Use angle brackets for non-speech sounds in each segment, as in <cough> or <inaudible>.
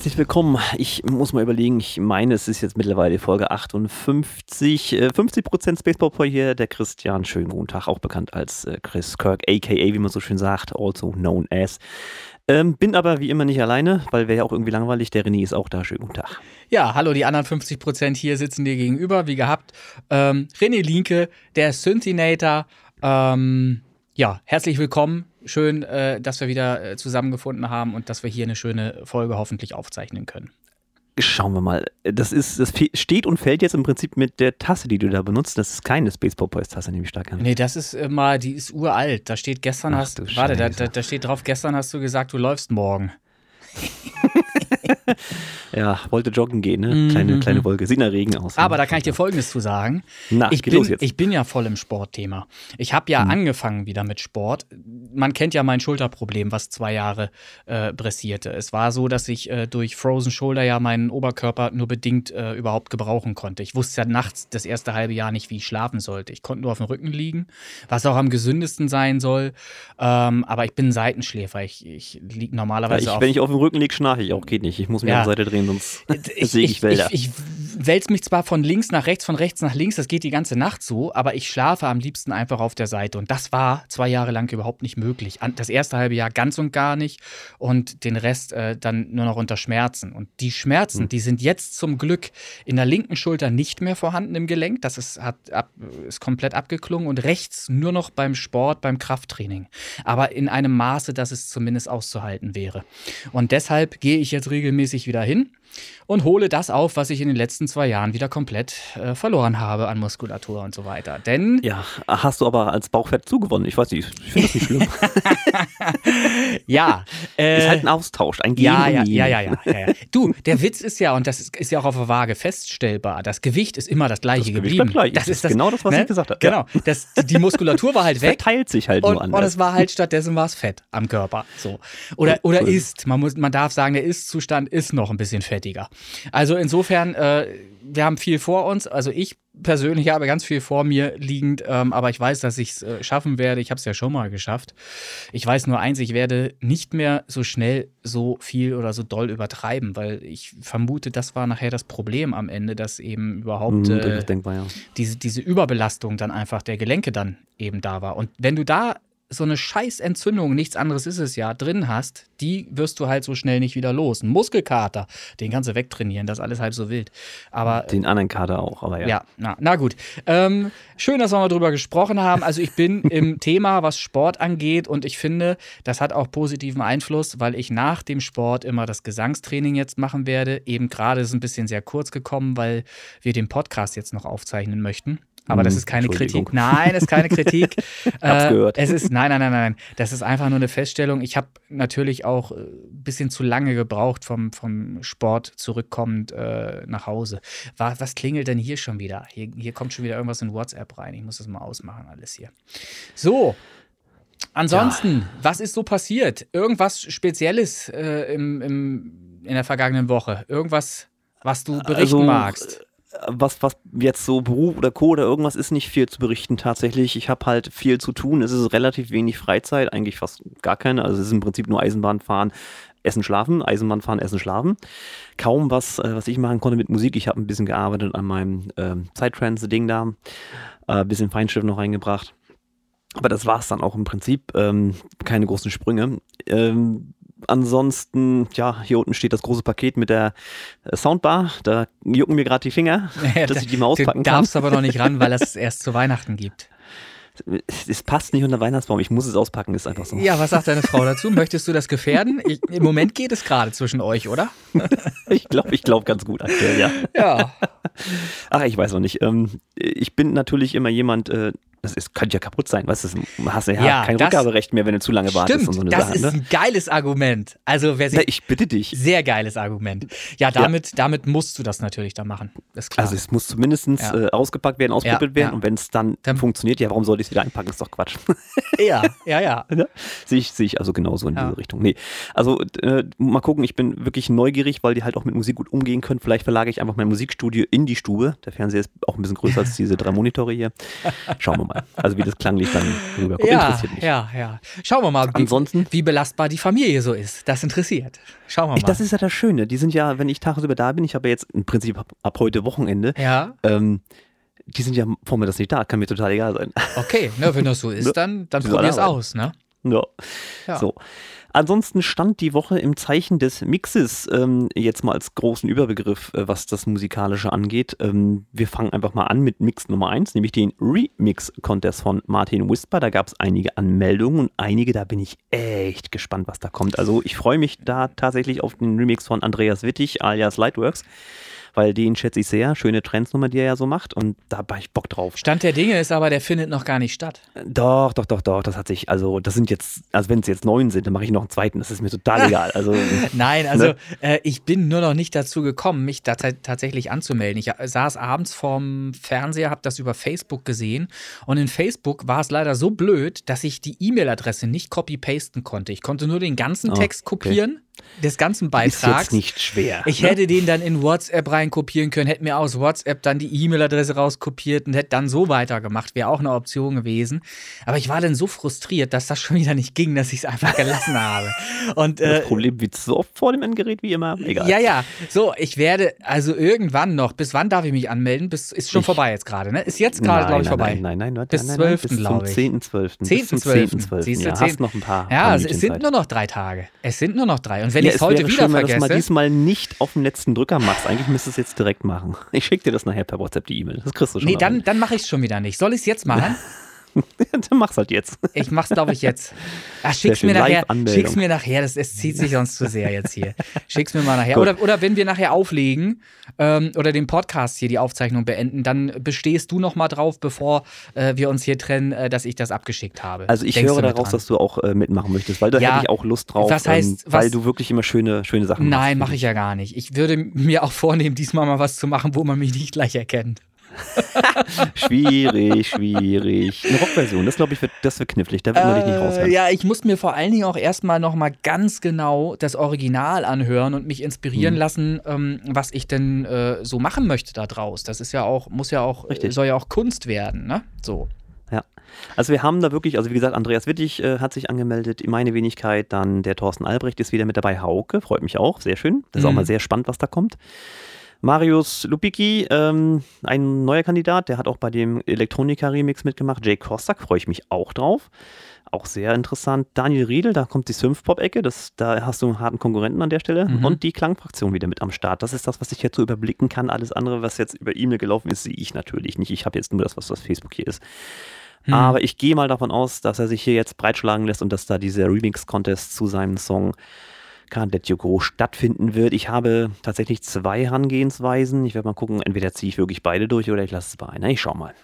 Herzlich willkommen. Ich muss mal überlegen, ich meine, es ist jetzt mittlerweile Folge 58. Äh, 50% Spaceball hier, der Christian. Schönen guten Tag, auch bekannt als äh, Chris Kirk, aka, wie man so schön sagt, also known as. Ähm, bin aber wie immer nicht alleine, weil wäre ja auch irgendwie langweilig. Der René ist auch da. Schönen guten Tag. Ja, hallo, die anderen 50% hier sitzen dir gegenüber, wie gehabt. Ähm, René Linke, der Synthinator. Ähm, ja, herzlich willkommen schön, äh, dass wir wieder äh, zusammengefunden haben und dass wir hier eine schöne Folge hoffentlich aufzeichnen können. Schauen wir mal. Das, ist, das steht und fällt jetzt im Prinzip mit der Tasse, die du da benutzt. Das ist keine Space Popeyes Tasse, nehme ich stark an. Nee, das ist äh, mal, die ist uralt. Da steht gestern Ach, hast, warte, da, da, da steht drauf, gestern hast du gesagt, du läufst morgen. <laughs> <laughs> ja, wollte joggen gehen, ne? Kleine, mhm. kleine Wolke. Sieht nach Regen aus. Aber da kann ich dir Folgendes zu sagen. Na, ich, bin, ich bin ja voll im Sportthema. Ich habe ja mhm. angefangen wieder mit Sport. Man kennt ja mein Schulterproblem, was zwei Jahre äh, pressierte. Es war so, dass ich äh, durch Frozen Shoulder ja meinen Oberkörper nur bedingt äh, überhaupt gebrauchen konnte. Ich wusste ja nachts das erste halbe Jahr nicht, wie ich schlafen sollte. Ich konnte nur auf dem Rücken liegen, was auch am gesündesten sein soll. Ähm, aber ich bin ein Seitenschläfer. Ich, ich liege normalerweise ja, ich, auf. Wenn ich auf dem Rücken liege, schnarche ich auch. Geht nicht. Ich muss mich ja. auf die Seite drehen, sonst <laughs> sehe ich Wälder. Ich, ich, wälze mich zwar von links nach rechts, von rechts nach links, das geht die ganze Nacht so, aber ich schlafe am liebsten einfach auf der Seite. Und das war zwei Jahre lang überhaupt nicht möglich. Das erste halbe Jahr ganz und gar nicht und den Rest äh, dann nur noch unter Schmerzen. Und die Schmerzen, mhm. die sind jetzt zum Glück in der linken Schulter nicht mehr vorhanden im Gelenk. Das ist, hat, ab, ist komplett abgeklungen und rechts nur noch beim Sport, beim Krafttraining. Aber in einem Maße, dass es zumindest auszuhalten wäre. Und deshalb gehe ich jetzt regelmäßig wieder hin und hole das auf, was ich in den letzten zwei Jahren wieder komplett äh, verloren habe an Muskulatur und so weiter. Denn. Ja, hast du aber als Bauchfett zugewonnen. Ich weiß nicht, ich finde das nicht schlimm. <laughs> ja. Äh, ist halt ein Austausch, ein Gehen ja, ja, ja, ja, ja, ja, Du, der Witz ist ja, und das ist, ist, ja auch auf der Waage feststellbar, das Gewicht ist immer das gleiche das geblieben. Gleich. Das, ist das, genau das, was ne? ich gesagt habe. Genau. Das, die Muskulatur war halt <laughs> weg. Verteilt sich halt und, nur anders. Und es war halt stattdessen war es Fett am Körper. So. Oder, oder ist. Man, muss, man darf sagen, der Ist-Zustand ist noch ein bisschen fettiger. Also insofern, äh, wir haben viel vor uns. Also ich persönlich habe ganz viel vor mir liegend, ähm, aber ich weiß, dass ich es äh, schaffen werde. Ich habe es ja schon mal geschafft. Ich weiß nur eins, ich werde nicht mehr so schnell so viel oder so doll übertreiben, weil ich vermute, das war nachher das Problem am Ende, dass eben überhaupt mhm, äh, denkbar, ja. diese, diese Überbelastung dann einfach der Gelenke dann eben da war. Und wenn du da so eine Scheißentzündung, nichts anderes ist es ja, drin hast, die wirst du halt so schnell nicht wieder los. Ein Muskelkater, den kannst du wegtrainieren, das ist alles halb so wild. Aber den anderen Kater auch, aber ja. Ja, na, na gut. Ähm, schön, dass wir mal drüber gesprochen haben. Also ich bin im <laughs> Thema, was Sport angeht und ich finde, das hat auch positiven Einfluss, weil ich nach dem Sport immer das Gesangstraining jetzt machen werde. Eben gerade ist es ein bisschen sehr kurz gekommen, weil wir den Podcast jetzt noch aufzeichnen möchten. Aber das hm, ist keine Kritik. <laughs> Nein, das ist keine Kritik. <laughs> Hab's äh, gehört. Es ist, nein, nein, nein, nein. Das ist einfach nur eine Feststellung. Ich habe natürlich auch ein äh, bisschen zu lange gebraucht vom, vom Sport zurückkommend äh, nach Hause. Was, was klingelt denn hier schon wieder? Hier, hier kommt schon wieder irgendwas in WhatsApp rein. Ich muss das mal ausmachen, alles hier. So, Ansonsten, ja. was ist so passiert? Irgendwas Spezielles äh, im, im, in der vergangenen Woche? Irgendwas, was du berichten also, magst? Was, was jetzt so Beruf oder Co. oder irgendwas ist nicht viel zu berichten tatsächlich. Ich habe halt viel zu tun. Es ist relativ wenig Freizeit, eigentlich fast gar keine. Also es ist im Prinzip nur Eisenbahn fahren, Essen, Schlafen, Eisenbahn fahren, Essen, Schlafen. Kaum was, äh, was ich machen konnte mit Musik. Ich habe ein bisschen gearbeitet an meinem äh, Zeittrance-Ding da, äh, bisschen Feinstift noch reingebracht. Aber das war es dann auch im Prinzip. Ähm, keine großen Sprünge. Ähm, ansonsten, ja, hier unten steht das große Paket mit der äh, Soundbar. Da jucken mir gerade die Finger, ja, <laughs> <laughs> dass ich die mal auspacken kann. Du darfst aber noch nicht ran, weil <laughs> es erst zu Weihnachten gibt. Es passt nicht unter Weihnachtsbaum. Ich muss es auspacken, ist einfach so. Ja, was sagt deine Frau dazu? Möchtest du das gefährden? Ich, Im Moment geht es gerade zwischen euch, oder? ich glaube, ich glaube ganz gut aktuell, ja. Ja. Ach, ich weiß noch nicht. Ähm, ich bin natürlich immer jemand, äh, das ist, könnte ja kaputt sein. Weißt du, hast ja, ja kein das, Rückgaberecht mehr, wenn du zu lange stimmt, wartest und so eine das Sache. Das ist ne? ein geiles Argument. Also wer sich, Na, ich bitte dich. Sehr geiles Argument. Ja, damit, ja. damit musst du das natürlich dann machen. Also es muss zumindest ja. äh, ausgepackt werden, ausprobiert werden und wenn es dann, dann, funktioniert, ja, warum sollte ich es wieder einpacken? Ist doch Quatsch. <laughs> Ja, ja, ja. <laughs> Ne? Sehe ich, seh ich also genauso in diese Richtung. Nee, also äh, mal gucken, ich bin wirklich neugierig, weil die halt auch mit Musik gut umgehen können. Vielleicht verlage ich einfach mein Musikstudio in die Stube. Der Fernseher ist auch ein bisschen größer als diese drei Monitore hier. Schauen wir mal. Also wie das klanglich dann rüberkommt. Ja, interessiert mich. ja, ja. Schauen wir mal, wie, Ansonsten- wie belastbar die Familie so ist. Das interessiert. Schauen wir Ich, mal. das ist ja das Schöne. Die sind ja, wenn ich tagsüber da bin, ich habe ja jetzt im Prinzip ab, ab heute Wochenende, ja, ähm, die sind ja vormittags nicht da, kann mir total egal sein. okay. Ne, wenn das so <laughs> ist, dann, dann probier's arbeiten. aus. Ne? ja. Ja. So. Ansonsten stand die Woche im Zeichen des Mixes, ähm, jetzt mal als großen Überbegriff, äh, was das Musikalische angeht. Ähm, wir fangen einfach mal an mit Mix Nummer 1, nämlich den Remix-Contest von Martin Whisper. Da gab es einige Anmeldungen und einige, da bin ich echt gespannt, was da kommt. Also ich freue mich da tatsächlich auf den Remix von Andreas Wittig alias Lightworks, weil den schätze ich sehr. Schöne Trendsnummer, die er ja so macht und da habe ich Bock drauf. Stand der Dinge ist aber, der findet noch gar nicht statt. Doch, doch, doch, doch, das hat sich, also das sind jetzt, also wenn es jetzt neun sind, dann mache ich noch einen zweiten, das ist mir total <laughs> egal. Also Nein, also Ne? äh, ich bin nur noch nicht dazu gekommen, mich da ta- tatsächlich anzumelden. Ich saß abends vorm Fernseher, habe das über Facebook gesehen und in Facebook war es leider so blöd, dass ich die E-Mail-Adresse nicht copy-pasten konnte. Ich konnte nur den ganzen Oh, Text okay. kopieren, des ganzen ist Beitrags. jetzt nicht schwer. Ich ne? hätte den dann in WhatsApp reinkopieren können, hätte mir aus WhatsApp dann die E-Mail-Adresse rauskopiert und hätte dann so weitergemacht. Wäre auch eine Option gewesen. Aber ich war dann so frustriert, dass das schon wieder nicht ging, dass ich es einfach gelassen habe. Und äh, Das Problem wird so oft vor dem Endgerät wie immer. Egal. ja, ja. So, ich werde also irgendwann noch, bis wann darf ich mich anmelden? Bis, ist schon Ich- vorbei jetzt gerade, ne? Ist jetzt gerade, glaube ich, nein, vorbei. Nein, nein, nein, Bis nein, 12., bis zum glaube ich. 10.12. Bis zum 10.12.. 10.12. Siehst du, Ja, 10. hast noch ein paar, Ja, paar es, sind nur noch drei Tage. Es sind nur noch drei. Und wenn ja, ich es heute wäre wieder schön, wenn du mal vergesse. diesmal nicht auf dem letzten Drücker machst. Eigentlich müsstest du es jetzt direkt machen. Ich schicke dir das nachher per WhatsApp, die E-Mail. Das kriegst du schon. Nee, dann, hin. dann mache ich es schon wieder nicht. Soll ich es jetzt machen? <laughs> <laughs> dann mach's halt jetzt. Ich mach's, glaube ich, jetzt. <laughs> Ach, schick's mir nachher. Schick's mir nachher. Das, es zieht sich sonst zu sehr jetzt hier. <laughs> Schick's mir mal nachher. Oder, oder wenn wir nachher auflegen ähm, oder den Podcast hier, die Aufzeichnung beenden, dann bestehst du noch mal drauf, bevor äh, wir uns hier trennen, äh, dass ich das abgeschickt habe. Also ich Denkst höre daraus, dran? dass du auch äh, mitmachen möchtest, weil da Ja, hätte ich auch Lust drauf, was heißt, ähm, weil was- du wirklich immer schöne, schöne Sachen machst. Nein, mache ich ja gar nicht. Ich würde mir auch vornehmen, diesmal mal was zu machen, wo man mich nicht gleich erkennt. <laughs> Schwierig, schwierig. Eine Rockversion, das glaube ich, wird, das wird knifflig, da wird man dich nicht raushören. Äh, ja, ich muss mir vor allen Dingen auch erstmal noch mal ganz genau das Original anhören und mich inspirieren Mhm. lassen, ähm, was ich denn äh, so machen möchte da draus. Das ist ja auch, muss ja auch, Richtig. soll ja auch Kunst werden, ne? So. Ja. Also wir haben da wirklich, also wie gesagt, Andreas Wittig äh, hat sich angemeldet, meine Wenigkeit, dann der Thorsten Albrecht ist wieder mit dabei, Hauke, freut mich auch, sehr schön. Das ist auch Mhm. mal sehr spannend, was da kommt. Marius Lupicki, ähm, ein neuer Kandidat, der hat auch bei dem Elektronika-Remix mitgemacht. Jake Kostak, freue ich mich auch drauf. Auch sehr interessant. Daniel Riedel, da kommt die Synth-Pop-Ecke, da hast du einen harten Konkurrenten an der Stelle. Mhm. Und die Klangfraktion wieder mit am Start. Das ist das, was ich jetzt so überblicken kann. Alles andere, was jetzt über E-Mail gelaufen ist, sehe ich natürlich nicht. Ich habe jetzt nur das, was auf Facebook hier ist. Hm. Aber ich gehe mal davon aus, dass er sich hier jetzt breitschlagen lässt und dass da dieser Remix-Contest zu seinem Song Can't Let You Go stattfinden wird. Ich habe tatsächlich zwei Herangehensweisen. Ich werde mal gucken, entweder ziehe ich wirklich beide durch oder ich lasse es bei einer. Ich schau mal.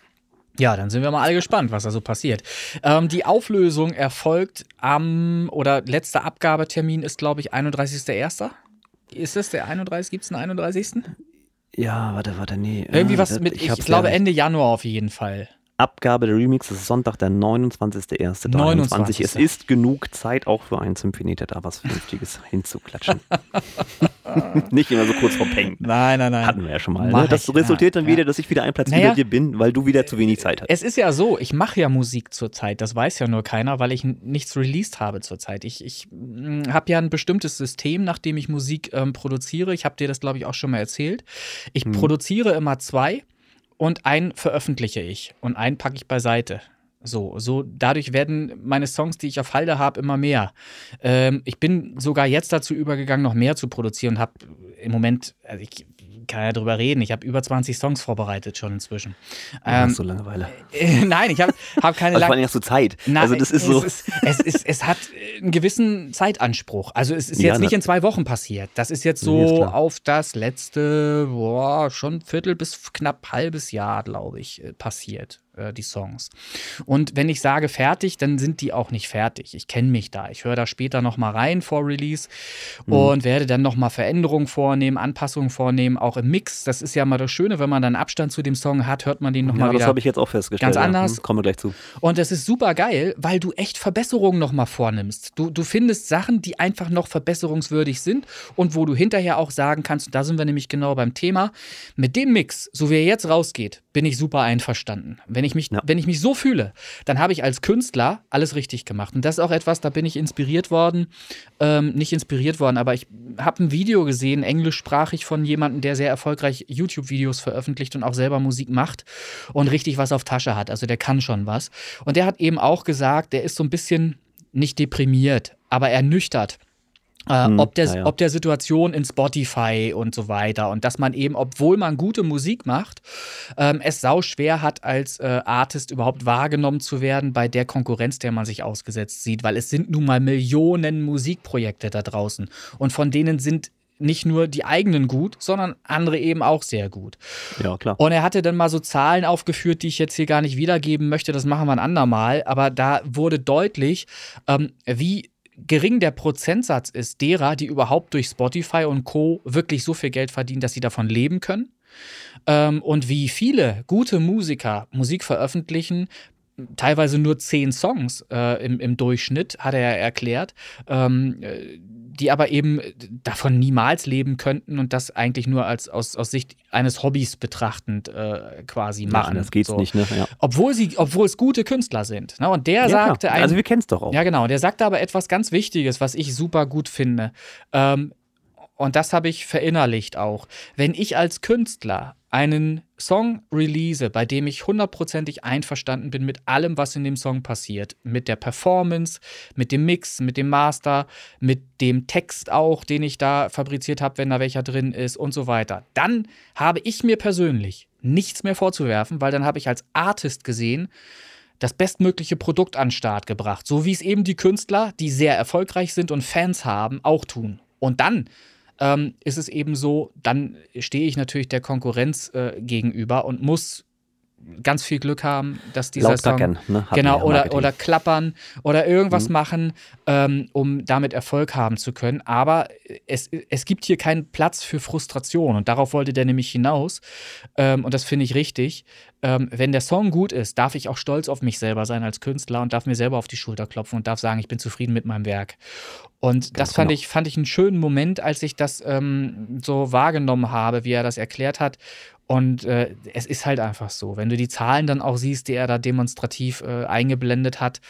Ja, dann sind wir mal alle gespannt, was da so passiert. Ähm, die Auflösung erfolgt am, oder letzter Abgabetermin ist, glaube ich, 31.01. Ist das der 31? Gibt es einen 31.? Ja, warte, warte, nee. Irgendwie Ah, was mit, ich, hab's glaube, Ende Januar auf jeden Fall. Abgabe der Remix ist Sonntag, der 29.01.23. 29.. Es ist genug Zeit auch für einen Symphonieter da was Vernünftiges <laughs> hinzuklatschen. <laughs> Nicht immer so kurz vor Peng. Nein, nein, nein. Hatten wir ja schon mal. Ne? Das resultiert dann ja. wieder, dass ich wieder ein Platz Naja. dir bin, weil du wieder zu wenig Zeit hast. Es ist ja so, ich mache ja Musik zurzeit, das weiß ja nur keiner, weil ich nichts released habe zurzeit. Ich, ich habe ja ein bestimmtes System, nach dem ich Musik ähm, produziere. Ich habe dir das, glaube ich, auch schon mal erzählt. Ich Hm. produziere immer zwei und einen veröffentliche ich und einen packe ich beiseite. So, so dadurch werden meine Songs, die ich auf Halde habe, immer mehr. Ähm, ich bin sogar jetzt dazu übergegangen, noch mehr zu produzieren und habe im Moment, also ich kann ja drüber reden, ich habe über 20 Songs vorbereitet schon inzwischen. Ähm, Ähm, so Langeweile. <laughs> äh, Nein, ich habe hab keine Also vor allem hast du Zeit. Nein, also das ist so. Es, ist, es, ist, es hat einen gewissen Zeitanspruch. Also es ist Ja, jetzt nicht in zwei Wochen passiert. Das ist jetzt Nee, ist so auf das letzte, boah, schon Viertel bis knapp halbes Jahr, glaube ich, äh, passiert, äh, die Songs. Und wenn ich sage fertig, dann sind die auch nicht fertig. Ich kenne mich da. Ich höre da später noch mal rein vor Release Mhm. und werde dann noch mal Veränderungen vornehmen, Anpassungen vornehmen, auch im Mix. Das ist ja mal das Schöne, wenn man dann Abstand zu dem Song hat, hört man den noch ja, mal das wieder habe ich jetzt auch festgestellt. ganz anders. Ja. Hm, Kommen wir gleich zu. und das ist super geil, weil du echt Verbesserungen nochmal vornimmst. Du, du findest Sachen, die einfach noch verbesserungswürdig sind und wo du hinterher auch sagen kannst, und da sind wir nämlich genau beim Thema, mit dem Mix, so wie er jetzt rausgeht, bin ich super einverstanden. Wenn ich mich, ja. wenn ich mich so fühle, dann habe ich als Künstler alles richtig gemacht. Und das ist auch etwas, da bin ich inspiriert worden, ähm, nicht inspiriert worden, aber ich habe ein Video gesehen, englischsprachig von jemandem, der sehr erfolgreich YouTube-Videos veröffentlicht und auch selber Musik macht und richtig was auf Tasche hat. Also der kann schon was. Und der hat eben auch gesagt, der ist so ein bisschen nicht deprimiert, aber ernüchtert äh, hm, ob, der, ja. ob der Situation in Spotify und so weiter. Und dass man eben, obwohl man gute Musik macht, ähm, es sau schwer hat, als äh, Artist überhaupt wahrgenommen zu werden bei der Konkurrenz, der man sich ausgesetzt sieht. Weil es sind nun mal Millionen Musikprojekte da draußen. Und von denen sind nicht nur die eigenen gut, sondern andere eben auch sehr gut. Ja, klar. Und er hatte dann mal so Zahlen aufgeführt, die ich jetzt hier gar nicht wiedergeben möchte, das machen wir ein andermal, aber da wurde deutlich, ähm, wie gering der Prozentsatz ist derer, die überhaupt durch Spotify und Co. wirklich so viel Geld verdienen, dass sie davon leben können. Ähm, und wie viele gute Musiker Musik veröffentlichen, teilweise nur zehn Songs äh, im, im Durchschnitt, hat er erklärt. Ähm, äh, die aber eben davon niemals leben könnten und das eigentlich nur als aus, aus Sicht eines Hobbys betrachtend äh, quasi machen. Ja, das geht's so. nicht, ne? Ja. Obwohl sie, obwohl es gute Künstler sind. Ne? Und der ja, sagte ein, Also wir kennen es doch auch. Ja, genau. Der sagte aber etwas ganz Wichtiges, was ich super gut finde. Ähm, und das habe ich verinnerlicht auch. Wenn ich als Künstler einen Song release, bei dem ich hundertprozentig einverstanden bin mit allem, was in dem Song passiert, mit der Performance, mit dem Mix, mit dem Master, mit dem Text auch, den ich da fabriziert habe, wenn da welcher drin ist und so weiter, dann habe ich mir persönlich nichts mehr vorzuwerfen, weil dann habe ich als Artist gesehen, das bestmögliche Produkt an den Start gebracht, so wie es eben die Künstler, die sehr erfolgreich sind und Fans haben, auch tun. Und dann ähm, ist es eben so, dann stehe ich natürlich der Konkurrenz äh, gegenüber und muss ganz viel Glück haben, dass dieser Laut Song gackern, ne? genau oder, oder klappern oder irgendwas mhm. machen, ähm, um damit Erfolg haben zu können. Aber es, es gibt hier keinen Platz für Frustration und darauf wollte der nämlich hinaus. Ähm, und das finde ich richtig. Ähm, wenn der Song gut ist, darf ich auch stolz auf mich selber sein als Künstler und darf mir selber auf die Schulter klopfen und darf sagen, ich bin zufrieden mit meinem Werk. Und Ganz das fand genau. ich fand ich einen schönen Moment, als ich das ähm, so wahrgenommen habe, wie er das erklärt hat. Und äh, es ist halt einfach so. Wenn du die Zahlen dann auch siehst, die er da demonstrativ äh, eingeblendet hat,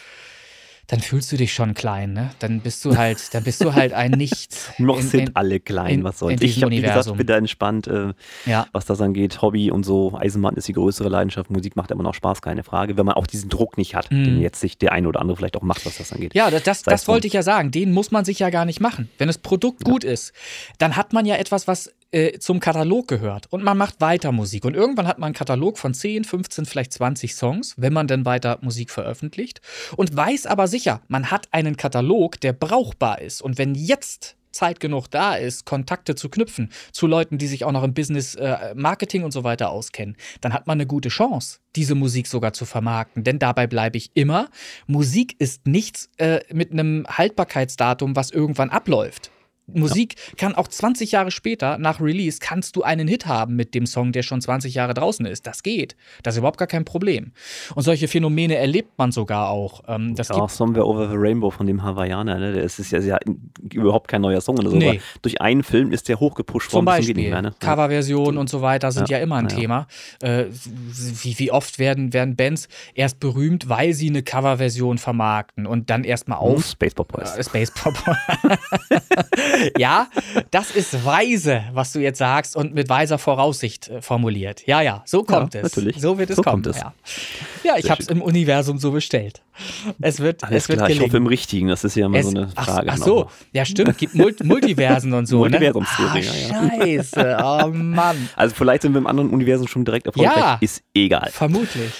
dann fühlst du dich schon klein, ne? Dann bist du halt, dann bist du halt ein Nichts. <laughs> Noch in, sind in, alle klein, in, was soll's. Ich habe wie gesagt, bin da entspannt, äh, ja. was das angeht. Hobby und so. Eisenbahn ist die größere Leidenschaft. Musik macht immer noch Spaß, keine Frage. Wenn man auch diesen Druck nicht hat, mm. den jetzt sich der eine oder andere vielleicht auch macht, was das angeht. Ja, das, das, das wollte ich ja sagen. Den muss man sich ja gar nicht machen. Wenn das Produkt ja. gut ist, dann hat man ja etwas, was äh, zum Katalog gehört und man macht weiter Musik. Und irgendwann hat man einen Katalog von 10, 15, vielleicht 20 Songs, wenn man dann weiter Musik veröffentlicht und weiß aber sicher, man hat einen Katalog, der brauchbar ist. Und wenn jetzt Zeit genug da ist, Kontakte zu knüpfen zu Leuten, die sich auch noch im Business äh, Marketing und so weiter auskennen, dann hat man eine gute Chance, diese Musik sogar zu vermarkten. Denn dabei bleibe ich immer, Musik ist nichts äh, mit einem Haltbarkeitsdatum, was irgendwann abläuft. Musik ja. kann auch 20 Jahre später, nach Release, kannst du einen Hit haben mit dem Song, der schon 20 Jahre draußen ist. Das geht. Das ist überhaupt gar kein Problem. Und solche Phänomene erlebt man sogar auch. Ähm, das ja, Somewhere Over the Rainbow von dem Hawaiianer, ne? Das ist ja, ja überhaupt kein neuer Song oder so. Nee. durch einen Film ist der hochgepusht worden. Zum Beispiel. Mehr, ne? Coverversionen und so weiter sind ja, ja immer ein Thema. Äh, wie, wie oft werden, werden Bands erst berühmt, weil sie eine Coverversion vermarkten und dann erstmal auf. Space Pop Boys. Äh, Space Pop Boys. <laughs> ja, das ist weise, was du jetzt sagst und mit weiser Voraussicht äh, formuliert. Ja, ja, so kommt ja, es. Natürlich. So wird es so kommen. Es. Ja. ja, ich habe es im Universum so bestellt. Es wird, Alles es wird klar, gelingen. ich hoffe im Richtigen, das ist ja immer es, so eine Frage. Ach, ach so, ja stimmt, gibt Mult Multiversen und so, ne? Multiversumstheorie, ah, ja, Scheiße, oh Mann. Also vielleicht sind wir im anderen Universum schon direkt erfolgreich, ja, ist egal. Vermutlich.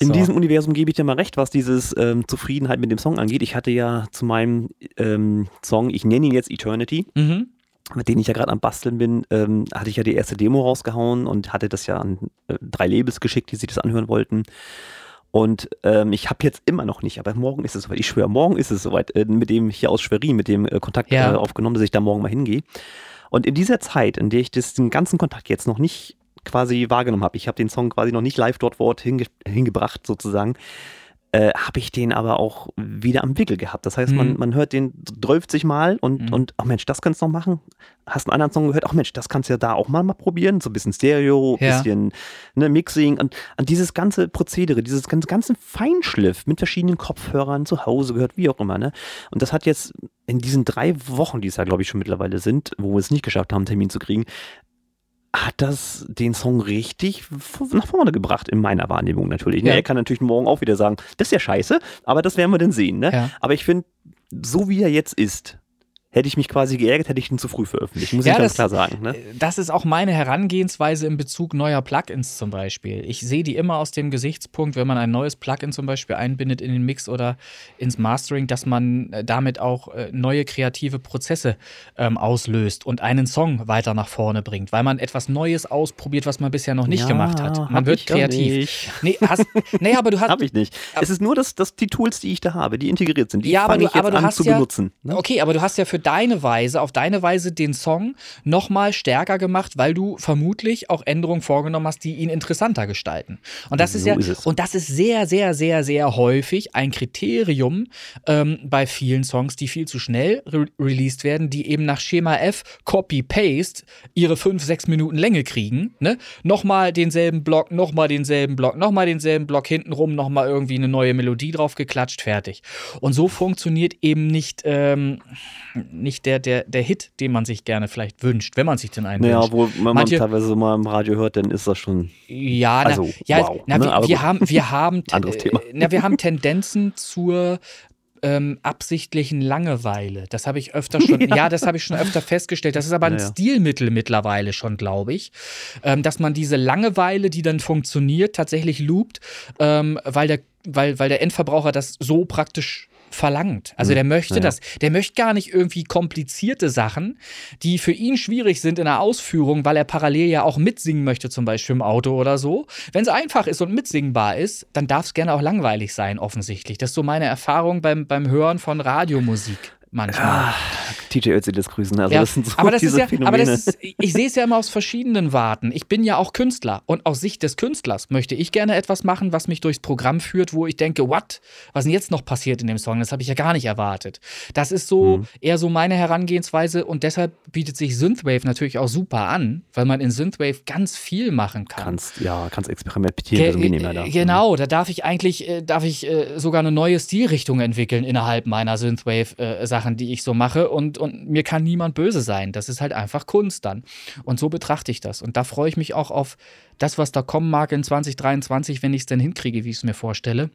In so. diesem Universum gebe ich dir mal recht, was dieses ähm, Zufriedenheit mit dem Song angeht. Ich hatte ja zu meinem ähm, Song, ich nenne ihn jetzt Eternity, mhm. mit dem ich ja gerade am Basteln bin, ähm, hatte ich ja die erste Demo rausgehauen und hatte das ja an äh, drei Labels geschickt, die sich das anhören wollten. Und ähm, ich habe jetzt immer noch nicht, aber morgen ist es soweit. Ich schwöre, morgen ist es soweit, äh, mit dem hier aus Schwerin, mit dem äh, Kontakt ja. äh, aufgenommen, dass ich da morgen mal hingehe. Und in dieser Zeit, in der ich das, den ganzen Kontakt jetzt noch nicht quasi wahrgenommen habe. Ich habe den Song quasi noch nicht live dort vor Ort hinge hingebracht, sozusagen. äh, habe ich den aber auch wieder am Wickel gehabt. Das heißt, man, Mhm. man hört den 12 Mal und, Mhm. und ach Mensch, das kannst du noch machen. Hast einen anderen Song gehört, ach Mensch, das kannst du ja da auch mal, mal probieren. So ein bisschen Stereo, Ja. bisschen ne, Mixing und an dieses ganze Prozedere, dieses ganze, ganzen Feinschliff mit verschiedenen Kopfhörern zu Hause gehört, wie auch immer. Ne? Und das hat jetzt in diesen drei Wochen, die es ja, glaube ich, schon mittlerweile sind, wo wir es nicht geschafft haben, einen Termin zu kriegen, hat das den Song richtig nach vorne gebracht, in meiner Wahrnehmung natürlich. Ne? Ja. Er kann natürlich morgen auch wieder sagen, das ist ja scheiße, aber das werden wir dann sehen. Ne? Ja. Aber ich finde, so wie er jetzt ist, hätte ich mich quasi geärgert, hätte ich ihn zu früh veröffentlicht. Muss Ja, ich ganz das- klar sagen. Ne? Das ist auch meine Herangehensweise in Bezug neuer Plugins zum Beispiel. Ich sehe die immer aus dem Gesichtspunkt, wenn man ein neues Plugin zum Beispiel einbindet in den Mix oder ins Mastering, dass man äh, damit auch äh, neue kreative Prozesse ähm, auslöst und einen Song weiter nach vorne bringt, weil man etwas Neues ausprobiert, was man bisher noch nicht Ja, gemacht hat. Man hab wird kreativ. Nee, hast, nee, aber du hast. <laughs> Habe ich nicht. Es ist nur, dass, dass die Tools, die ich da habe, die integriert sind, die Ja, fange ich jetzt aber du an hast zu ja- benutzen. Ne? Okay, aber du hast ja für deine Weise, auf deine Weise den Song nochmal stärker gemacht, weil du vermutlich auch Änderungen vorgenommen hast, die ihn interessanter gestalten. Und das ist So ja, ist und das ist sehr, sehr, sehr, sehr häufig ein Kriterium ähm, bei vielen Songs, die viel zu schnell re released werden, die eben nach Schema F Copy-Paste ihre fünf, sechs Minuten Länge kriegen. Ne? Nochmal denselben Block, nochmal denselben Block, nochmal denselben Block hintenrum, nochmal irgendwie eine neue Melodie drauf geklatscht, fertig. Und so funktioniert eben nicht, ähm, nicht der, der, der Hit, den man sich gerne vielleicht wünscht, wenn man sich den einen Naja, wünscht. wo wenn man Manche- teilweise mal im Radio hört, dann ist das schon. Ja, na, Also, ja, wow, na, ne, wir, wir haben, wir haben, <laughs> Anderes Thema. äh, na, wir haben Tendenzen zur ähm, absichtlichen Langeweile. Das habe ich öfter schon, <laughs> ja. das habe ich schon öfter festgestellt. Das ist aber ein Ja, ja. Stilmittel mittlerweile schon, glaube ich, ähm, dass man diese Langeweile, die dann funktioniert, tatsächlich loopt, ähm, weil der, weil, weil der Endverbraucher das so praktisch verlangt. Also Mhm. der möchte Ja, ja. das. Der möchte gar nicht irgendwie komplizierte Sachen, die für ihn schwierig sind in der Ausführung, weil er parallel ja auch mitsingen möchte, zum Beispiel im Auto oder so. Wenn es einfach ist und mitsingbar ist, dann darf es gerne auch langweilig sein, offensichtlich. Das ist so meine Erfahrung beim, beim Hören von Radiomusik manchmal. TJ Ötzi das grüßen. Also Ja, das sind so aber das diese ist ja, Phänomene. aber das ist, ich sehe es ja immer aus verschiedenen Warten. Ich bin ja auch Künstler und aus Sicht des Künstlers möchte ich gerne etwas machen, was mich durchs Programm führt, wo ich denke, what? Was denn jetzt noch passiert in dem Song? Das habe ich ja gar nicht erwartet. Das ist so Mhm. eher so meine Herangehensweise und deshalb bietet sich Synthwave natürlich auch super an, weil man in Synthwave ganz viel machen kann. kannst, ja, kannst experimentieren, Ge da. äh, Genau, da darf ich eigentlich, äh, darf ich äh, sogar eine neue Stilrichtung entwickeln innerhalb meiner Synthwave-Sachen, die ich so mache. Und, und mir kann niemand böse sein. Das ist halt einfach Kunst dann. Und so betrachte ich das. Und da freue ich mich auch auf das, was da kommen mag in 2023, wenn ich es denn hinkriege, wie ich es mir vorstelle.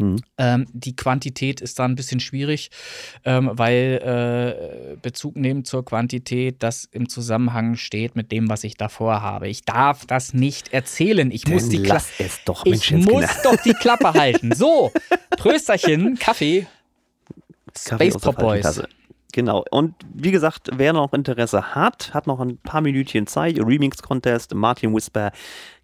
Mhm. Ähm, die Quantität ist da ein bisschen schwierig, ähm, weil äh, Bezug nehmen zur Quantität, das im Zusammenhang steht mit dem, was ich davor habe. Ich darf das nicht erzählen. Ich muss Dann die Klappe. Ich muss doch die Klappe halten. So, <laughs> Prösterchen, Kaffee. Space Pop Boys. Genau. Und wie gesagt, wer noch Interesse hat, hat noch ein paar Minütchen Zeit. Remix-Contest, Martin Whisper,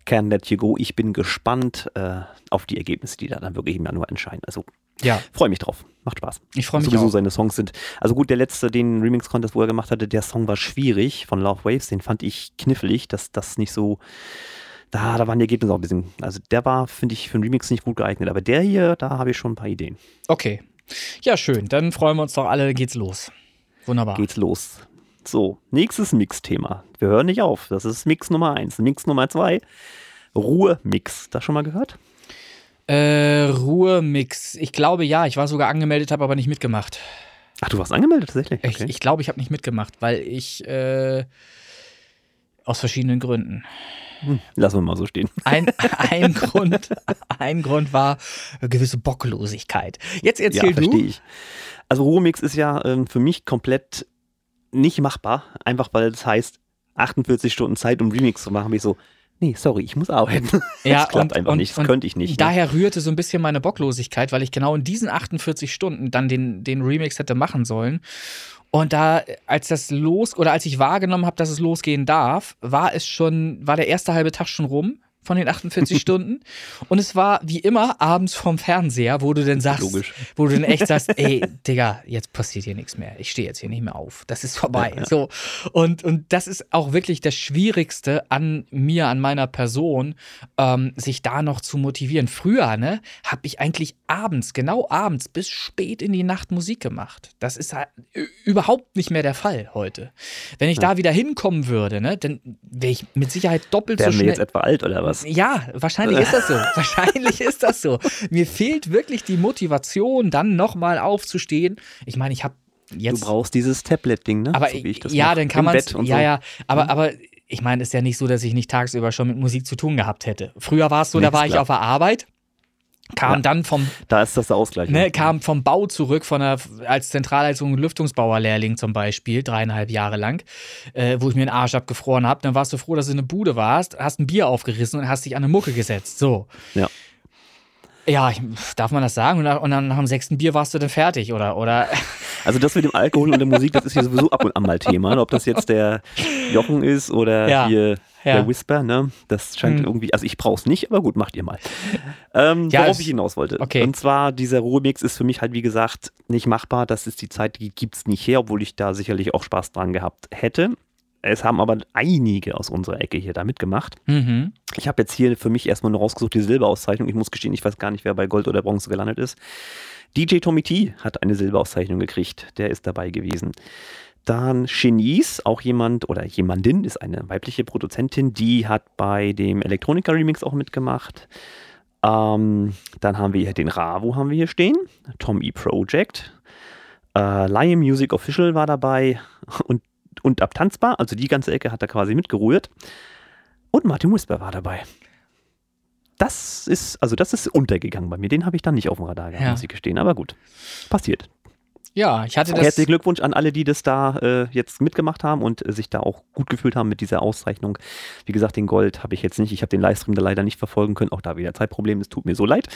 Can Let You Go. Ich bin gespannt äh, auf die Ergebnisse, die da dann wirklich im Januar entscheiden. Also Ja, freue mich drauf. Macht Spaß. ich freue mich Sowieso auch. seine Songs sind. Also gut, der letzte, den Remix-Contest, wo er gemacht hatte, der Song war schwierig von Love Waves. Den fand ich knifflig, dass das nicht so. Da, da waren die Ergebnisse auch ein bisschen. Also der war, finde ich, für einen Remix nicht gut geeignet. Aber der hier, da habe ich schon ein paar Ideen. Okay. Ja, schön. Dann freuen wir uns doch alle. Geht's los. Wunderbar. geht's los. So, nächstes Mix-Thema. Wir hören nicht auf. Das ist Mix Nummer 1. Mix Nummer 2, Ruhe-Mix. Das schon mal gehört? Äh, Ruhemix. Ich glaube ja. Ich war sogar angemeldet, habe aber nicht mitgemacht. Ach, du warst angemeldet tatsächlich? Ich glaube, ich, glaub, ich habe nicht mitgemacht, weil ich äh, aus verschiedenen Gründen. Lassen wir mal so stehen. <laughs> Ein, ein, Grund, ein Grund war eine gewisse Bocklosigkeit. Jetzt erzähl ja, verstehe du. ich. Also Ruhe-Mix ist ja ähm, für mich komplett nicht machbar. Einfach weil es heißt, 48 Stunden Zeit, um Remix zu machen. Bin ich so, nee, sorry, ich muss arbeiten. <laughs> Ja, das klappt und- einfach und- nicht. Das und könnte ich nicht. ne? Daher rührte so ein bisschen meine Bocklosigkeit, weil ich genau in diesen 48 Stunden dann den, den Remix hätte machen sollen. Und da, als das los oder als ich wahrgenommen habe, dass es losgehen darf, war es schon, war der erste halbe Tag schon rum. Von den 48 <laughs> Stunden. Und es war wie immer abends vom Fernseher, wo du dann sagst, Logisch. wo du dann echt <laughs> sagst, ey, Digga, jetzt passiert hier nichts mehr. Ich stehe jetzt hier nicht mehr auf. Das ist vorbei. Ja, ja. So. Und, und das ist auch wirklich das Schwierigste an mir, an meiner Person, ähm, sich da noch zu motivieren. Früher, ne, habe ich eigentlich abends, genau abends, bis spät in die Nacht Musik gemacht. Das ist halt überhaupt nicht mehr der Fall heute. Wenn ich da wieder hinkommen würde, ne, dann wäre ich mit Sicherheit doppelt Wären so schnell. jetzt etwa alt oder was? Ja, wahrscheinlich ist das so. <laughs> wahrscheinlich ist das so. Mir fehlt wirklich die Motivation, dann nochmal aufzustehen. Ich meine, ich habe jetzt. Du brauchst dieses Tablet-Ding, ne? aber So wie ich das ja, mach. dann kann man Ja, so. ja. Aber, Mhm. aber ich meine, es ist ja nicht so, dass ich nicht tagsüber schon mit Musik zu tun gehabt hätte. Früher war es so, Nee, da war ist ich klar. auf der Arbeit. Kam Ja. dann vom, Da ist das der Ausgleich. ne, kam vom Bau zurück, von der, als Zentralleitung und Lüftungsbauerlehrling zum Beispiel, dreieinhalb Jahre lang, äh, wo ich mir den Arsch abgefroren habe. Dann warst du froh, dass du in eine Bude warst, hast ein Bier aufgerissen und hast dich an eine Mucke gesetzt. So. Ja. Ja, ich, darf man das sagen? Und, und dann nach dem sechsten Bier warst du dann fertig, oder? oder Also das mit dem Alkohol und der Musik, das ist hier sowieso ab und an mal Thema. Ob das jetzt der Jochen ist oder Ja. hier Ja. der Whisper, ne? Das scheint Hm. irgendwie, also ich brauch's nicht, aber gut, macht ihr mal. Ähm, Ja, worauf ich hinaus wollte. okay. Und zwar, dieser Ruhemix ist für mich halt, wie gesagt, nicht machbar. Das ist die Zeit, die gibt's nicht her, obwohl ich da sicherlich auch Spaß dran gehabt hätte. Es haben aber einige aus unserer Ecke hier da mitgemacht. mhm. Ich habe jetzt hier für mich erstmal nur rausgesucht die Silberauszeichnung. Ich muss gestehen, ich weiß gar nicht, wer bei Gold oder Bronze gelandet ist. DJ Tommy T hat eine Silberauszeichnung gekriegt. Der ist dabei gewesen. Dann Genies, auch jemand oder jemandin, ist eine weibliche Produzentin, die hat bei dem Electronica Remix auch mitgemacht. Ähm, dann haben wir hier den Ravo haben wir hier stehen, Tom E. Project, äh, Lion Music Official war dabei <laughs> und, und Abtanzbar, also die ganze Ecke hat er quasi mitgerührt. Und Martin Whisper war dabei. Das ist, also das ist untergegangen bei mir. Den habe ich dann nicht auf dem Radar gehabt, Ja. muss ich gestehen. Aber gut, passiert. Ja, ich hatte das. Herzlichen Glückwunsch an alle, die das da äh, jetzt mitgemacht haben und äh, sich da auch gut gefühlt haben mit dieser Auszeichnung. Wie gesagt, den Gold habe ich jetzt nicht. Ich habe den Livestream da leider nicht verfolgen können. Auch da wieder Zeitproblem. Es tut mir so leid.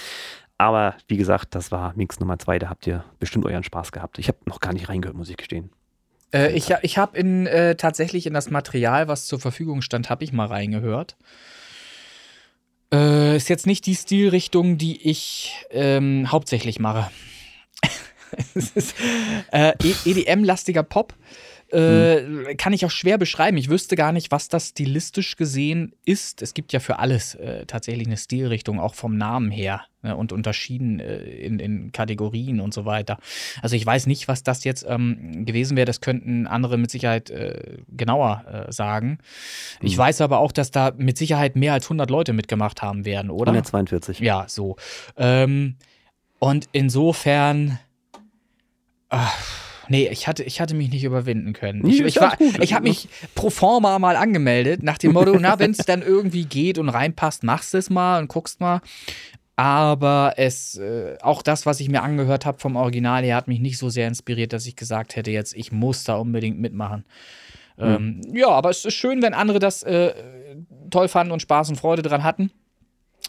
Aber wie gesagt, das war Mix Nummer zwei. Da habt ihr bestimmt euren Spaß gehabt. Ich habe noch gar nicht reingehört, muss ich gestehen. Äh, ich ich habe in äh, tatsächlich in das Material, was zur Verfügung stand, habe ich mal reingehört. Äh, ist jetzt nicht die Stilrichtung, die ich ähm, hauptsächlich mache. <laughs> äh, EDM-lastiger Pop. Äh, Kann ich auch schwer beschreiben. Ich wüsste gar nicht, was das stilistisch gesehen ist. Es gibt ja für alles äh, tatsächlich eine Stilrichtung, auch vom Namen her ne, und unterschieden äh, in, in Kategorien und so weiter. Also ich weiß nicht, was das jetzt ähm, gewesen wäre. Das könnten andere mit Sicherheit äh, genauer äh, sagen. Ich Mhm. weiß aber auch, dass da mit Sicherheit mehr als 100 Leute mitgemacht haben werden, oder? 142. Ja, so. Ähm, und insofern. Ach, nee, ich hatte, ich hatte mich nicht überwinden können. Ich, Nee, ich, war, gut. ich habe mich pro forma mal angemeldet, nach dem Motto, na, wenn es <laughs> dann irgendwie geht und reinpasst, machst es mal und guckst mal. Aber es, äh, auch das, was ich mir angehört habe vom Original her, hat mich nicht so sehr inspiriert, dass ich gesagt hätte, jetzt, ich muss da unbedingt mitmachen. Ähm, ja, aber es ist schön, wenn andere das äh, toll fanden und Spaß und Freude dran hatten.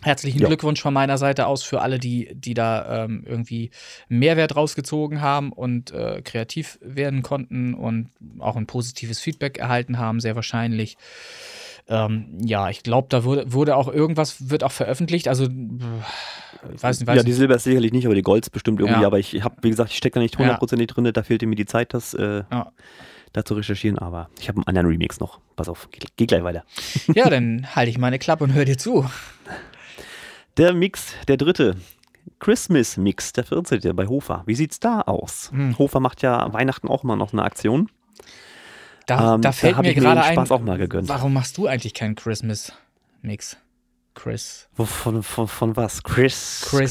Herzlichen Ja. Glückwunsch von meiner Seite aus für alle, die, die da ähm, irgendwie Mehrwert rausgezogen haben und äh, kreativ werden konnten und auch ein positives Feedback erhalten haben, sehr wahrscheinlich. Ähm, ja, ich glaube, da wurde, wurde auch irgendwas, wird auch veröffentlicht. Also, ich weiß nicht, weiß ja, die Silber ist sicherlich nicht, aber die Gold ist bestimmt irgendwie. Ja. Aber ich habe, wie gesagt, ich stecke da nicht hundertprozentig drin. Da fehlte mir die Zeit, das äh, Ja. da zu recherchieren. Aber ich habe einen anderen Remix noch. Pass auf, geh, geh gleich weiter. Ja, <laughs> dann halte ich meine Klappe und höre dir zu. Der Mix, der dritte. Christmas Mix, der 14. bei Hofer. Wie sieht's da aus? Hm. Hofer macht ja Weihnachten auch immer noch eine Aktion. Da, Ähm, da da fällt hab mir ich mir gerade ein, Spaß auch mal gegönnt. warum machst du eigentlich keinen Christmas-Mix? Chris. Von, von, von was? Chris? Chris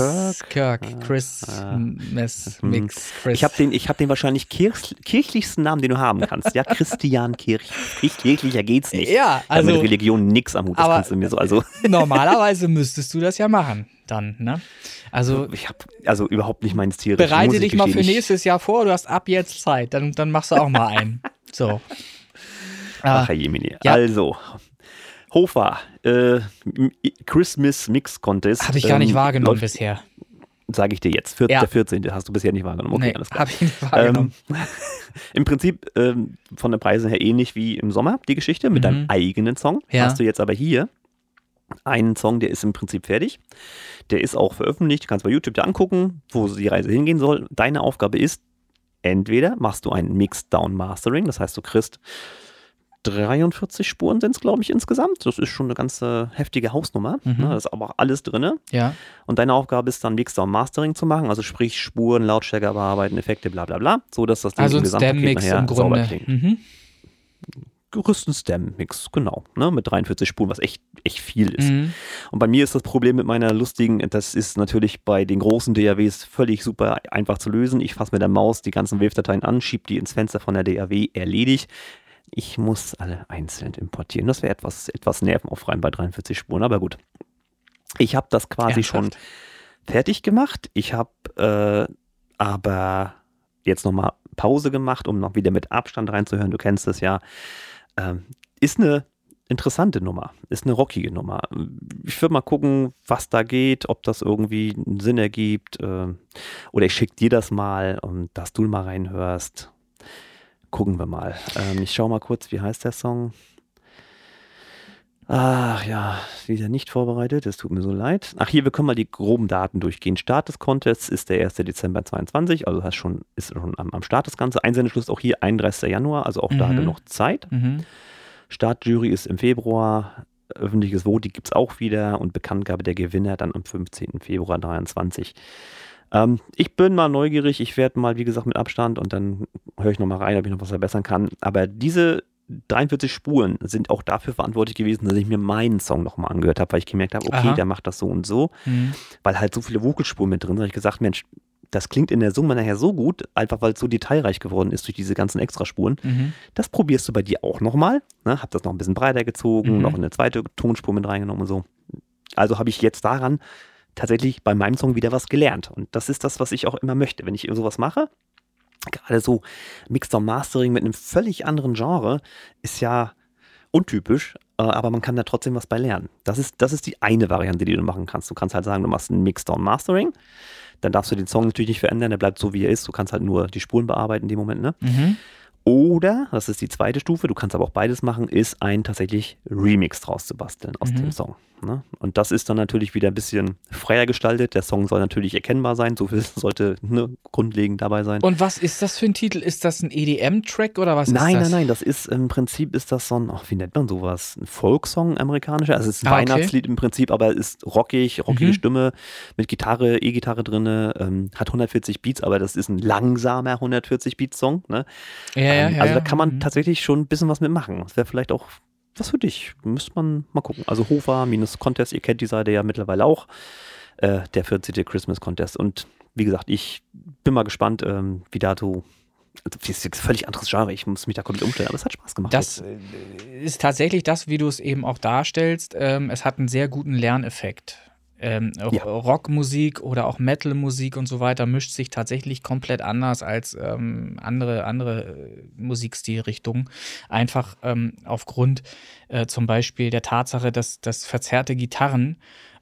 Kirk? Kirk. Chris Ah. Mess Hm. Mix. Chris. Ich habe den, ich hab den wahrscheinlich kirch, kirchlichsten Namen, den du haben kannst. Ja, Christian Kirch. Kirch- Kirchlicher geht's nicht. Ja, Ich hab mit also Religion nix am Hut. Das aber- kannst du mir so. Also, <laughs> normalerweise müsstest du das ja machen. Dann, ne? Also ich habe also überhaupt nicht meinen Stil. bereite ich dich mal für. Ich- nächstes Jahr vor. Du hast ab jetzt Zeit. Dann, dann machst du auch mal einen. So. Ach, Ah, Herr Jemini. Ja. Also, Hofer, äh, Christmas Mix Contest. Habe ich gar nicht ähm, wahrgenommen läuft- bisher. Sage ich dir jetzt. Vier, Ja. Der 14. hast du bisher nicht wahrgenommen. Okay, nee, alles klar. habe ich nicht wahrgenommen. Ähm, <laughs> Im Prinzip ähm, von den Preisen her ähnlich wie im Sommer die Geschichte mit Mhm. deinem eigenen Song. Ja. Hast du jetzt aber hier Ein Song, der ist im Prinzip fertig. Der ist auch veröffentlicht. Du kannst bei YouTube dir angucken, wo die Reise hingehen soll. Deine Aufgabe ist, entweder machst du ein Mix-Down-Mastering, das heißt, du kriegst 43 Spuren sind es, glaube ich, insgesamt. Das ist schon eine ganze heftige Hausnummer. Mhm. Ne? Da ist aber auch alles drin. Ja. Und deine Aufgabe ist dann Mixdown Mastering zu machen, also sprich Spuren, Lautstärke bearbeiten, Effekte, bla bla bla, so dass das Ding Also im Gesamtpaket nachher im sauber klingt. Mhm. Gerüsten Stem-Mix, genau, ne, mit 43 Spuren, was echt, echt viel ist. Mhm. Und bei mir ist das Problem mit meiner lustigen, das ist natürlich bei den großen DAWs völlig super einfach zu lösen. Ich fasse mit der Maus die ganzen Wave-Dateien an, schiebe die ins Fenster von der DAW, erledigt. Ich muss alle einzeln importieren. Das wäre etwas, etwas nervenaufreibend bei 43 Spuren, aber gut. Ich habe das quasi schon Ernsthaft? fertig gemacht. Ich habe äh, aber jetzt nochmal Pause gemacht, um noch wieder mit Abstand reinzuhören. Du kennst das ja. Ähm, ist eine interessante Nummer, ist eine rockige Nummer. Ich würde mal gucken, was da geht, ob das irgendwie einen Sinn ergibt. ähm, oder ich schicke dir das mal, um, dass du mal reinhörst. Gucken wir mal. Ähm, ich schaue mal kurz, wie heißt der Song? Ach ja, wieder nicht vorbereitet, es tut mir so leid. Ach hier, wir können mal die groben Daten durchgehen. Start des Contests ist der 1. Dezember 22, also hast schon, ist schon am, am Start das Ganze. Einsendeschluss auch hier 31. Januar, also auch da Mhm. genug Zeit. Mhm. Startjury ist im Februar, öffentliches Voting gibt es auch wieder und Bekanntgabe der Gewinner dann am 15. Februar 23. Ähm, ich bin mal neugierig, ich werde mal, wie gesagt, mit Abstand und dann höre ich nochmal rein, ob ich noch was verbessern kann. Aber diese 43 Spuren sind auch dafür verantwortlich gewesen, dass ich mir meinen Song nochmal angehört habe, weil ich gemerkt habe, okay, Aha. der macht das so und so, Mhm. weil halt so viele Vocalspuren mit drin sind. habe ich gesagt, Mensch, das klingt in der Summe nachher so gut, einfach weil es so detailreich geworden ist durch diese ganzen Extraspuren. Mhm. Das probierst du bei dir auch nochmal. Ne? Hab das noch ein bisschen breiter gezogen, Mhm. noch eine zweite Tonspur mit reingenommen und so. Also habe ich jetzt daran tatsächlich bei meinem Song wieder was gelernt. Und das ist das, was ich auch immer möchte. Wenn ich sowas mache, gerade so Mixed Mastering mit einem völlig anderen Genre, ist ja untypisch, äh, aber man kann da trotzdem was bei lernen. Das ist, das ist die eine Variante, die du machen kannst. Du kannst halt sagen, du machst ein Mixed Mastering. Dann darfst du den Song natürlich nicht verändern, der bleibt so, wie er ist. Du kannst halt nur die Spuren bearbeiten in dem Moment, ne? Mhm. Oder, das ist die zweite Stufe, du kannst aber auch beides machen, ist ein tatsächlich Remix draus zu basteln aus Mhm. dem Song. Ne? Und das ist dann natürlich wieder ein bisschen freier gestaltet. Der Song soll natürlich erkennbar sein, so viel <laughs> sollte ne, grundlegend dabei sein. Und was ist das für ein Titel? Ist das ein EDM-Track oder was nein, ist das? nein, nein, das ist im Prinzip ist das so ein, ach, wie nennt man sowas? Ein Folksong amerikanischer. Also es ist ein Ah, okay. Weihnachtslied im Prinzip, aber ist rockig, rockige Mhm. Stimme mit Gitarre, E-Gitarre drinne, ähm, hat 140 Beats, aber das ist ein langsamer 140 Beats Song. Ne? Ja, Ähm, ja, also da ja. kann man Mhm. tatsächlich schon ein bisschen was mitmachen. Das wäre vielleicht auch was für dich. Müsste man mal gucken. Also Hofer minus Contest, ihr kennt die Seite ja mittlerweile auch. Äh, der 14. Christmas Contest. Und wie gesagt, ich bin mal gespannt, ähm, wie dazu. Also, das ist jetzt ein völlig anderes Genre. Ich muss mich da komplett umstellen, aber es hat Spaß gemacht. Das äh, ist tatsächlich das, wie du es eben auch darstellst. Ähm, es hat einen sehr guten Lerneffekt. Ähm, Ja. Rockmusik oder auch Metalmusik und so weiter mischt sich tatsächlich komplett anders als ähm, andere, andere äh, Musikstilrichtungen. Einfach ähm, aufgrund äh, zum Beispiel der Tatsache, dass, dass verzerrte Gitarren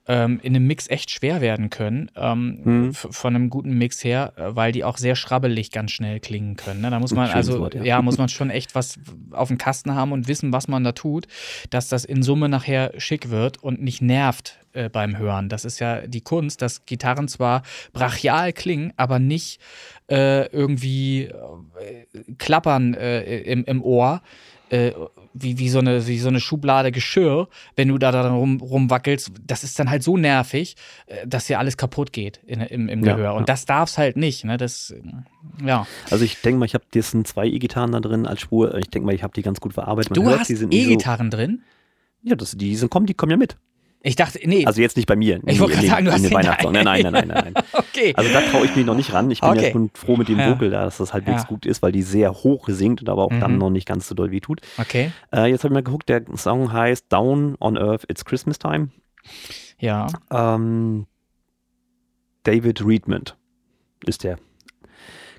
ähm, in einem Mix echt schwer werden können, ähm, Mhm. von einem guten Mix her, äh, weil die auch sehr schrabbelig ganz schnell klingen können. Ne? Da muss man also, Wort, ja. ja, muss man schon echt was auf dem Kasten haben und wissen, was man da tut, dass das in Summe nachher schick wird und nicht nervt äh, beim Hören. Das ist ja die Kunst, dass Gitarren zwar brachial klingen, aber nicht äh, irgendwie äh, klappern äh, im, im Ohr. Äh, wie, wie, so eine, wie so eine Schublade Geschirr, wenn du da dann rum, rumwackelst, das ist dann halt so nervig, äh, dass dir alles kaputt geht in, im, im Ja, Gehör. Und ja. das darf's halt nicht. Ne? Das, ja. Also ich denke mal, ich habe jetzt sind zwei E-Gitarren da drin als Spur. Ich denke mal, ich habe die ganz gut verarbeitet. Man Du hört, hast nicht E-Gitarren drin? So, ja, das, die sind, kommen, die kommen ja mit. Ich dachte, nee. Also jetzt nicht bei mir. Ich wollte Nee, gerade sagen, du hast den Weihnachtssong. Nein, nein, nein, nein, nein. nein. <laughs> okay. Also da traue ich mich noch nicht ran. Ich bin Okay. ja schon froh mit dem Ja. Vocal da, dass das halbwegs Ja. gut ist, weil die sehr hoch singt und aber auch dann Mhm. noch nicht ganz so doll wie tut. okay. Äh, jetzt habe ich mal geguckt, der Song heißt Down on Earth, It's Christmas Time. Ja. Ähm, David Reedman ist der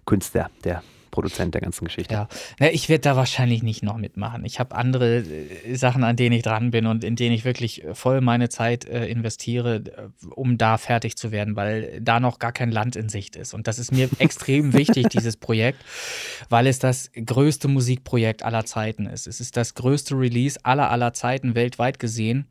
Künstler, der Produzent der ganzen Geschichte. Ja, Na, ich werde da wahrscheinlich nicht noch mitmachen. Ich habe andere äh, Sachen, an denen ich dran bin und in denen ich wirklich äh, voll meine Zeit äh, investiere, äh, um da fertig zu werden, weil da noch gar kein Land in Sicht ist. Und das ist mir <laughs> extrem wichtig, dieses Projekt, weil es das größte Musikprojekt aller Zeiten ist. Es ist das größte Release aller aller Zeiten weltweit gesehen,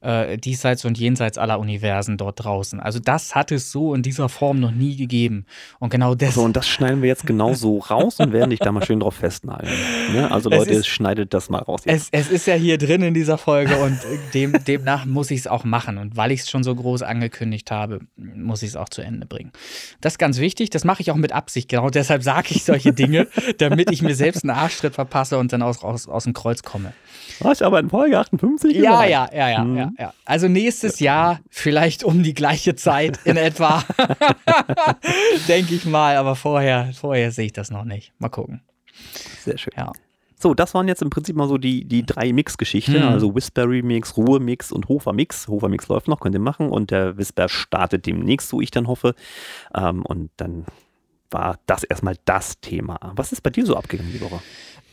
äh, diesseits und jenseits aller Universen dort draußen. Also das hat es so in dieser Form noch nie gegeben. Und genau das. So, und das schneiden wir jetzt genau so raus <laughs> und werden dich da mal schön drauf festnageln. Ne? Also Leute, ist, schneidet das mal raus. Es, es, ist ja hier drin in dieser Folge und dem, demnach muss ich es auch machen. Und weil ich es schon so groß angekündigt habe, muss ich es auch zu Ende bringen. Das ist ganz wichtig, das mache ich auch mit Absicht. Genau deshalb sage ich solche Dinge, <laughs> damit ich mir selbst einen Arschtritt verpasse und dann aus, aus, aus dem Kreuz komme. Hast aber in Folge 58 Ja, ja, ja, ja, mhm. ja, ja. Also nächstes Jahr vielleicht um die gleiche Zeit in etwa. <laughs> <laughs> Denke ich mal, aber vorher, vorher sehe ich das noch nicht. Mal gucken. Sehr schön. Ja. So, das waren jetzt im Prinzip mal so die, die drei Mix-Geschichten, mhm. also Whispery-Mix, Ruhe-Mix und Hofer-Mix. Hofer-Mix läuft noch, könnt ihr machen und der Whisper startet demnächst, so ich dann hoffe. Ähm, und dann war das erstmal das Thema. Was ist bei dir so abgegangen die Woche?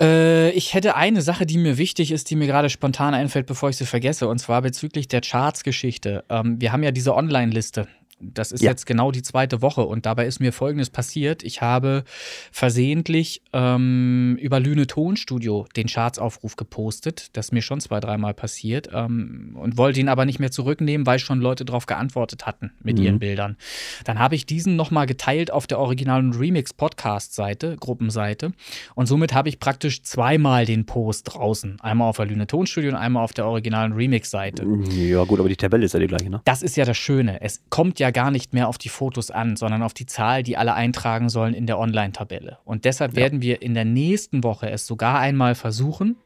Äh, ich hätte eine Sache, die mir wichtig ist, die mir gerade spontan einfällt, bevor ich sie vergesse, und zwar bezüglich der Charts-Geschichte. Ähm, wir haben ja diese Online-Liste das ist ja. jetzt genau die zweite Woche und dabei ist mir Folgendes passiert. Ich habe versehentlich ähm, über Lüne Tonstudio den Chartsaufruf gepostet. Das ist mir schon zwei, dreimal passiert ähm, und wollte ihn aber nicht mehr zurücknehmen, weil schon Leute darauf geantwortet hatten mit mhm. ihren Bildern. Dann habe ich diesen nochmal geteilt auf der originalen Remix-Podcast-Seite, Gruppenseite und somit habe ich praktisch zweimal den Post draußen. Einmal auf der Lüne Tonstudio und einmal auf der originalen Remix-Seite. Ja gut, aber die Tabelle ist ja die gleiche, ne? Das ist ja das Schöne. Es kommt ja gar nicht mehr auf die Fotos an, sondern auf die Zahl, die alle eintragen sollen in der Online-Tabelle. Und deshalb ja. werden wir in der nächsten Woche es sogar einmal versuchen,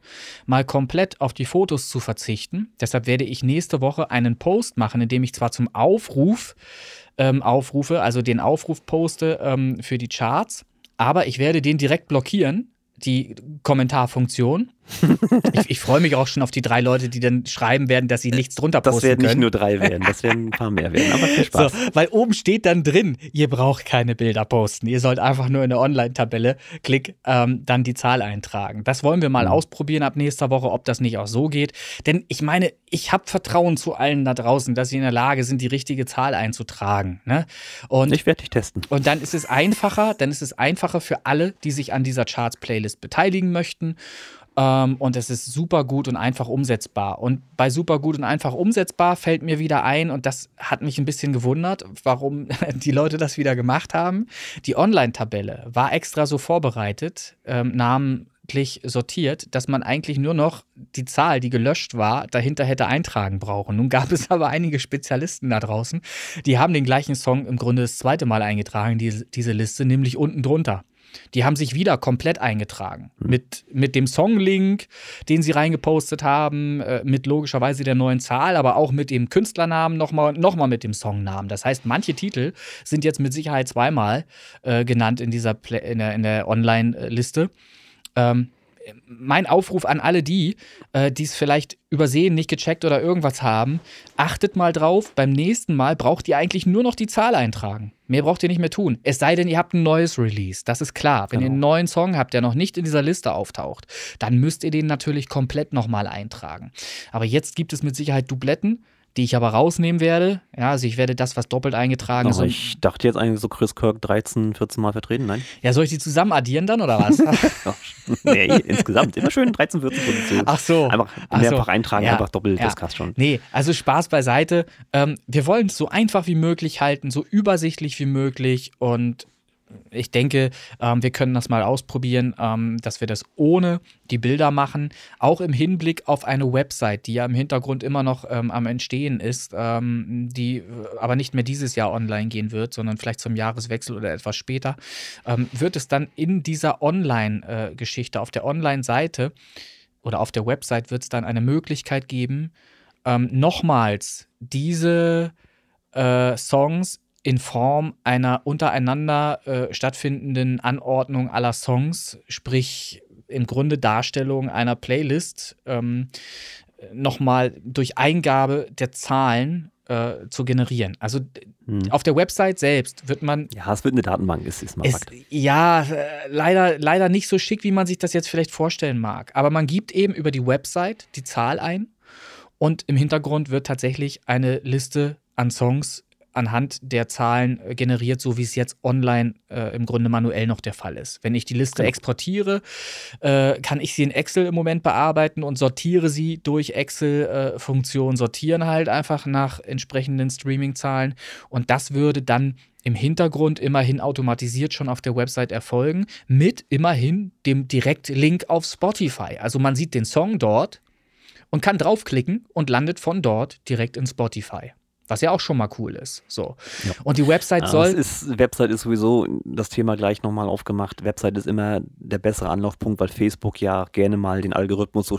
mal komplett auf die Fotos zu verzichten. Deshalb werde ich nächste Woche einen Post machen, in dem ich zwar zum Aufruf ähm, aufrufe, also den Aufruf poste ähm, für die Charts, aber ich werde den direkt blockieren, die Kommentarfunktion ich, ich freue mich auch schon auf die drei Leute, die dann schreiben werden, dass sie nichts drunter posten Das werden nicht nur drei werden, das werden ein paar mehr werden, aber viel <laughs> Spaß. So, weil oben steht dann drin, ihr braucht keine Bilder posten. Ihr sollt einfach nur in der Online-Tabelle, klick, ähm, dann die Zahl eintragen. Das wollen wir mal mhm. ausprobieren ab nächster Woche, ob das nicht auch so geht. Denn ich meine, ich habe Vertrauen zu allen da draußen, dass sie in der Lage sind, die richtige Zahl einzutragen. Ne? Und, ich werde dich testen. Und dann ist es einfacher, dann ist es einfacher für alle, die sich an dieser Charts-Playlist beteiligen möchten. Ähm, und es ist super gut und einfach umsetzbar. Und bei super gut und einfach umsetzbar fällt mir wieder ein, und das hat mich ein bisschen gewundert, warum <laughs> die Leute das wieder gemacht haben. Die Online-Tabelle war extra so vorbereitet, ähm, namentlich sortiert, dass man eigentlich nur noch die Zahl, die gelöscht war, dahinter hätte eintragen brauchen. Nun gab <laughs> es aber einige Spezialisten da draußen, die haben den gleichen Song im Grunde das zweite Mal eingetragen, diese, diese Liste, nämlich unten drunter. Die haben sich wieder komplett eingetragen. Mhm. Mit, mit dem Songlink, den sie reingepostet haben, äh, mit logischerweise der neuen Zahl, aber auch mit dem Künstlernamen nochmal noch mal mit dem Songnamen. Das heißt, manche Titel sind jetzt mit Sicherheit zweimal äh, genannt in dieser Play in der, in der Online-Liste. Ähm, mein Aufruf an alle die, äh, die es vielleicht übersehen, nicht gecheckt oder irgendwas haben, achtet mal drauf, beim nächsten Mal braucht ihr eigentlich nur noch die Zahl eintragen. Mehr braucht ihr nicht mehr tun. Es sei denn, ihr habt ein neues Release. Das ist klar. Wenn genau. ihr einen neuen Song habt, der noch nicht in dieser Liste auftaucht, dann müsst ihr den natürlich komplett nochmal eintragen. Aber jetzt gibt es mit Sicherheit Dubletten die ich aber rausnehmen werde. Ja, also ich werde das, was doppelt eingetragen ist. ich dachte jetzt eigentlich so Chris Kirk 13, 14 Mal vertreten, nein? Ja, soll ich die zusammen addieren dann oder was? <laughs> nee, insgesamt immer schön 13, 14 Positionen. Ach so. Einfach Ach mehrfach so. eintragen, ja. einfach doppelt, ja. das passt schon. Nee, also Spaß beiseite. Ähm, wir wollen es so einfach wie möglich halten, so übersichtlich wie möglich und ich denke, ähm, wir können das mal ausprobieren, ähm, dass wir das ohne die Bilder machen, auch im Hinblick auf eine Website, die ja im Hintergrund immer noch ähm, am Entstehen ist, ähm, die äh, aber nicht mehr dieses Jahr online gehen wird, sondern vielleicht zum Jahreswechsel oder etwas später, ähm, wird es dann in dieser Online-Geschichte, äh, auf der Online-Seite oder auf der Website wird es dann eine Möglichkeit geben, ähm, nochmals diese äh, Songs in Form einer untereinander äh, stattfindenden Anordnung aller Songs, sprich im Grunde Darstellung einer Playlist, ähm, nochmal durch Eingabe der Zahlen äh, zu generieren. Also hm. auf der Website selbst wird man. Ja, es wird eine Datenbank, ist, ist mal es, Fakt. Ja, äh, leider, leider nicht so schick, wie man sich das jetzt vielleicht vorstellen mag. Aber man gibt eben über die Website die Zahl ein und im Hintergrund wird tatsächlich eine Liste an Songs anhand der Zahlen äh, generiert, so wie es jetzt online äh, im Grunde manuell noch der Fall ist. Wenn ich die Liste genau. exportiere, äh, kann ich sie in Excel im Moment bearbeiten und sortiere sie durch Excel-Funktionen, äh, sortieren halt einfach nach entsprechenden Streaming-Zahlen. Und das würde dann im Hintergrund immerhin automatisiert schon auf der Website erfolgen, mit immerhin dem Direktlink auf Spotify. Also man sieht den Song dort und kann draufklicken und landet von dort direkt in Spotify. Was ja auch schon mal cool ist. So. Ja. Und die Website soll. Ist, Website ist sowieso das Thema gleich nochmal aufgemacht. Website ist immer der bessere Anlaufpunkt, weil Facebook ja gerne mal den Algorithmus so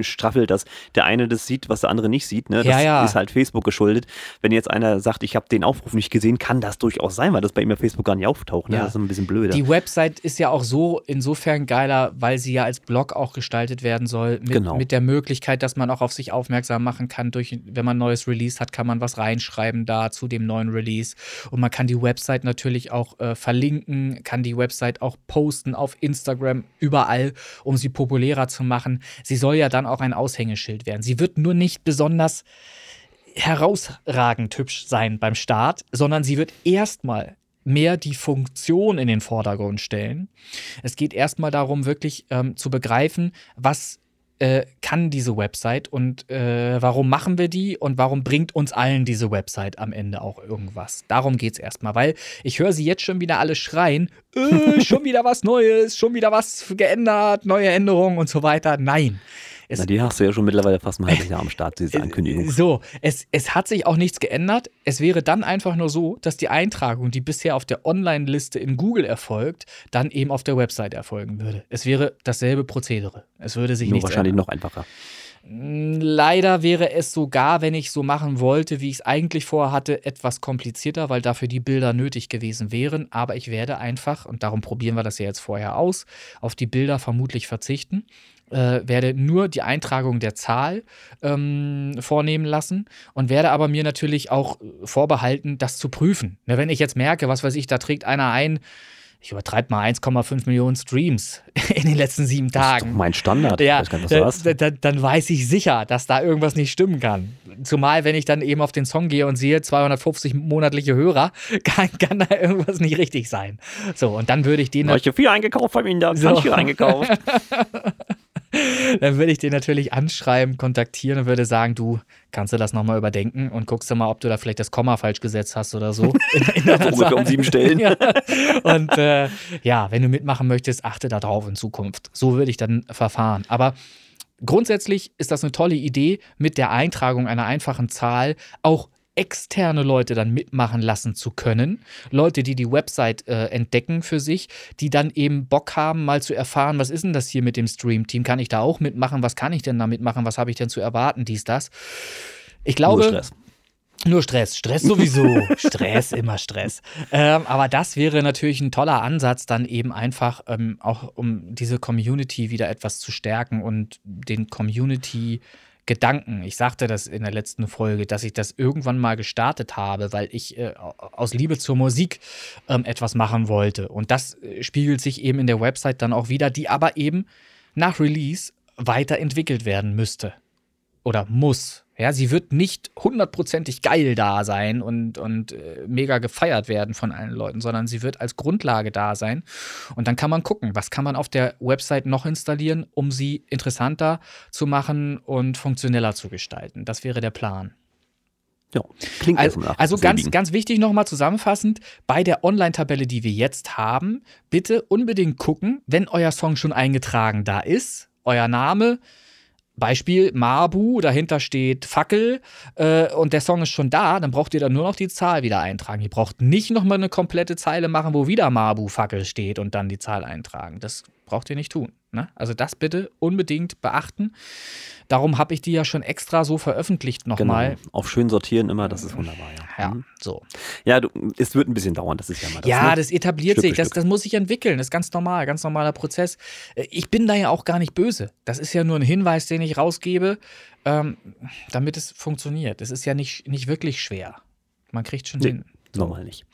straffelt, dass der eine das sieht, was der andere nicht sieht. Ne? Das ja, ja. ist halt Facebook geschuldet. Wenn jetzt einer sagt, ich habe den Aufruf nicht gesehen, kann das durchaus sein, weil das bei ihm auf Facebook gar nicht auftaucht. Ne? Ja. Das ist ein bisschen blöder. Die Website ist ja auch so insofern geiler, weil sie ja als Blog auch gestaltet werden soll. Mit, genau. mit der Möglichkeit, dass man auch auf sich aufmerksam machen kann. Durch, wenn man ein neues Release hat, kann man was reinschreiben da zu dem neuen Release. Und man kann die Website natürlich auch äh, verlinken, kann die Website auch posten auf Instagram, überall, um sie populärer zu machen. Sie soll ja dann auch ein Aushängeschild werden. Sie wird nur nicht besonders herausragend hübsch sein beim Start, sondern sie wird erstmal mehr die Funktion in den Vordergrund stellen. Es geht erstmal darum, wirklich ähm, zu begreifen, was äh, kann diese Website und äh, warum machen wir die und warum bringt uns allen diese Website am Ende auch irgendwas. Darum geht es erstmal, weil ich höre sie jetzt schon wieder alle schreien, äh, <laughs> schon wieder was Neues, schon wieder was geändert, neue Änderungen und so weiter. Nein. Es, Na, die hast du ja schon mittlerweile fast ein halbes Jahr am Start, diese Ankündigung. So, es, es hat sich auch nichts geändert. Es wäre dann einfach nur so, dass die Eintragung, die bisher auf der Online-Liste in Google erfolgt, dann eben auf der Website erfolgen würde. Es wäre dasselbe Prozedere. Es würde sich nur nichts wahrscheinlich ändern. noch einfacher. Leider wäre es sogar, wenn ich so machen wollte, wie ich es eigentlich vorhatte, etwas komplizierter, weil dafür die Bilder nötig gewesen wären. Aber ich werde einfach, und darum probieren wir das ja jetzt vorher aus, auf die Bilder vermutlich verzichten äh, werde nur die Eintragung der Zahl ähm, vornehmen lassen und werde aber mir natürlich auch vorbehalten, das zu prüfen. Ne, wenn ich jetzt merke, was weiß ich, da trägt einer ein, ich übertreibe mal 1,5 Millionen Streams <laughs> in den letzten sieben Tagen. Das ist doch mein Standard. Ja, nicht, da, da, dann weiß ich sicher, dass da irgendwas nicht stimmen kann. Zumal, wenn ich dann eben auf den Song gehe und sehe, 250 monatliche Hörer, <laughs> kann, kann da irgendwas nicht richtig sein. So, und dann würde ich den. Ich habe viel eingekauft von Ihnen, da so. viel eingekauft. <laughs> <laughs> dann würde ich den natürlich anschreiben, kontaktieren und würde sagen, du, kannst du das nochmal überdenken und guckst du mal, ob du da vielleicht das Komma falsch gesetzt hast oder so. In, <laughs> in der Ungefähr um sieben Stellen. <laughs> ja. Und äh, ja, wenn du mitmachen möchtest, achte da drauf in Zukunft. So würde ich dann verfahren. Aber grundsätzlich ist das eine tolle Idee, mit der Eintragung einer einfachen Zahl auch externe Leute dann mitmachen lassen zu können. Leute, die die Website äh, entdecken für sich, die dann eben Bock haben, mal zu erfahren, was ist denn das hier mit dem Stream-Team? Kann ich da auch mitmachen? Was kann ich denn da mitmachen? Was habe ich denn zu erwarten? Dies, das. Ich glaube. Nur Stress. Nur Stress, Stress sowieso. <laughs> Stress, immer Stress. Ähm, aber das wäre natürlich ein toller Ansatz, dann eben einfach ähm, auch, um diese Community wieder etwas zu stärken und den Community Gedanken. Ich sagte das in der letzten Folge, dass ich das irgendwann mal gestartet habe, weil ich äh, aus Liebe zur Musik ähm, etwas machen wollte. Und das äh, spiegelt sich eben in der Website dann auch wieder, die aber eben nach Release weiterentwickelt werden müsste oder muss. Ja, sie wird nicht hundertprozentig geil da sein und, und äh, mega gefeiert werden von allen Leuten, sondern sie wird als Grundlage da sein. Und dann kann man gucken, was kann man auf der Website noch installieren, um sie interessanter zu machen und funktioneller zu gestalten. Das wäre der Plan. Ja, klingt also, also ganz, ganz wichtig nochmal zusammenfassend, bei der Online-Tabelle, die wir jetzt haben, bitte unbedingt gucken, wenn euer Song schon eingetragen da ist, euer Name, Beispiel Mabu, dahinter steht Fackel äh, und der Song ist schon da, dann braucht ihr dann nur noch die Zahl wieder eintragen. Ihr braucht nicht nochmal eine komplette Zeile machen, wo wieder Mabu Fackel steht und dann die Zahl eintragen. Das Braucht ihr nicht tun. Ne? Also das bitte unbedingt beachten. Darum habe ich die ja schon extra so veröffentlicht nochmal. Genau. Auf schön sortieren immer, das ist wunderbar. Ja, ja so. Ja, du, es wird ein bisschen dauern, das ist ja mal das. Ja, ne? das etabliert Stück sich, das, das muss sich entwickeln, das ist ganz normal, ganz normaler Prozess. Äh, Ich bin da ja auch gar nicht böse. Das ist ja nur ein Hinweis, den ich rausgebe, ähm, damit es funktioniert. Es ist ja nicht, nicht wirklich schwer. Man kriegt schon Nee. hin. Normal nicht.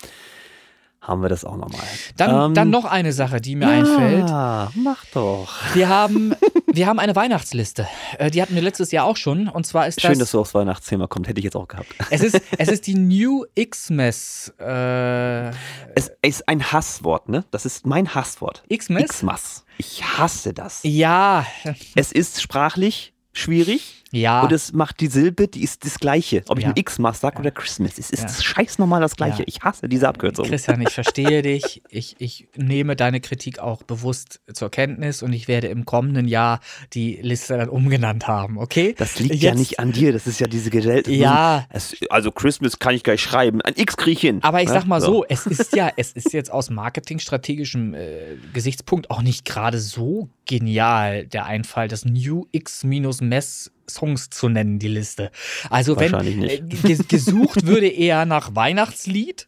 Haben wir das auch nochmal. Dann, Ähm, dann noch eine Sache, die mir einfällt. Ja, mach doch. Wir haben, wir haben eine Weihnachtsliste. Äh, Die hatten wir letztes Jahr auch schon. Und zwar ist Schön, das. dass du aufs Weihnachtsthema kommst. Hätte ich jetzt auch gehabt. es, ist, es ist die New Xmas. Äh, Es ist ein Hasswort, ne? Das ist mein Hasswort. Xmas? Xmas. Ich hasse das. Ja, Es ist sprachlich schwierig ja. und es macht die Silbe, die ist das Gleiche. Ob ich Ja. ein Xmas sag oder Christmas. Es ist Ja. scheiß normal das Gleiche. Ja. Ich hasse diese Abkürzung. Christian, ich verstehe <laughs> dich. Ich, ich nehme deine Kritik auch bewusst zur Kenntnis und ich werde im kommenden Jahr die Liste dann umgenannt haben, okay? Das liegt ja Jetzt- nicht an dir, das ist ja diese Gesellschaft. Ja. Es, also Christmas kann ich gleich schreiben. Ein X krieg ich hin. Aber ich sag mal so, es ist ja, es ist jetzt aus marketingstrategischem äh, Gesichtspunkt auch nicht gerade so genial, der Einfall, das New X-Mess Songs zu nennen, die Liste. Also wenn nicht. äh, ges- gesucht würde eher nach Weihnachtslied,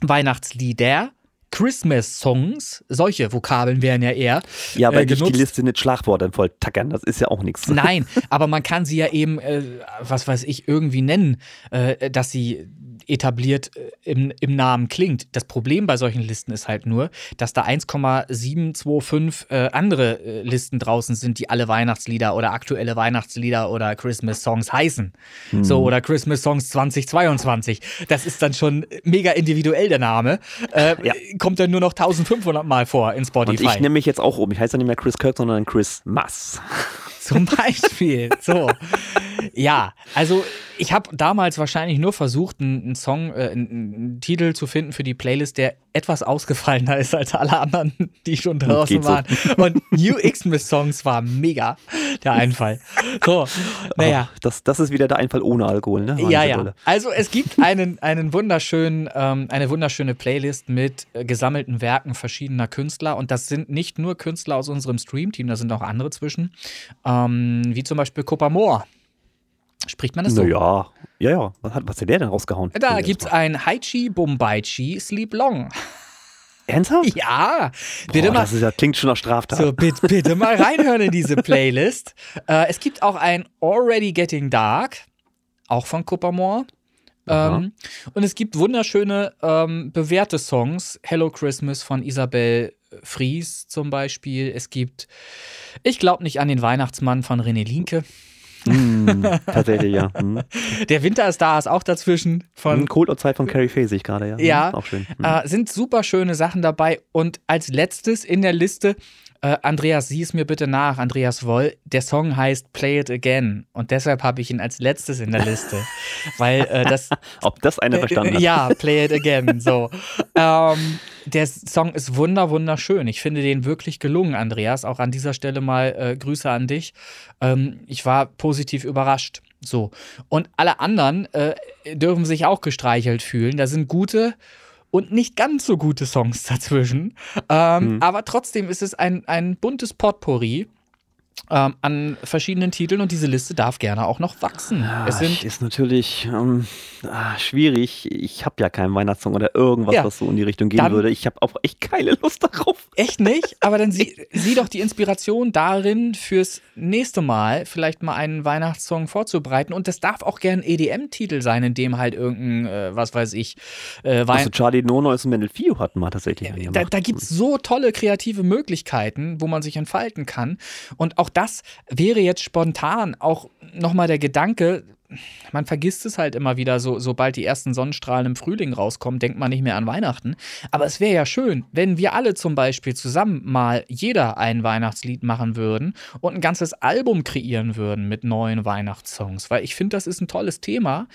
Weihnachtslieder, Christmas-Songs, solche Vokabeln wären ja eher. Ja, aber äh, nicht die. Liste mit Schlagworten voll tackern, das ist ja auch nichts. Nein, aber man kann sie ja eben, äh, was weiß ich, irgendwie nennen, äh, dass sie etabliert äh, im, im Namen klingt. Das Problem bei solchen Listen ist halt nur, dass da 1,725 äh, andere äh, Listen draußen sind, die alle Weihnachtslieder oder aktuelle Weihnachtslieder oder Christmas-Songs heißen. So, oder Christmas-Songs 2022. Das ist dann schon mega individuell, der Name. Äh, Ja. Kommt dann nur noch 1500 Mal vor in Und Spotify. ich nehme mich jetzt auch um. Ich heiße dann nicht mehr Chris Kirk, sondern Chris Mass. <laughs> Zum Beispiel. So. Ja, also ich habe damals wahrscheinlich nur versucht, einen, Song, äh, einen, einen Titel zu finden für die Playlist, der etwas ausgefallener ist als alle anderen, die schon draußen Geht so. waren. Und New Xmas Songs war mega der Einfall. So, naja. Ach, das, das ist wieder der Einfall ohne Alkohol, ne? War Ja, so ja. Also es gibt einen, einen wunderschönen, ähm, eine wunderschöne Playlist mit äh, gesammelten Werken verschiedener Künstler. Und das sind nicht nur Künstler aus unserem Stream-Team, da sind auch andere zwischen. Ähm, wie zum Beispiel Copamore. Spricht man das so? Naja, ja, ja. Was hat, was hat der denn rausgehauen? Da Also, gibt's ein Haichi Bombaichi Sleep Long. Ernsthaft? <laughs> Ja, bitte Boah, mal. das ist ja, klingt schon nach Straftat. So, bitte, bitte mal <laughs> reinhören in diese Playlist. Äh, es gibt auch ein Already Getting Dark, auch von Coppermore. Aha. Ähm, und es gibt wunderschöne ähm, bewährte Songs. Hello Christmas von Isabel Fries zum Beispiel. Es gibt Ich glaube nicht an den Weihnachtsmann von René Linke. Hm, tatsächlich, ja. Hm. <laughs> Der Winter ist da, ist auch dazwischen von Von Cold Outside von Carrie Faye sehe ich gerade, ja. Ja. Hm, Auch schön. Hm. Äh, sind super schöne Sachen dabei. Und als letztes in der Liste, äh, Andreas, sieh es mir bitte nach, Andreas Woll, der Song heißt Play It Again. Und deshalb habe ich ihn als letztes in der Liste. <laughs> weil äh, das. Ob das einer verstanden äh, hat. Ja, Play It Again. So. ähm, der Song ist wunder, wunderschön. Ich finde den wirklich gelungen, Andreas. Auch an dieser Stelle mal äh, Grüße an dich. Ähm, ich war positiv überrascht. So. Und alle anderen äh, dürfen sich auch gestreichelt fühlen. Da sind gute und nicht ganz so gute Songs dazwischen. Ähm, Hm. Aber trotzdem ist es ein, ein buntes Potpourri. Ähm, an verschiedenen Titeln und diese Liste darf gerne auch noch wachsen. Ah, es sind ist natürlich ähm, ah, schwierig. Ich habe ja keinen Weihnachtssong oder irgendwas, Ja. was so in die Richtung gehen Dann- würde. Ich habe auch echt keine Lust darauf. Echt nicht? Aber dann sieh, <laughs> sieh doch die Inspiration darin, fürs nächste Mal vielleicht mal einen Weihnachtssong vorzubereiten. Und das darf auch gern ein EDM-Titel sein, in dem halt irgendein, äh, was weiß ich, äh, Wein Also Charlie Nonois und Mendel Fio hatten wir tatsächlich da, gemacht. da gibt es so tolle kreative Möglichkeiten, wo man sich entfalten kann. Und auch das wäre jetzt spontan auch nochmal der Gedanke, man vergisst es halt immer wieder, so, sobald die ersten Sonnenstrahlen im Frühling rauskommen, denkt man nicht mehr an Weihnachten. Aber es wäre ja schön, wenn wir alle zum Beispiel zusammen mal jeder ein Weihnachtslied machen würden und ein ganzes Album kreieren würden mit neuen Weihnachtssongs. Weil ich finde, das ist ein tolles Thema.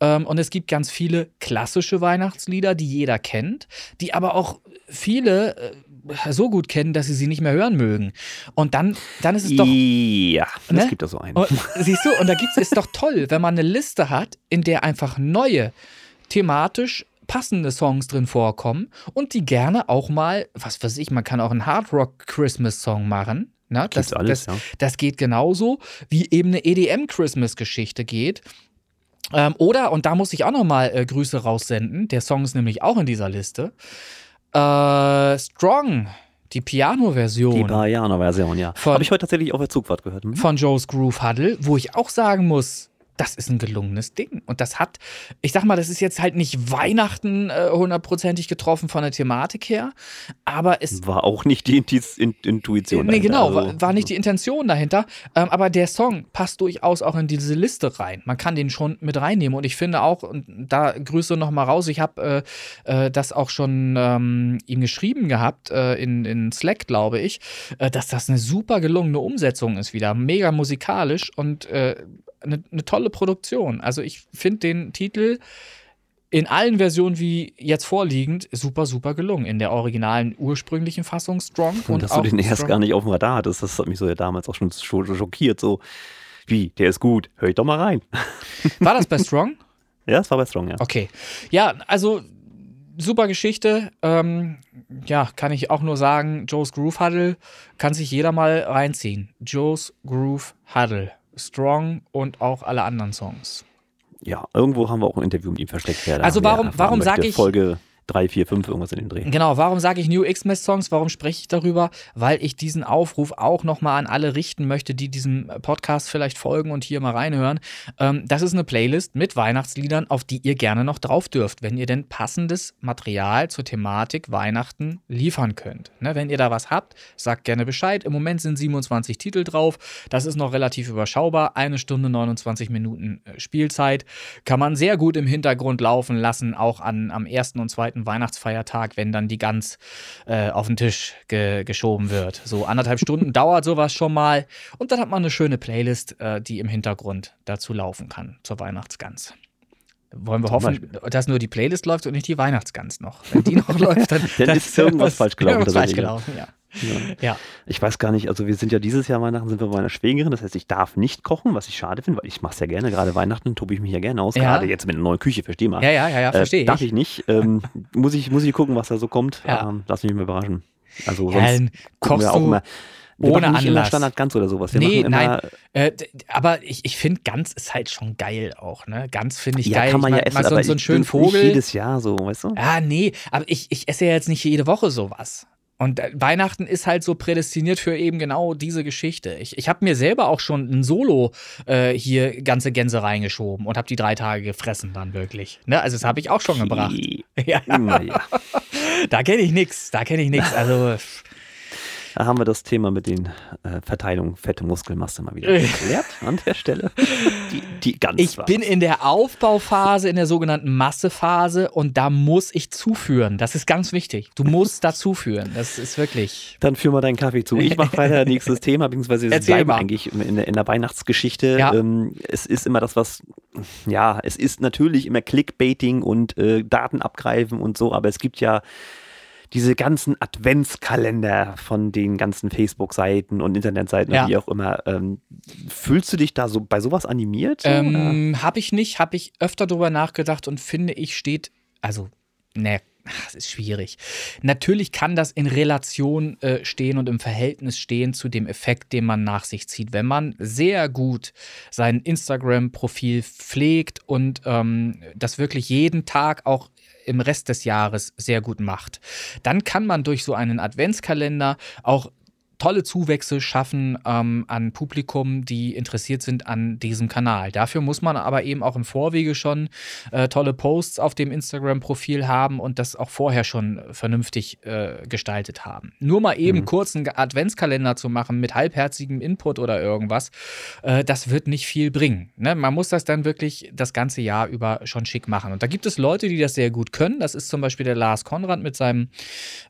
Ähm, und es gibt ganz viele klassische Weihnachtslieder, die jeder kennt, die aber auch viele äh, so gut kennen, dass sie sie nicht mehr hören mögen. Und dann, dann ist es doch. ja, Ne? gibt da so einen. Und, siehst du, und da gibt's, ist doch toll, wenn man eine Liste hat, in der einfach neue, thematisch passende Songs drin vorkommen und die gerne auch mal, was weiß ich, man kann auch einen Hard Rock Christmas Song machen. Na, das, alles, das, ja. das geht genauso, wie eben eine EDM Christmas Geschichte geht. Ähm, oder, und da muss ich auch noch mal äh, Grüße raussenden, der Song ist nämlich auch in dieser Liste. Äh, Strong, die Piano-Version. Die Bajana-Version, ja. Habe ich heute tatsächlich auf der Zugfahrt gehört. Hm? von Joe's Groove Huddle, wo ich auch sagen muss, das ist ein gelungenes Ding. Und das hat, ich sag mal, das ist jetzt halt nicht Weihnachten äh, hundertprozentig getroffen von der Thematik her, aber es. War auch nicht die In Intuition. Nee, dahinter, genau, also- war, war nicht die Intention dahinter. Ähm, aber der Song passt durchaus auch in diese Liste rein. Man kann den schon mit reinnehmen. Und ich finde auch, und da Grüße noch mal raus, ich habe äh, äh, das auch schon ähm, ihm geschrieben gehabt, äh, in, in Slack, glaube ich, äh, dass das eine super gelungene Umsetzung ist wieder. Mega musikalisch und eine, eine tolle Produktion. Also ich finde den Titel in allen Versionen wie jetzt vorliegend super, super gelungen. In der originalen, ursprünglichen Fassung Strong und, Und dass du den erst Strong- gar nicht auf dem Radar hattest, das hat mich so ja damals auch schon schon schockiert. So, wie, der ist gut, hör ich doch mal rein. War das bei Strong? <laughs> Ja, das war bei Strong, ja. Okay. Ja, also super Geschichte. Ähm, ja, kann ich auch nur sagen, Joe's Groove Huddle kann sich jeder mal reinziehen. Joe's Groove Huddle. Strong und auch alle anderen Songs. Ja, irgendwo haben wir auch ein Interview mit ihm versteckt. Also warum- warum sag möchte. ich- Folge 3, 4, 5, irgendwas in den Dreh. Genau, warum sage ich New Xmas Songs? Warum spreche ich darüber? Weil ich diesen Aufruf auch nochmal an alle richten möchte, die diesem Podcast vielleicht folgen und hier mal reinhören. Ähm, das ist eine Playlist mit Weihnachtsliedern, auf die ihr gerne noch drauf dürft, wenn ihr denn passendes Material zur Thematik Weihnachten liefern könnt. Ne, wenn ihr da was habt, sagt gerne Bescheid. Im Moment sind 27 Titel drauf. Das ist noch relativ überschaubar. Eine Stunde 29 Minuten äh, Spielzeit. Kann man sehr gut im Hintergrund laufen lassen, auch an, am ersten und zweiten Weihnachtsfeiertag, wenn dann die Gans äh, auf den Tisch ge geschoben wird. So anderthalb Stunden <laughs> dauert sowas schon mal. Und dann hat man eine schöne Playlist, äh, die im Hintergrund dazu laufen kann, zur Weihnachtsgans. Wollen wir Zum hoffen, dass nur die Playlist läuft und nicht die Weihnachtsgans noch. Wenn die noch <laughs> läuft, dann, Dann ist irgendwas <laughs> falsch gelaufen, Irgendwas falsch gelaufen, ja. Ja. Ja. Ich weiß gar nicht, also wir sind ja dieses Jahr Weihnachten, sind wir bei meiner Schwägerin, das heißt, ich darf nicht kochen, was ich schade finde, weil ich mache es ja gerne, gerade Weihnachten tobe ich mich ja gerne aus, Ja. gerade jetzt mit einer neuen Küche, versteh mal. Ja, ja, ja, ja, verstehe äh, darf ich. ich nicht. Ähm, <laughs> muss, ich, muss ich gucken, was da so kommt. Ja. Ähm, lass mich mal überraschen. Also Ja, sonst gucken kochst auch du immer. Wir ohne machen nicht immer Anlass. Standard ganz oder sowas. Wir Nee, immer, nein. Äh, aber ich, ich finde, Gans ist halt schon geil auch, ne? Gans finde ich Ja, geil. kann man ich ja mag- essen, so, aber so einen schönen nicht Vogel. jedes Jahr so, weißt du? Ja, nee, aber ich, ich esse ja jetzt nicht jede Woche sowas. Und äh, Weihnachten ist halt so prädestiniert für eben genau diese Geschichte. Ich, ich habe mir selber auch schon ein Solo äh, hier ganze Gänse reingeschoben und habe die drei Tage gefressen dann wirklich. Ne? Also das habe ich auch schon gebracht. <laughs> Ja, Naja, da kenne ich nichts, da kenne ich nichts. Also da haben wir das Thema mit den äh, Verteilung fette Muskelmasse mal wieder <laughs> geklärt an der Stelle. Die, die ganz ich bin in der Aufbauphase, in der sogenannten Massephase und da muss ich zuführen. Das ist ganz wichtig. Du musst dazuführen. Das ist wirklich. Dann führ mal deinen Kaffee zu. Ich mache weiter <laughs> nächstes Thema, beziehungsweise wir bleiben mal. eigentlich in der, in der Weihnachtsgeschichte. Ja. Ähm, es ist immer das, was, ja, es ist natürlich immer Clickbaiting und äh, Daten abgreifen und so, aber es gibt ja diese ganzen Adventskalender von den ganzen Facebook-Seiten und Internetseiten Ja. und wie auch immer. Ähm, fühlst du dich da so bei sowas animiert? Ähm, habe ich nicht, habe ich öfter drüber nachgedacht und finde ich steht, also, ne, es ist schwierig. Natürlich kann das in Relation äh, stehen und im Verhältnis stehen zu dem Effekt, den man nach sich zieht. Wenn man sehr gut sein Instagram-Profil pflegt und ähm, das wirklich jeden Tag auch im Rest des Jahres sehr gut macht, dann kann man durch so einen Adventskalender auch tolle Zuwächse schaffen ähm, an Publikum, die interessiert sind an diesem Kanal. Dafür muss man aber eben auch im Vorwege schon äh, tolle Posts auf dem Instagram-Profil haben und das auch vorher schon vernünftig äh, gestaltet haben. Nur mal eben Mhm. kurz einen Adventskalender zu machen mit halbherzigem Input oder irgendwas, äh, das wird nicht viel bringen. Ne? Man muss das dann wirklich das ganze Jahr über schon schick machen. Und da gibt es Leute, die das sehr gut können. Das ist zum Beispiel der Lars Konrad mit seinem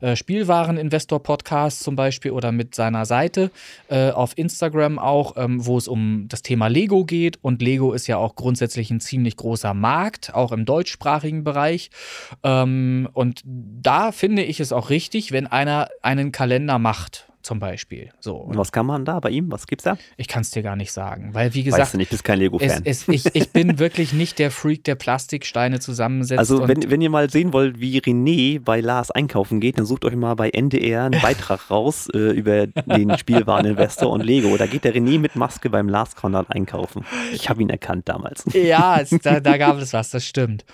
äh, Spielwareninvestor-Podcast zum Beispiel oder mit seiner Seite äh, auf Instagram auch, ähm, wo es um das Thema Lego geht. Und Lego ist ja auch grundsätzlich ein ziemlich großer Markt, auch im deutschsprachigen Bereich. Ähm, und da finde ich es auch richtig, wenn einer einen Kalender macht. Zum Beispiel. So. Und was kann man da bei ihm? Was gibt's da? Ich kann es dir gar nicht sagen, weil wie gesagt, weißt du nicht, bist kein Lego-Fan. ich, ich bin <laughs> wirklich nicht der Freak, der Plastiksteine zusammensetzt. Also wenn, wenn ihr mal sehen wollt, wie René bei Lars einkaufen geht, dann sucht euch mal bei NDR einen Beitrag <laughs> raus äh, über den Spielwareninvestor und Lego. Da geht der René mit Maske beim Lars Konrad einkaufen. Ich habe ihn erkannt damals. Ja, es, da, da, <laughs> gab es was, das stimmt.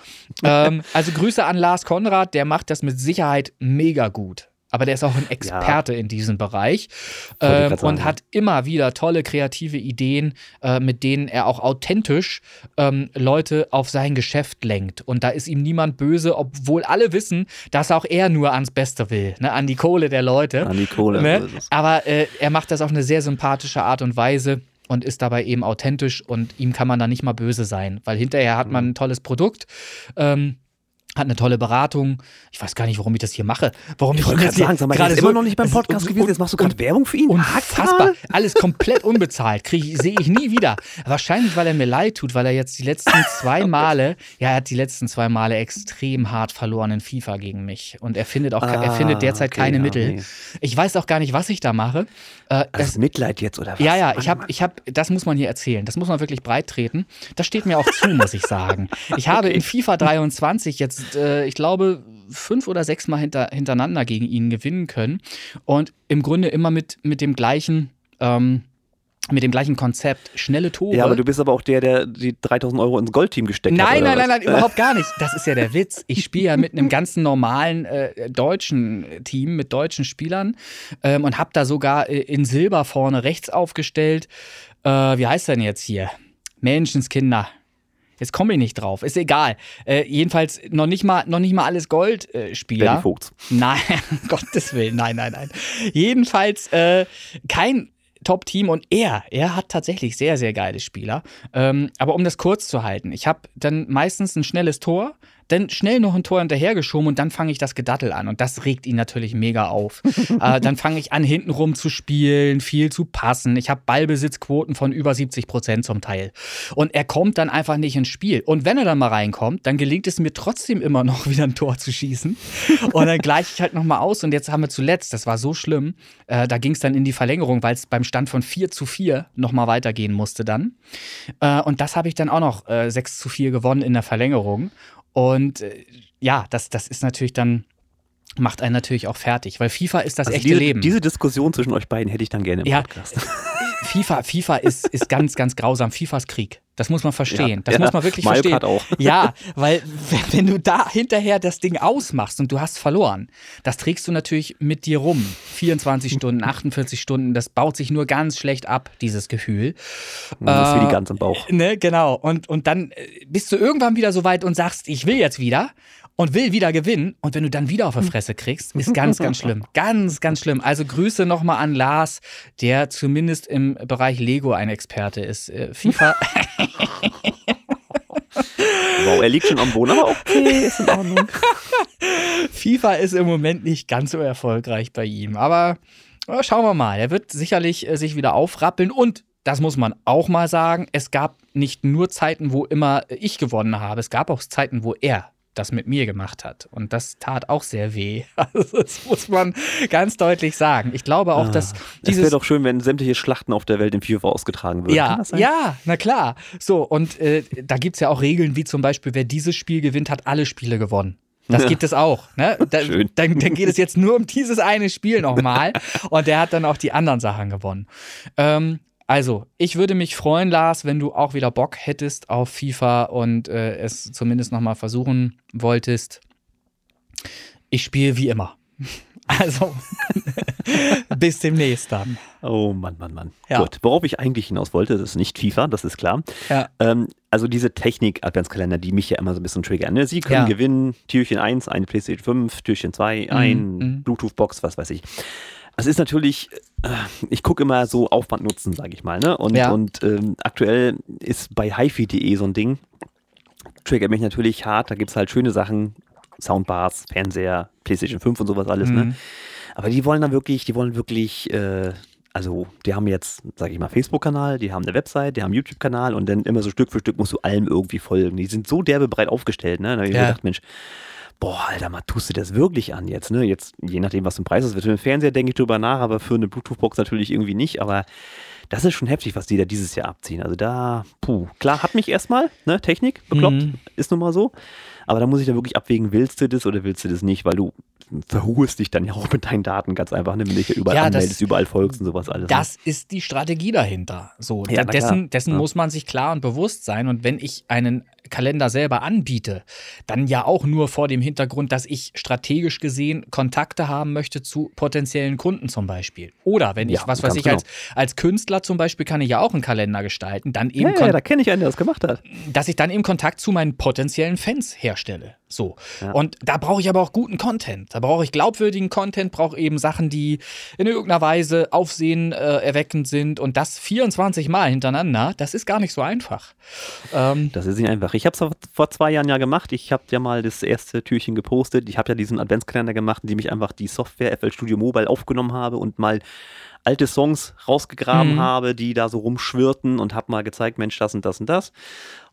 Ähm, also Grüße an Lars Konrad, der macht das mit Sicherheit mega gut aber der ist auch ein Experte ja. in diesem Bereich ähm, und hat immer wieder tolle kreative Ideen, äh, mit denen er auch authentisch ähm, Leute auf sein Geschäft lenkt. Und da ist ihm niemand böse, obwohl alle wissen, dass auch er nur ans Beste will, ne? an die Kohle der Leute. An die Kohle. Ne? Aber äh, er macht das auf eine sehr sympathische Art und Weise und ist dabei eben authentisch und ihm kann man da nicht mal böse sein, weil hinterher hat man mhm. ein tolles Produkt. Ähm, hat eine tolle Beratung. Ich weiß gar nicht, warum ich das hier mache. Warum ich wollte gerade sagen, sag mal, gerade so, immer noch nicht beim Podcast gewesen. Jetzt machst du gerade Werbung für ihn. Unfassbar. Alles komplett unbezahlt. Sehe ich nie wieder. Wahrscheinlich, weil er mir leid tut, weil er jetzt die letzten <laughs> zwei Male, ja, er hat die letzten zwei Male extrem hart verloren in FIFA gegen mich. Und er findet auch, ah, er findet derzeit okay, keine ja, Mittel. Nee. Ich weiß auch gar nicht, was ich da mache. Äh, das ist Mitleid jetzt oder was? Ja, ja, ich habe, ich habe, das muss man hier erzählen. Das muss man wirklich breit treten. Das steht mir auch zu, muss ich sagen. Ich <laughs> habe okay. in FIFA 23 jetzt äh, ich glaube, fünf oder sechs Mal hinter, hintereinander gegen ihn gewinnen können. Und im Grunde immer mit, mit dem gleichen. Ähm, mit dem gleichen Konzept, schnelle Tore. Ja, aber du bist aber auch der, der die 3000 Euro ins Goldteam gesteckt nein, hat. Nein, nein, nein, nein, überhaupt gar nicht. Das ist ja der Witz. Ich spiele ja mit einem ganzen normalen äh, deutschen Team, mit deutschen Spielern ähm, und habe da sogar äh, in Silber vorne rechts aufgestellt. Äh, wie heißt denn jetzt hier? Menschenskinder. Jetzt komme ich nicht drauf. Ist egal. Äh, jedenfalls noch nicht mal, noch nicht mal alles Goldspieler. Äh, Vogts. Nein, <laughs> Gottes Willen. Nein, nein, nein. Jedenfalls äh, kein Top-Team und er, er hat tatsächlich sehr, sehr geile Spieler. Ähm, aber um das kurz zu halten, ich habe dann meistens ein schnelles Tor, dann schnell noch ein Tor hinterhergeschoben und dann fange ich das Gedattel an. Und das regt ihn natürlich mega auf. <laughs> äh, dann fange ich an, hintenrum zu spielen, viel zu passen. Ich habe Ballbesitzquoten von über 70 Prozent zum Teil. Und er kommt dann einfach nicht ins Spiel. Und wenn er dann mal reinkommt, dann gelingt es mir trotzdem immer noch <laughs> wieder ein Tor zu schießen. Und dann gleiche ich halt nochmal aus. Und jetzt haben wir zuletzt, das war so schlimm, äh, da ging es dann in die Verlängerung, weil es beim Stand von 4 zu 4 nochmal weitergehen musste dann. Äh, und das habe ich dann auch noch äh, 6 zu 4 gewonnen in der Verlängerung. Und äh, ja, das, das ist natürlich dann, macht einen natürlich auch fertig, weil FIFA ist das also echte diese, Leben. Diese Diskussion zwischen euch beiden hätte ich dann gerne im ja, Podcast. <laughs> FIFA, FIFA ist, ist ganz, ganz grausam. FIFA ist Krieg. Das muss man verstehen. Ja, das ja, muss man wirklich Mario verstehen. auch. Ja, weil wenn du da hinterher das Ding ausmachst und du hast verloren, das trägst du natürlich mit dir rum. 24 Stunden, 48 Stunden, das baut sich nur ganz schlecht ab, dieses Gefühl. Das ist wie die äh, Gans im Bauch. Ne, genau. Und, und dann äh, bist du irgendwann wieder so weit und sagst, ich will jetzt wieder und will wieder gewinnen. Und wenn du dann wieder auf der Fresse kriegst, ist ganz, ganz schlimm. Ganz, ganz schlimm. Also Grüße nochmal an Lars, der zumindest im Bereich Lego ein Experte ist. Äh, FIFA. <laughs> Wow, er liegt schon am Boden, aber okay, ist in Ordnung. <laughs> FIFA ist im Moment nicht ganz so erfolgreich bei ihm, aber äh, schauen wir mal. Er wird sicherlich äh, sich wieder aufrappeln und das muss man auch mal sagen, es gab nicht nur Zeiten, wo immer ich gewonnen habe, es gab auch Zeiten, wo er das mit mir gemacht hat. Und das tat auch sehr weh. <laughs> Also das muss man ganz deutlich sagen. Ich glaube auch, ah, dass dieses... Es wäre doch schön, wenn sämtliche Schlachten auf der Welt in FIFA ausgetragen würden. Ja, ja, na klar. So, und äh, da gibt es ja auch Regeln, wie zum Beispiel, wer dieses Spiel gewinnt, hat alle Spiele gewonnen. Das gibt es auch. Ne? <laughs> Da, Schön. Dann, dann, geht es jetzt nur um dieses eine Spiel nochmal. <laughs> und der hat dann auch die anderen Sachen gewonnen. Ähm, also, ich würde mich freuen, Lars, wenn du auch wieder Bock hättest auf FIFA und äh, es zumindest nochmal versuchen wolltest. Ich spiele wie immer. <laughs> Also, <laughs> bis demnächst dann. Oh Mann, Mann, Mann. Ja. Gut, worauf ich eigentlich hinaus wollte, das ist nicht FIFA, das ist klar. Ja. Ähm, also diese Technik-Adventskalender, die mich ja immer so ein bisschen triggern. Ne? Sie können ja. gewinnen, Türchen 1, eine PlayStation 5, Türchen 2, mhm. ein mhm. Bluetooth-Box, was weiß ich. Es ist natürlich, äh, ich gucke immer so Aufwand nutzen, sage ich mal. Ne? Und, ja. und ähm, aktuell ist bei hifi.de so ein Ding, triggert mich natürlich hart. Da gibt es halt schöne Sachen, Soundbars, Fernseher, PlayStation 5 und sowas alles. Ne? Mhm. Ne? Aber die wollen dann wirklich, die wollen wirklich, äh, also die haben jetzt, sage ich mal, Facebook-Kanal, die haben eine Website, die haben einen YouTube-Kanal und dann immer so Stück für Stück musst du allem irgendwie folgen. Die sind so derbe breit aufgestellt. Ne? Da habe ich ja. gedacht, Mensch, boah, Alter, mal tust du das wirklich an jetzt, ne? Jetzt, je nachdem, was im Preis ist, wird für den Fernseher denke ich drüber nach, aber für eine Bluetooth-Box natürlich irgendwie nicht, aber das ist schon heftig, was die da dieses Jahr abziehen. Also da, puh, klar, hat mich erstmal, ne, Technik, bekloppt, Mhm. ist nun mal so. Aber da muss ich da wirklich abwägen, willst du das oder willst du das nicht, weil du verhurst dich dann ja auch mit deinen Daten ganz einfach, ne, wenn du dich ja überall Ja, das- anmeldest, überall folgst und sowas alles. ne? Das ist die Strategie dahinter. So, Ja, dessen, dessen Ja. muss man sich klar und bewusst sein. Und wenn ich einen Kalender selber anbiete, dann ja auch nur vor dem Hintergrund, dass ich strategisch gesehen Kontakte haben möchte zu potenziellen Kunden zum Beispiel. Oder wenn ich, Ja, was weiß ich, genau. als, als Künstler zum Beispiel kann ich ja auch einen Kalender gestalten, dann ja, eben, ja, kon- da kenne ich einen, der das gemacht hat. dass ich dann eben Kontakt zu meinen potenziellen Fans herstelle. So. Ja. Und da brauche ich aber auch guten Content. Da brauche ich glaubwürdigen Content, brauche eben Sachen, die in irgendeiner Weise aufsehen äh, erweckend sind und das 24 Mal hintereinander, das ist gar nicht so einfach. Ähm, Das ist nicht einfach. Ich habe es vor zwei Jahren ja gemacht. Ich habe ja mal das erste Türchen gepostet. Ich habe ja diesen Adventskalender gemacht, in dem ich einfach die Software FL Studio Mobile aufgenommen habe und mal alte Songs rausgegraben Mhm. habe, die da so rumschwirrten und habe mal gezeigt, Mensch, das und das und das.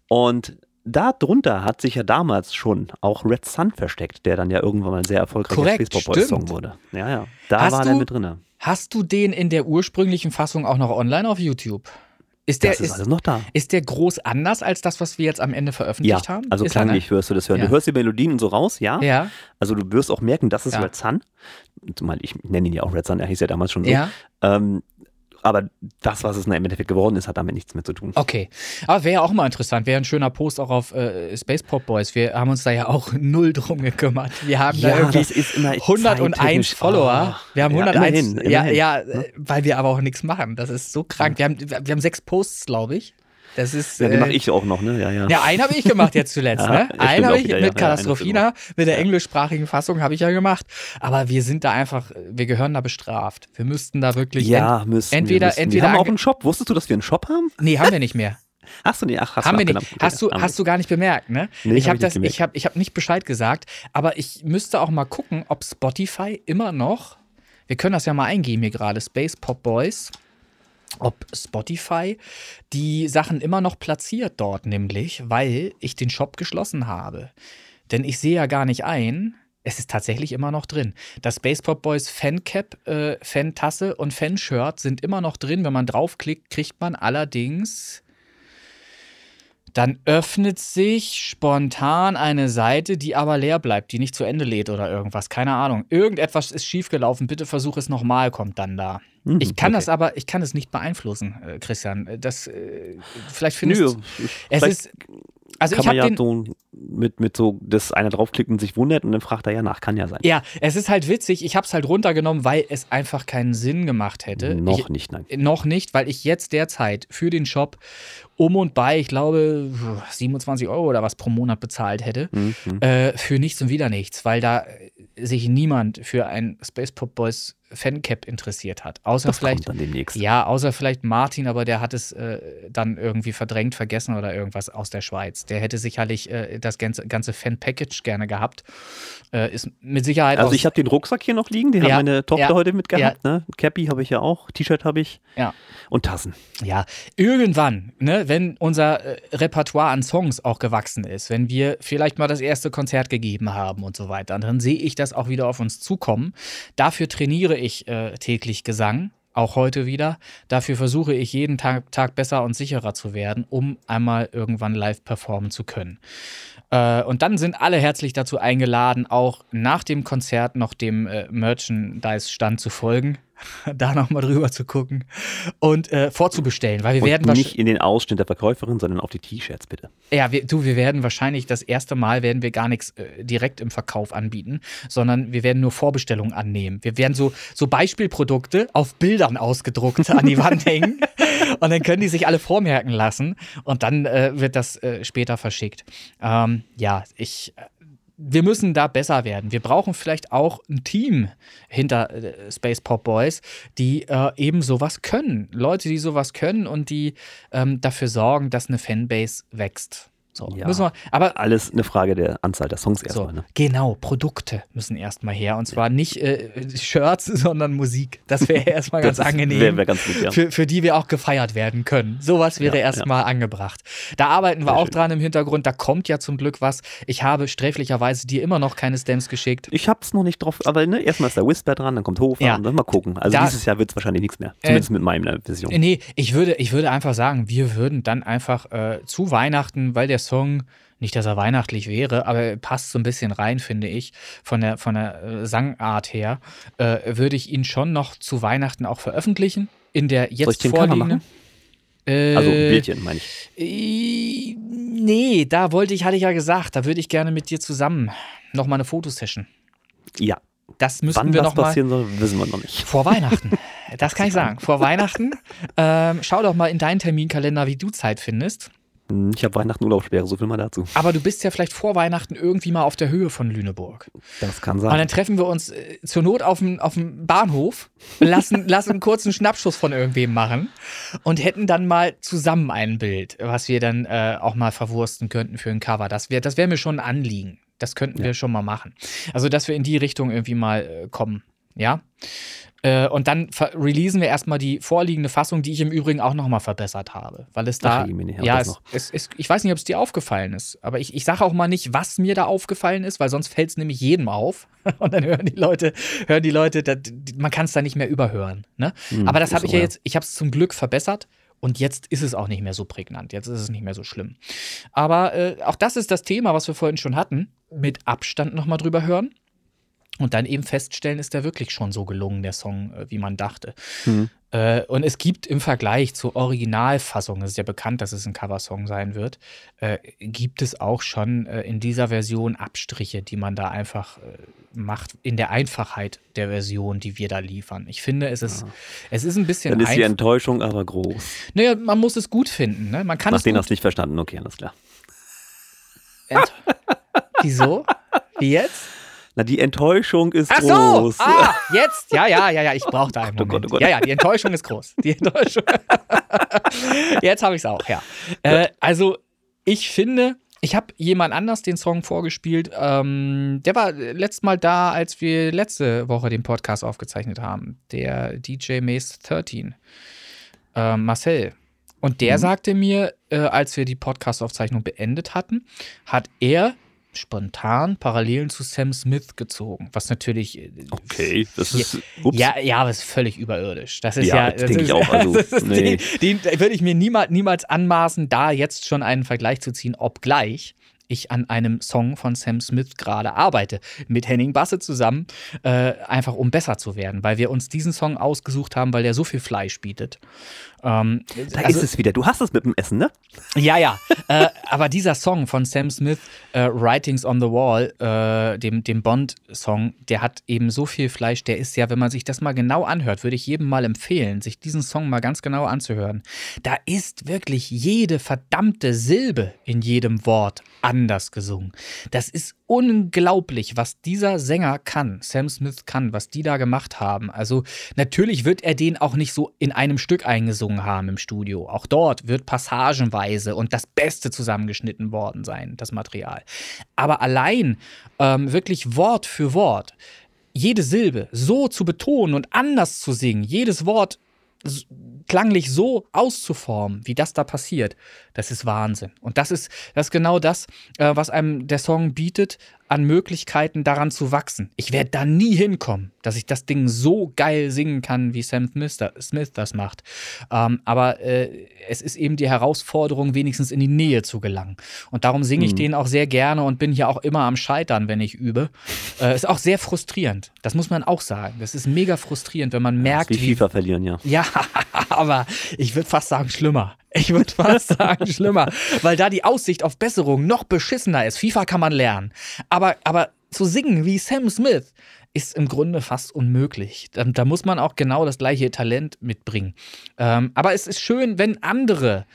Und da drunter hat sich ja damals schon auch Red Sun versteckt, der dann ja irgendwann mal ein sehr erfolgreicher Korrekt, Space Boys Song stimmt. wurde. Ja, ja. Da Hast war du- der mit drin. hast du den in der ursprünglichen Fassung auch noch online auf YouTube? Ist der, Das ist ist, alles noch da. ist der groß anders als das, was wir jetzt am Ende Ja, veröffentlicht haben? also Ist er, ne? klanglich hörst du das hören. Ja. Du hörst die Melodien und so raus, ja. Ja, Also du wirst auch merken, das ist Ja. Red Sun. Zumal ich nenne ihn ja auch Red Sun, er hieß ja damals schon so. ja. Ähm, aber das, was es im Endeffekt geworden ist, hat damit nichts mehr zu tun. Okay. Aber wäre ja auch mal interessant, wäre ein schöner Post auch auf äh, Space Pop Boys. Wir haben uns da ja auch <laughs> null drum gekümmert. Wir haben da irgendwie ist immer 101 zeittechnisch- Follower. Oh, wir haben ja, 101. immerhin, ja, immerhin. ja, äh, weil wir aber auch nichts machen. Das ist so krank. Wir haben, wir haben sechs Posts, glaube ich. Das ist. Ja, den äh, mache ich auch noch, ne? Ja, ja. Ja, einen habe ich gemacht jetzt zuletzt. Ja, ne? Einen habe ich wieder, mit ja, Katastrophina, mit der englischsprachigen Fassung habe ich ja gemacht. Aber wir sind da einfach, wir gehören da bestraft. Wir müssten da wirklich. Ja, müssen entweder- wir, müssen. entweder wir haben auch einen Shop. Wusstest du, dass wir einen Shop haben? Nee, haben wir nicht mehr. <laughs> Hast du nicht? Ach, hast haben du wir nicht. Hast du, hast du gar nicht bemerkt, ne? Nee, ich hab habe ich das, gemerkt. ich habe, ich habe nicht Bescheid gesagt, aber ich müsste auch mal gucken, ob Spotify immer noch, wir können das ja mal eingeben hier gerade, Space Pop Boys, ob Spotify die Sachen immer noch platziert dort, nämlich, weil ich den Shop geschlossen habe. Denn ich sehe ja gar nicht ein, es ist tatsächlich immer noch drin. Das Space Boys Fancap, äh, Fan-Tasse und Fanshirt sind immer noch drin. Wenn man draufklickt, kriegt man allerdings dann öffnet sich spontan eine Seite, die aber leer bleibt, die nicht zu Ende lädt oder irgendwas. Keine Ahnung. Irgendetwas ist schiefgelaufen. Bitte versuch es nochmal, kommt dann da. Mhm, Ich kann okay. das aber, ich kann es nicht beeinflussen, äh, Christian. Das, äh, vielleicht findest Nö, du. Es vielleicht ist. Also kann ich man ja den. so mit, mit so, dass einer draufklickt und sich wundert und dann fragt er ja nach. Kann ja sein. Ja, es ist halt witzig. Ich habe es halt runtergenommen, weil es einfach keinen Sinn gemacht hätte. Noch ich, nicht, nein. Noch nicht, weil ich jetzt derzeit für den Shop um und bei, ich glaube, 27 Euro oder was pro Monat bezahlt hätte. Mhm, mhm. Äh, für nichts und wieder nichts, weil da äh, sich niemand für ein Space Pop Boys Fancap interessiert hat. Außer Das vielleicht. kommt dann demnächst. Ja, außer vielleicht Martin, aber der hat es äh, dann irgendwie verdrängt, vergessen oder irgendwas aus der Schweiz. Der hätte sicherlich äh, das ganze, ganze Fan-Package gerne gehabt. Äh, ist mit Sicherheit Also ich habe den Rucksack hier noch liegen, den Ja, hat meine Tochter ja, heute mitgehabt. Ne? Cappy habe ich ja auch, T-Shirt habe ich Ja. und Tassen. Ja, irgendwann, ne, wenn unser äh, Repertoire an Songs auch gewachsen ist, wenn wir vielleicht mal das erste Konzert gegeben haben und so weiter, dann sehe ich das auch wieder auf uns zukommen. Dafür trainiere ich äh, täglich Gesang, auch heute wieder. Dafür versuche ich jeden Tag, Tag besser und sicherer zu werden, um einmal irgendwann live performen zu können. Äh, und dann sind alle herzlich dazu eingeladen, auch nach dem Konzert noch dem äh, Merchandise-Stand zu folgen, <laughs> da nochmal drüber zu gucken und äh, vorzubestellen, weil wir werden und wahrsch- nicht in den Ausschnitt der Verkäuferin, sondern auf die T-Shirts bitte. ja, wir, du, wir werden wahrscheinlich das erste Mal werden wir gar nichts äh, direkt im Verkauf anbieten, sondern wir werden nur Vorbestellungen annehmen. Wir werden so, so Beispielprodukte auf Bildern ausgedruckt an die Wand <laughs> hängen <laughs> und dann können die sich alle vormerken lassen und dann äh, wird das äh, später verschickt. Ähm, ja, ich. äh, Wir müssen da besser werden. Wir brauchen vielleicht auch ein Team hinter äh, Space Pop Boys, die äh, eben sowas können. Leute, die sowas können und die ähm, dafür sorgen, dass eine Fanbase wächst. So, Ja. müssen wir, aber Alles eine Frage der Anzahl der Songs so, erstmal. Ne? genau, Produkte müssen erstmal her. Und zwar nicht äh, Shirts, <laughs> sondern Musik. Das wäre <laughs> erstmal ganz angenehm. Wäre wär ganz gut, ja. für, für die wir auch gefeiert werden können. Sowas wäre Ja, erstmal angebracht. Da arbeiten wir Sehr auch schön. dran im Hintergrund. Da kommt ja zum Glück was. Ich habe sträflicherweise dir immer noch keine Stamps geschickt. Ich hab's noch nicht drauf, aber ne, erstmal ist der Whisper dran, dann kommt Hofer Ja. und dann mal gucken. Also Da- dieses Jahr wird es wahrscheinlich nichts mehr. Zumindest mit meiner Version. Nee, ich würde, ich würde einfach sagen, wir würden dann einfach äh, zu Weihnachten, weil der Song, nicht, dass er weihnachtlich wäre, aber er passt so ein bisschen rein, finde ich, von der, von der äh, Sangart her, äh, würde ich ihn schon noch zu Weihnachten auch veröffentlichen. In der jetzt vorliegenden. Äh, Also Bildchen, meine ich. äh, nee, da wollte ich, hatte ich ja gesagt, da würde ich gerne mit dir zusammen nochmal eine Fotosession. Ja. Das müssten Wann wir das noch mal passieren soll, wissen wir noch nicht. vor Weihnachten. Das <laughs> kann ich sagen. Vor Weihnachten. Ähm, schau doch mal in deinen Terminkalender, wie du Zeit findest. Hm, Ich habe Weihnachten Urlaubssperre, so viel mal dazu. Aber du bist ja vielleicht vor Weihnachten irgendwie mal auf der Höhe von Lüneburg. Das kann Und sein. dann treffen wir uns äh, zur Not auf dem, auf dem Bahnhof, lassen, <laughs> lassen einen kurzen Schnappschuss von irgendwem machen und hätten dann mal zusammen ein Bild, was wir dann äh, auch mal verwursten könnten für ein Cover. Das wäre das wär mir schon ein Anliegen. Das könnten wir schon mal machen. Also, dass wir in die Richtung irgendwie mal äh, kommen. Ja. Äh, und dann releasen wir erstmal die vorliegende Fassung, die ich im Übrigen auch nochmal verbessert habe. Weil es da. Ach, Jemine, ja, das es, es, es, ich weiß nicht, ob es dir aufgefallen ist. Aber ich, ich sage auch mal nicht, was mir da aufgefallen ist, weil sonst fällt es nämlich jedem auf. <laughs> Und dann hören die Leute, hören die Leute, da, die- man kann es da nicht mehr überhören. Ne? Hm, Aber das habe ich ja. jetzt, ich habe es zum Glück verbessert. Und jetzt ist es auch nicht mehr so prägnant. Jetzt ist es nicht mehr so schlimm. Aber äh, auch das ist das Thema, was wir vorhin schon hatten. Mit Abstand nochmal drüber hören. Und dann eben feststellen, ist der wirklich schon so gelungen, der Song, äh, wie man dachte. Mhm. Äh, und es gibt im Vergleich zur Originalfassung, es ist ja bekannt, dass es ein Coversong sein wird, äh, gibt es auch schon äh, in dieser Version Abstriche, die man da einfach äh, macht, in der Einfachheit der Version, die wir da liefern. Ich finde, es ist, es ist ein bisschen Dann ist die. Enttäuschung aber groß. Naja, man muss es gut finden. Ne? Man kann Nach es denen gut hast du nicht verstanden, okay, alles klar. Ent <laughs> Wieso? Wie jetzt? Na, die Enttäuschung ist Ach so! groß. Ah, jetzt? Ja, ja, ja, ja, ich brauche da einen Oh Gott, Moment. oh Gott. Ja, ja, die Enttäuschung ist groß. Die Enttäuschung. <laughs> jetzt habe ich es auch, ja. Äh, also, ich finde, ich habe jemand anders den Song vorgespielt. Ähm, der war letztes Mal da, als wir letzte Woche den Podcast aufgezeichnet haben. Der DJ Mace 13. Äh, Marcel. Und der Mhm. sagte mir, äh, als wir die Podcast-Aufzeichnung beendet hatten, hat er spontan Parallelen zu Sam Smith gezogen, was natürlich äh, Okay, das ist. Ups. ja, ja, aber ist völlig überirdisch. Das ist Ja, ja, das denke ist, ich auch, also, <laughs> nee. den, den würde ich mir niemals, niemals anmaßen, da jetzt schon einen Vergleich zu ziehen, obgleich ich an einem Song von Sam Smith gerade arbeite, mit Henning Basse zusammen, äh, einfach um besser zu werden, weil wir uns diesen Song ausgesucht haben, weil der so viel Fleisch bietet. Ähm, Da also- ist es wieder. Du hast es mit dem Essen, ne? ja, ja. äh, aber dieser Song von Sam Smith, äh, Writings on the Wall, äh, dem, dem Bond-Song, der hat eben so viel Fleisch. Der ist ja, wenn man sich das mal genau anhört, würde ich jedem mal empfehlen, sich diesen Song mal ganz genau anzuhören. Da ist wirklich jede verdammte Silbe in jedem Wort anders gesungen. Das ist unglaublich, was dieser Sänger kann, Sam Smith kann, was die da gemacht haben. Also natürlich wird er den auch nicht so in einem Stück eingesungen haben im Studio. Auch dort wird passagenweise und das Beste zusammengeschnitten worden sein, das Material. Aber allein ähm, wirklich Wort für Wort, jede Silbe so zu betonen und anders zu singen, jedes Wort klanglich so auszuformen, wie das da passiert, das ist Wahnsinn. Und das ist, das ist genau das, äh, was einem der Song bietet, an Möglichkeiten daran zu wachsen. Ich werde da nie hinkommen, dass ich das Ding so geil singen kann, wie Sam Smith, da- Smith das macht. Ähm, aber äh, es ist eben die Herausforderung, wenigstens in die Nähe zu gelangen. Und darum singe ich Mhm. den auch sehr gerne und bin hier auch immer am Scheitern, wenn ich übe. <laughs> Äh, ist auch sehr frustrierend. Das muss man auch sagen. Das ist mega frustrierend, wenn man merkt, Wie FIFA verlieren, ja. <laughs> ja, aber ich würde fast sagen, schlimmer. Ich würde fast <laughs> sagen, schlimmer. Weil da die Aussicht auf Besserung noch beschissener ist. FIFA kann man lernen. Aber, aber zu singen wie Sam Smith ist im Grunde fast unmöglich. Da, da muss man auch genau das gleiche Talent mitbringen. Ähm, aber es ist schön, wenn andere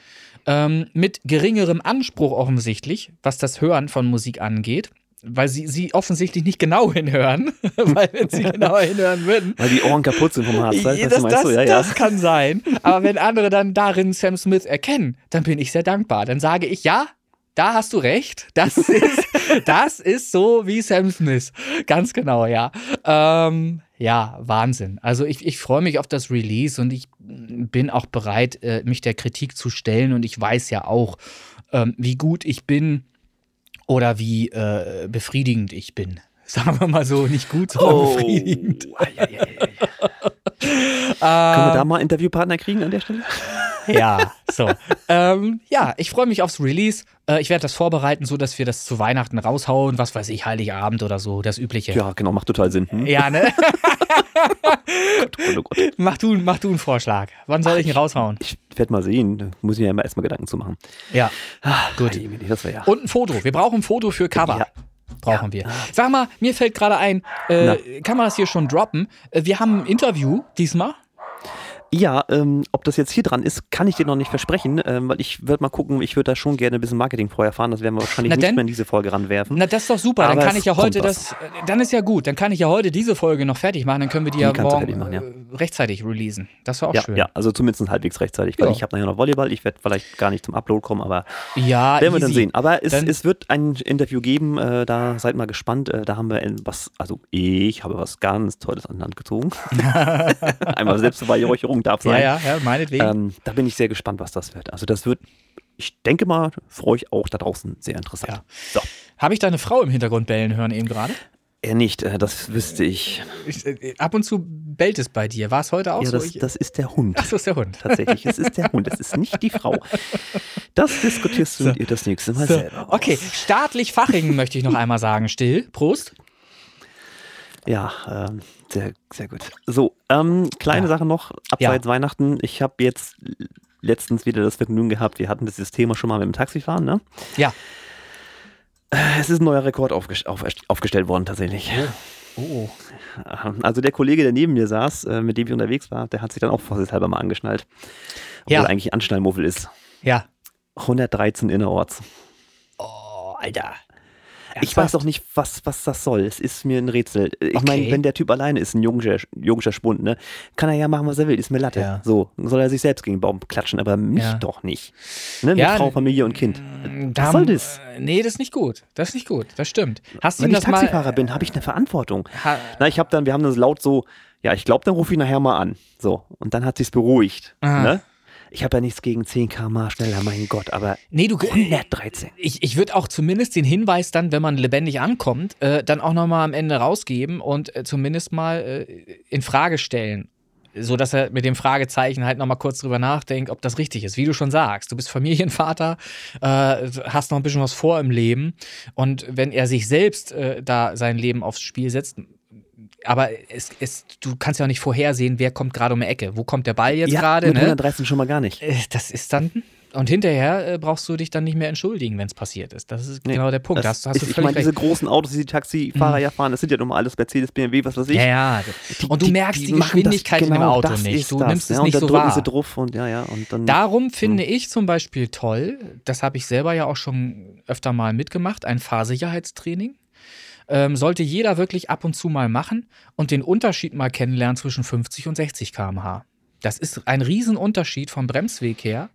ähm, mit geringerem Anspruch offensichtlich, was das Hören von Musik angeht, weil sie, sie offensichtlich nicht genau <laughs> hinhören, <laughs> weil wenn sie genauer hinhören würden, Weil die Ohren kaputt sind vom Harz. du, das, das? Ja, ja. das kann sein. Aber wenn andere dann darin Sam Smith erkennen, dann bin ich sehr dankbar. Dann sage ich, ja, da hast du recht. Das <laughs> ist, das ist so wie Sam Smith. Ganz genau, ja. Ähm, ja, Wahnsinn. Also ich, ich freue mich auf das Release und ich bin auch bereit, äh, mich der Kritik zu stellen. Und ich weiß ja auch, ähm, wie gut ich bin oder wie äh, befriedigend ich bin. <laughs> Sagen wir mal so, nicht gut, sondern oh. befriedigend. Können wir da mal Interviewpartner kriegen an der Stelle? ja, so. ähm, ja, ich freue mich aufs Release. Äh, ich werde das vorbereiten, so dass wir das zu Weihnachten raushauen. Was weiß ich, Heiligabend oder so, das Übliche. Ja, genau, macht total Sinn. Hm? Ja, ne? <laughs> Gott, oh Gott. Mach, du, mach du einen Vorschlag. Wann soll ich ihn raushauen? Ich, ich werde mal sehen. Da muss ich mir ja immer erstmal Gedanken zu machen. Ja. Ah, gut. Das ja. Und ein Foto. Wir brauchen ein Foto für Cover. Ja brauchen ja. wir. Sag mal, mir fällt gerade ein, äh, kann man das hier schon droppen? Äh, wir haben ein Interview diesmal ja, ähm, ob das jetzt hier dran ist, kann ich dir noch nicht versprechen, ähm, weil ich würde mal gucken, ich würde da schon gerne ein bisschen Marketing vorher fahren, das werden wir wahrscheinlich Na nicht denn, mehr in diese Folge ranwerfen. Na, das ist doch super, Aber dann kann ich ja heute das, äh, dann ist ja gut, dann kann ich ja heute diese Folge noch fertig machen, dann können wir die, die ja morgen machen, ja. Äh, rechtzeitig releasen. Das war auch ja, schön. Ja, also zumindest halbwegs rechtzeitig, weil ja. ich habe nachher noch Volleyball, ich werde vielleicht gar nicht zum Upload kommen, aber ja, werden wir dann sehen. Aber es, es wird ein Interview geben, äh, da seid mal gespannt, äh, da haben wir was, also ich habe was ganz Tolles an Land gezogen. <laughs> <laughs> Einmal Selbstbeweihräucherung darf sein. Ja, ja, ja meinetwegen. Ähm, da bin ich sehr gespannt, was das wird. Also das wird, ich denke mal, für euch auch da draußen sehr interessant. Ja. So. Habe ich deine Frau im Hintergrund bellen hören eben gerade? Er nicht, äh, das wüsste ich. ich. Äh, ab und zu bellt es bei dir. War es heute auch ja, so? Das, das ist der Hund. Ach, das ist der Hund. Tatsächlich, es ist der Hund, es ist nicht die Frau. Das diskutierst du so. mit ihr das nächste Mal so. selber. Okay, staatlich Fachingen möchte ich noch einmal sagen. Still, Prost. Ja, ähm, sehr, sehr gut. So, ähm, kleine ja. Sache noch, abseits ja. Weihnachten. Ich habe jetzt letztens wieder das Vergnügen gehabt, wir hatten dieses Thema schon mal mit dem Taxifahren, ne? Ja. Äh, es ist ein neuer Rekord aufgest auf, aufgestellt worden, tatsächlich. Oh. oh. Also der Kollege, der neben mir saß, äh, mit dem ich unterwegs war, der hat sich dann auch vorsichtshalber mal angeschnallt. Obwohl ja. eigentlich Anschnallmuffel ist. Ja. 113 innerorts. Oh, Alter. Ich weiß auch nicht, was, was das soll. Es ist mir ein Rätsel. Ich okay. meine, wenn der Typ alleine ist, ein junger, junger Spund, ne, kann er ja machen, was er will. Ist mir Latte. Ja. So, soll er sich selbst gegen den Baum klatschen, aber mich ja. doch nicht. Ne, mit ja, Frau, Familie und Kind. Was soll das? Nee, das ist nicht gut. Das ist nicht gut. Das stimmt. Hast wenn ich Taxifahrer mal, bin, habe ich eine Verantwortung. Ha Na, ich habe dann, wir haben das laut so, ja, ich glaube, dann rufe ich nachher mal an. So, und dann hat sich's beruhigt. Ne? Ich habe ja nichts gegen 10 km schneller, mein Gott, aber nee, du, 113. Ich, ich würde auch zumindest den Hinweis dann, wenn man lebendig ankommt, äh, dann auch nochmal am Ende rausgeben und äh, zumindest mal äh, in Frage stellen. So dass er mit dem Fragezeichen halt nochmal kurz drüber nachdenkt, ob das richtig ist. Wie du schon sagst, du bist Familienvater, äh, hast noch ein bisschen was vor im Leben. Und wenn er sich selbst äh, da sein Leben aufs Spiel setzt, aber es, es, du kannst ja auch nicht vorhersehen, wer kommt gerade um die Ecke. Wo kommt der Ball jetzt ja, gerade? Mit ne? 113 schon mal gar nicht. Äh, das ist dann. Und hinterher äh, brauchst du dich dann nicht mehr entschuldigen, wenn es passiert ist. Das ist nee, genau der Punkt. Das, hast, hast ist, ich meine, diese großen Autos, die die Taxifahrer mhm. ja fahren, das sind ja nun mal alles Mercedes, BMW, was weiß ich. Ja, ja. Die, und du die, merkst die, die Geschwindigkeit das, genau, im Auto nicht. Du das, nimmst ja, es nicht so wahr. Und, ja, ja, und dann, Darum finde mh. ich zum Beispiel toll, das habe ich selber ja auch schon öfter mal mitgemacht, ein Fahrsicherheitstraining ähm, sollte jeder wirklich ab und zu mal machen und den Unterschied mal kennenlernen zwischen 50 und 60 km/h. Das ist ein Riesenunterschied vom Bremsweg her.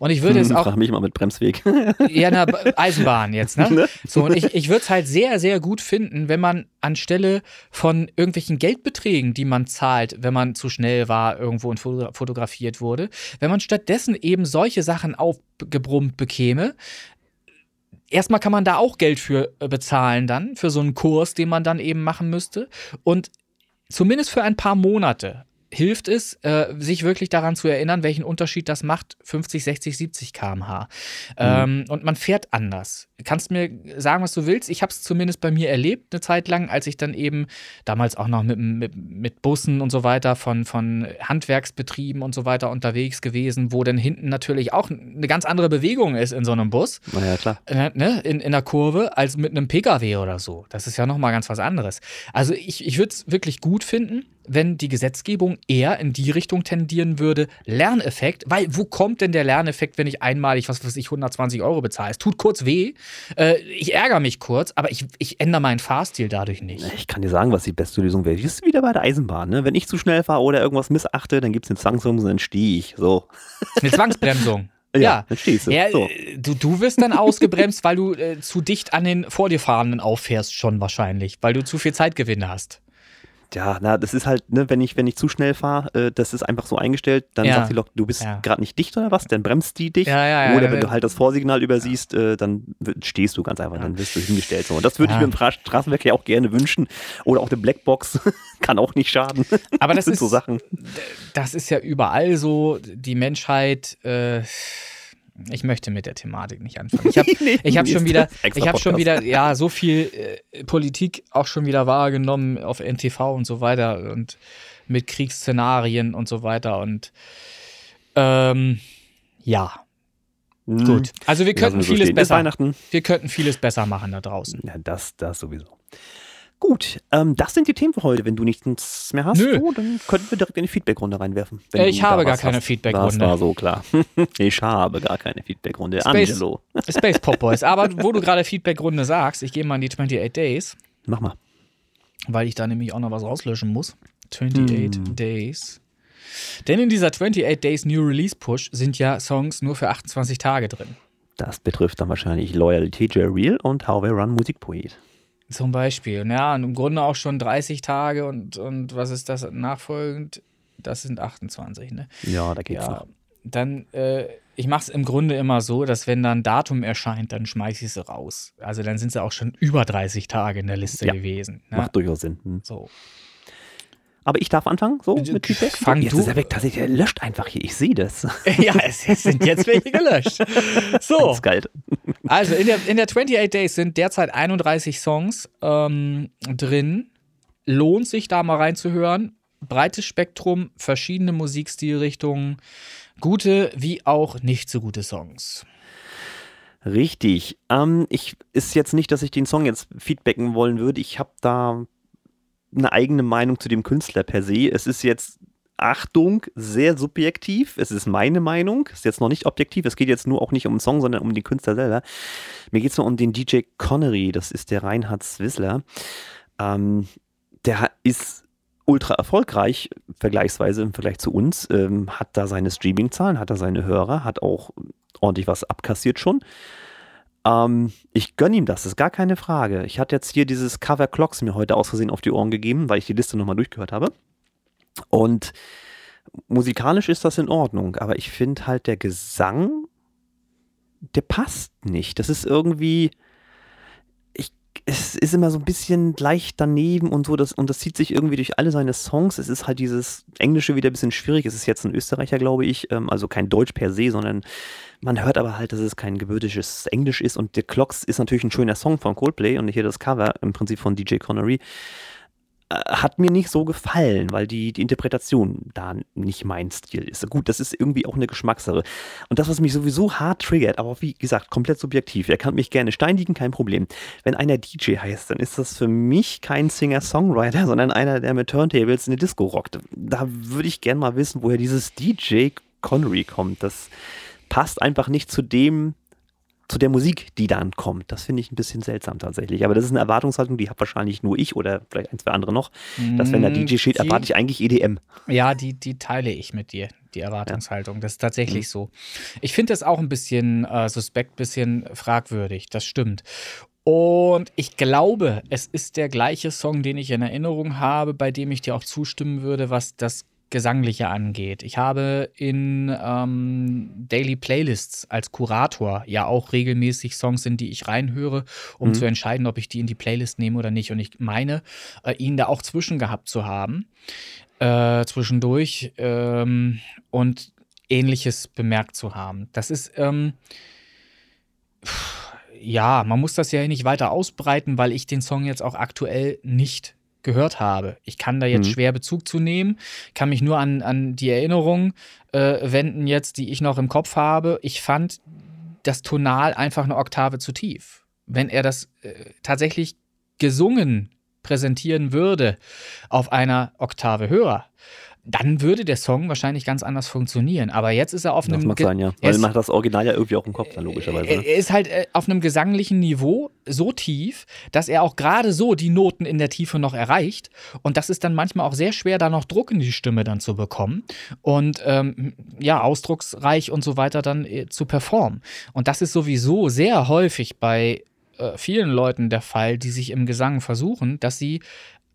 Und ich würde hm, es auch. Frag mich mal mit Bremsweg. <laughs> ja, na, Eisenbahn jetzt, ne? <laughs> ne? So, und ich, ich würde es halt sehr, sehr gut finden, wenn man anstelle von irgendwelchen Geldbeträgen, die man zahlt, wenn man zu schnell war, irgendwo und fotografiert wurde, wenn man stattdessen eben solche Sachen aufgebrummt bekäme, erstmal kann man da auch Geld für äh, bezahlen dann, für so einen Kurs, den man dann eben machen müsste. Und zumindest für ein paar Monate hilft es, äh, sich wirklich daran zu erinnern, welchen Unterschied das macht, 50, 60, 70 km/h. Mhm. Ähm, und man fährt anders. Kannst mir sagen, was du willst? Ich habe es zumindest bei mir erlebt, eine Zeit lang, als ich dann eben damals auch noch mit, mit, mit Bussen und so weiter von, von Handwerksbetrieben und so weiter unterwegs gewesen, wo dann hinten natürlich auch eine ganz andere Bewegung ist in so einem Bus. Na ja, klar. Äh, ne, in, in der Kurve, als mit einem Pkw oder so. Das ist ja nochmal ganz was anderes. Also ich, ich würde es wirklich gut finden, wenn die Gesetzgebung eher in die Richtung tendieren würde, Lerneffekt, weil wo kommt denn der Lerneffekt, wenn ich einmalig, was weiß ich, 120 Euro bezahle? Es tut kurz weh, äh, ich ärgere mich kurz, aber ich, ich ändere meinen Fahrstil dadurch nicht. Ich kann dir sagen, was die beste Lösung wäre. Das ist wieder bei der Eisenbahn. Ne? Wenn ich zu schnell fahre oder irgendwas missachte, dann gibt es eine Zwangsbremsung, dann stehe ich. So. Eine Zwangsbremsung. <laughs> Ja, Ja. dann stehst du. Ja, so. du, du wirst dann ausgebremst, <laughs> weil du äh, zu dicht an den vor dir Fahrenden auffährst, schon wahrscheinlich, weil du zu viel Zeitgewinn hast. Ja, na, das ist halt, ne, wenn ich, wenn ich zu schnell fahre, äh, das ist einfach so eingestellt, dann Ja. sagt die Lok, du bist Ja. gerade nicht dicht oder was, dann bremst die dich. Ja, ja, ja, oder wenn du halt das Vorsignal übersiehst, äh, dann stehst du ganz einfach, dann wirst du hingestellt. So. Und das würde ich mir im Tra Straßenverkehr auch gerne wünschen. Oder auch eine Blackbox, <laughs> kann auch nicht schaden. Aber das sind ist so Sachen. das ist ja überall so. Die Menschheit. Äh, ich möchte mit der Thematik nicht anfangen. Ich habe <laughs> Nee, ich hab schon wieder, ich habe schon wieder, ja, so viel äh, Politik auch schon wieder wahrgenommen auf NTV und so weiter und mit Kriegsszenarien und so weiter und ähm, ja, Hm, gut. Also wir könnten so vieles besser, Weihnachten. wir könnten vieles besser machen da draußen. Ja, das, das sowieso. Gut, ähm, das sind die Themen für heute. Wenn du nichts mehr hast, so, dann könnten wir direkt in die Feedbackrunde reinwerfen. wenn Äh, ich habe gar keine. Feedbackrunde. Das war so klar. <laughs> ich habe gar keine Feedbackrunde. Space- Angelo, <laughs> Space Pop Boys. Aber wo du gerade Feedback-Runde sagst, ich gehe mal in die 28 Days, mach mal. weil ich da nämlich auch noch was rauslöschen muss. 28 Hm. Days. Denn in dieser 28 Days New Release Push sind ja Songs nur für 28 Tage drin. Das betrifft dann wahrscheinlich Loyalty J Real und How We Run Musikpoet. Zum Beispiel. Ja, und im Grunde auch schon 30 Tage und, und was ist das nachfolgend? Das sind 28, ne? Ja, da geht's Ja. noch. Dann, äh, ich mache es im Grunde immer so, dass wenn dann ein Datum erscheint, dann schmeiße ich sie raus. Also dann sind sie auch schon über 30 Tage in der Liste Ja. gewesen. Ne? Macht durchaus Sinn. Hm. So. Aber ich darf anfangen, so Äh, mit Feedback? fang Jetzt du- ist er weg. Tatsächlich, er löscht einfach hier. Ich sehe das. <laughs> ja, es, es sind jetzt welche gelöscht. So, Ganz geil. also in der, in der 28 Days sind derzeit 31 Songs ähm, drin. Lohnt sich da mal reinzuhören. Breites Spektrum, verschiedene Musikstilrichtungen, gute wie auch nicht so gute Songs. Richtig. Ähm, ich ist jetzt nicht, dass ich den Song jetzt feedbacken wollen würde. Ich habe da eine eigene Meinung zu dem Künstler per se. Es ist jetzt Achtung, sehr subjektiv. Es ist meine Meinung. Es ist jetzt noch nicht objektiv. Es geht jetzt nur auch nicht um den Song, sondern um den Künstler selber. Mir geht es nur um den DJ Connery. Das ist der Reinhard Swissler. Ähm, der ist ultra erfolgreich, vergleichsweise im Vergleich zu uns. Ähm, hat da seine Streaming-Zahlen, hat da seine Hörer, hat auch ordentlich was abkassiert schon. Ähm, ich gönne ihm das, ist gar keine Frage. Ich hatte jetzt hier dieses Cover Clocks mir heute aus Versehen auf die Ohren gegeben, weil ich die Liste nochmal durchgehört habe. Und musikalisch ist das in Ordnung, aber ich finde halt der Gesang, der passt nicht. Das ist irgendwie, ich, es ist immer so ein bisschen leicht daneben und so, das, und das zieht sich irgendwie durch alle seine Songs. Es ist halt dieses Englische wieder ein bisschen schwierig. Es ist jetzt ein Österreicher, glaube ich, ähm, also kein Deutsch per se, sondern man hört aber halt, dass es kein gebürtisches Englisch ist und The Clocks ist natürlich ein schöner Song von Coldplay und hier das Cover im Prinzip von DJ Connery äh, hat mir nicht so gefallen, weil die, die Interpretation da nicht mein Stil ist. Gut, das ist irgendwie auch eine Geschmackssache. Und das, was mich sowieso hart triggert, aber wie gesagt, komplett subjektiv. Er kann mich gerne steinigen, kein Problem. Wenn einer DJ heißt, dann ist das für mich kein Singer-Songwriter, <laughs> sondern einer, der mit Turntables eine Disco rockt. Da würde ich gerne mal wissen, woher dieses DJ Connery kommt. Das passt einfach nicht zu dem, zu der Musik, die dann kommt. Das finde ich ein bisschen seltsam tatsächlich. Aber das ist eine Erwartungshaltung, die hat wahrscheinlich nur ich oder vielleicht ein, zwei andere noch. Dass wenn der DJ steht, Die- erwarte ich eigentlich EDM. Ja, die, die teile ich mit dir, die Erwartungshaltung. Das ist tatsächlich so. Ich finde das auch ein bisschen äh, suspekt, bisschen fragwürdig. Das stimmt. Und ich glaube, es ist der gleiche Song, den ich in Erinnerung habe, bei dem ich dir auch zustimmen würde, was das Gesangliche angeht. Ich habe in ähm, Daily Playlists als Kurator ja auch regelmäßig Songs, in die ich reinhöre, um Mhm. zu entscheiden, ob ich die in die Playlist nehme oder nicht. Und ich meine, äh, ihn da auch zwischen gehabt zu haben, äh, zwischendurch ähm, und ähnliches bemerkt zu haben. Das ist, ähm, ja, man muss das ja nicht weiter ausbreiten, weil ich den Song jetzt auch aktuell nicht gehört habe. Ich kann da jetzt Mhm. schwer Bezug zu nehmen, kann mich nur an, an die Erinnerung äh, wenden jetzt, die ich noch im Kopf habe. Ich fand das Tonal einfach eine Oktave zu tief. Wenn er das äh, tatsächlich gesungen präsentieren würde auf einer Oktave höher, dann würde der Song wahrscheinlich ganz anders funktionieren. Aber jetzt ist er auf Das einem. mag Ge- sein, ja. er Weil man hat das Original ja irgendwie auch im Kopf dann logischerweise. er Ne? er ist halt äh, auf einem gesanglichen Niveau so tief, dass er auch gerade so die Noten in der Tiefe noch erreicht. Und das ist dann manchmal auch sehr schwer, da noch Druck in die Stimme dann zu bekommen und ähm, ja, ausdrucksreich und so weiter dann äh, zu performen. Und das ist sowieso sehr häufig bei äh, vielen Leuten der Fall, die sich im Gesang versuchen, dass sie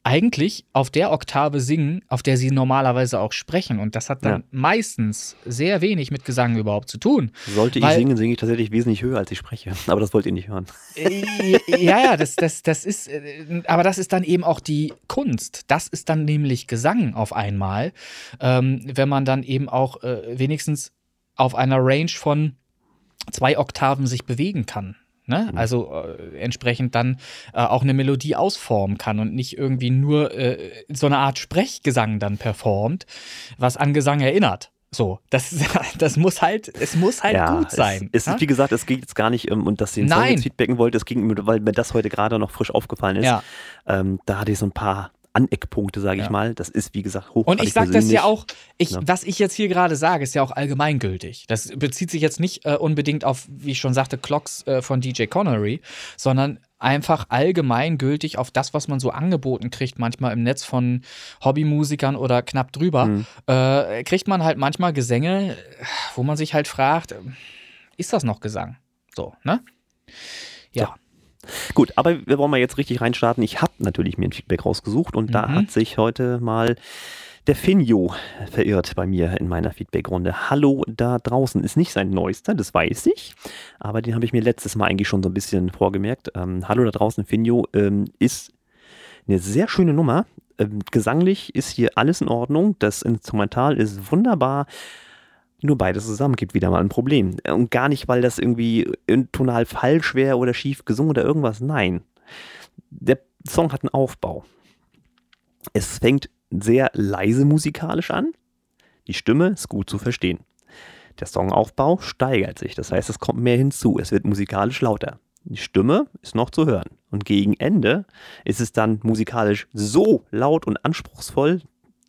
eigentlich auf der Oktave singen, auf der sie normalerweise auch sprechen. Und das hat dann Ja. meistens sehr wenig mit Gesang überhaupt zu tun. Sollte ich singen, singe ich tatsächlich wesentlich höher, als ich spreche. <laughs> Aber das wollt ihr nicht hören. Äh, ja, ja, das, das, das ist, äh, aber das ist dann eben auch die Kunst. Das ist dann nämlich Gesang auf einmal, ähm, wenn man dann eben auch äh, wenigstens auf einer Range von zwei Oktaven sich bewegen kann. Ne? Also äh, entsprechend dann äh, auch eine Melodie ausformen kann und nicht irgendwie nur äh, so eine Art Sprechgesang dann performt, was an Gesang erinnert. So, das, <laughs> das muss halt, es muss halt gut sein. Es, es ne? ist, wie gesagt, es geht jetzt gar nicht, um, und dass ich den Song Nein. jetzt feedbacken wollte, es ging, weil mir das heute gerade noch frisch aufgefallen ist. Ja. Ähm, da hatte ich so ein paar Aneckpunkte, sage ich Ja. mal. Das ist, wie gesagt, hoch. Und ich sage das ja auch, ich, Ja. was ich jetzt hier gerade sage, ist ja auch allgemeingültig. Das bezieht sich jetzt nicht äh, unbedingt auf, wie ich schon sagte, Clocks äh, von DJ Connery, sondern einfach allgemeingültig auf das, was man so angeboten kriegt, manchmal im Netz von Hobbymusikern oder knapp drüber, Mhm. äh, kriegt man halt manchmal Gesänge, wo man sich halt fragt, ist das noch Gesang? So, ne? Ja. Gut, aber wir wollen mal jetzt richtig reinstarten. Ich habe natürlich mir ein Feedback rausgesucht und da Mhm. hat sich heute mal der Finjo verirrt bei mir in meiner Feedback-Runde. Hallo da draußen ist nicht sein neuester, das weiß ich, aber den habe ich mir letztes Mal eigentlich schon so ein bisschen vorgemerkt. Ähm, Hallo da draußen, Finjo ähm, ist eine sehr schöne Nummer. Ähm, gesanglich ist hier alles in Ordnung. Das Instrumental ist wunderbar. Nur beides zusammen gibt wieder mal ein Problem. Und gar nicht, weil das irgendwie tonal falsch wäre oder schief gesungen oder irgendwas. Nein. Der Song hat einen Aufbau. Es fängt sehr leise musikalisch an. Die Stimme ist gut zu verstehen. Der Songaufbau steigert sich. Das heißt, es kommt mehr hinzu. Es wird musikalisch lauter. Die Stimme ist noch zu hören. Und gegen Ende ist es dann musikalisch so laut und anspruchsvoll,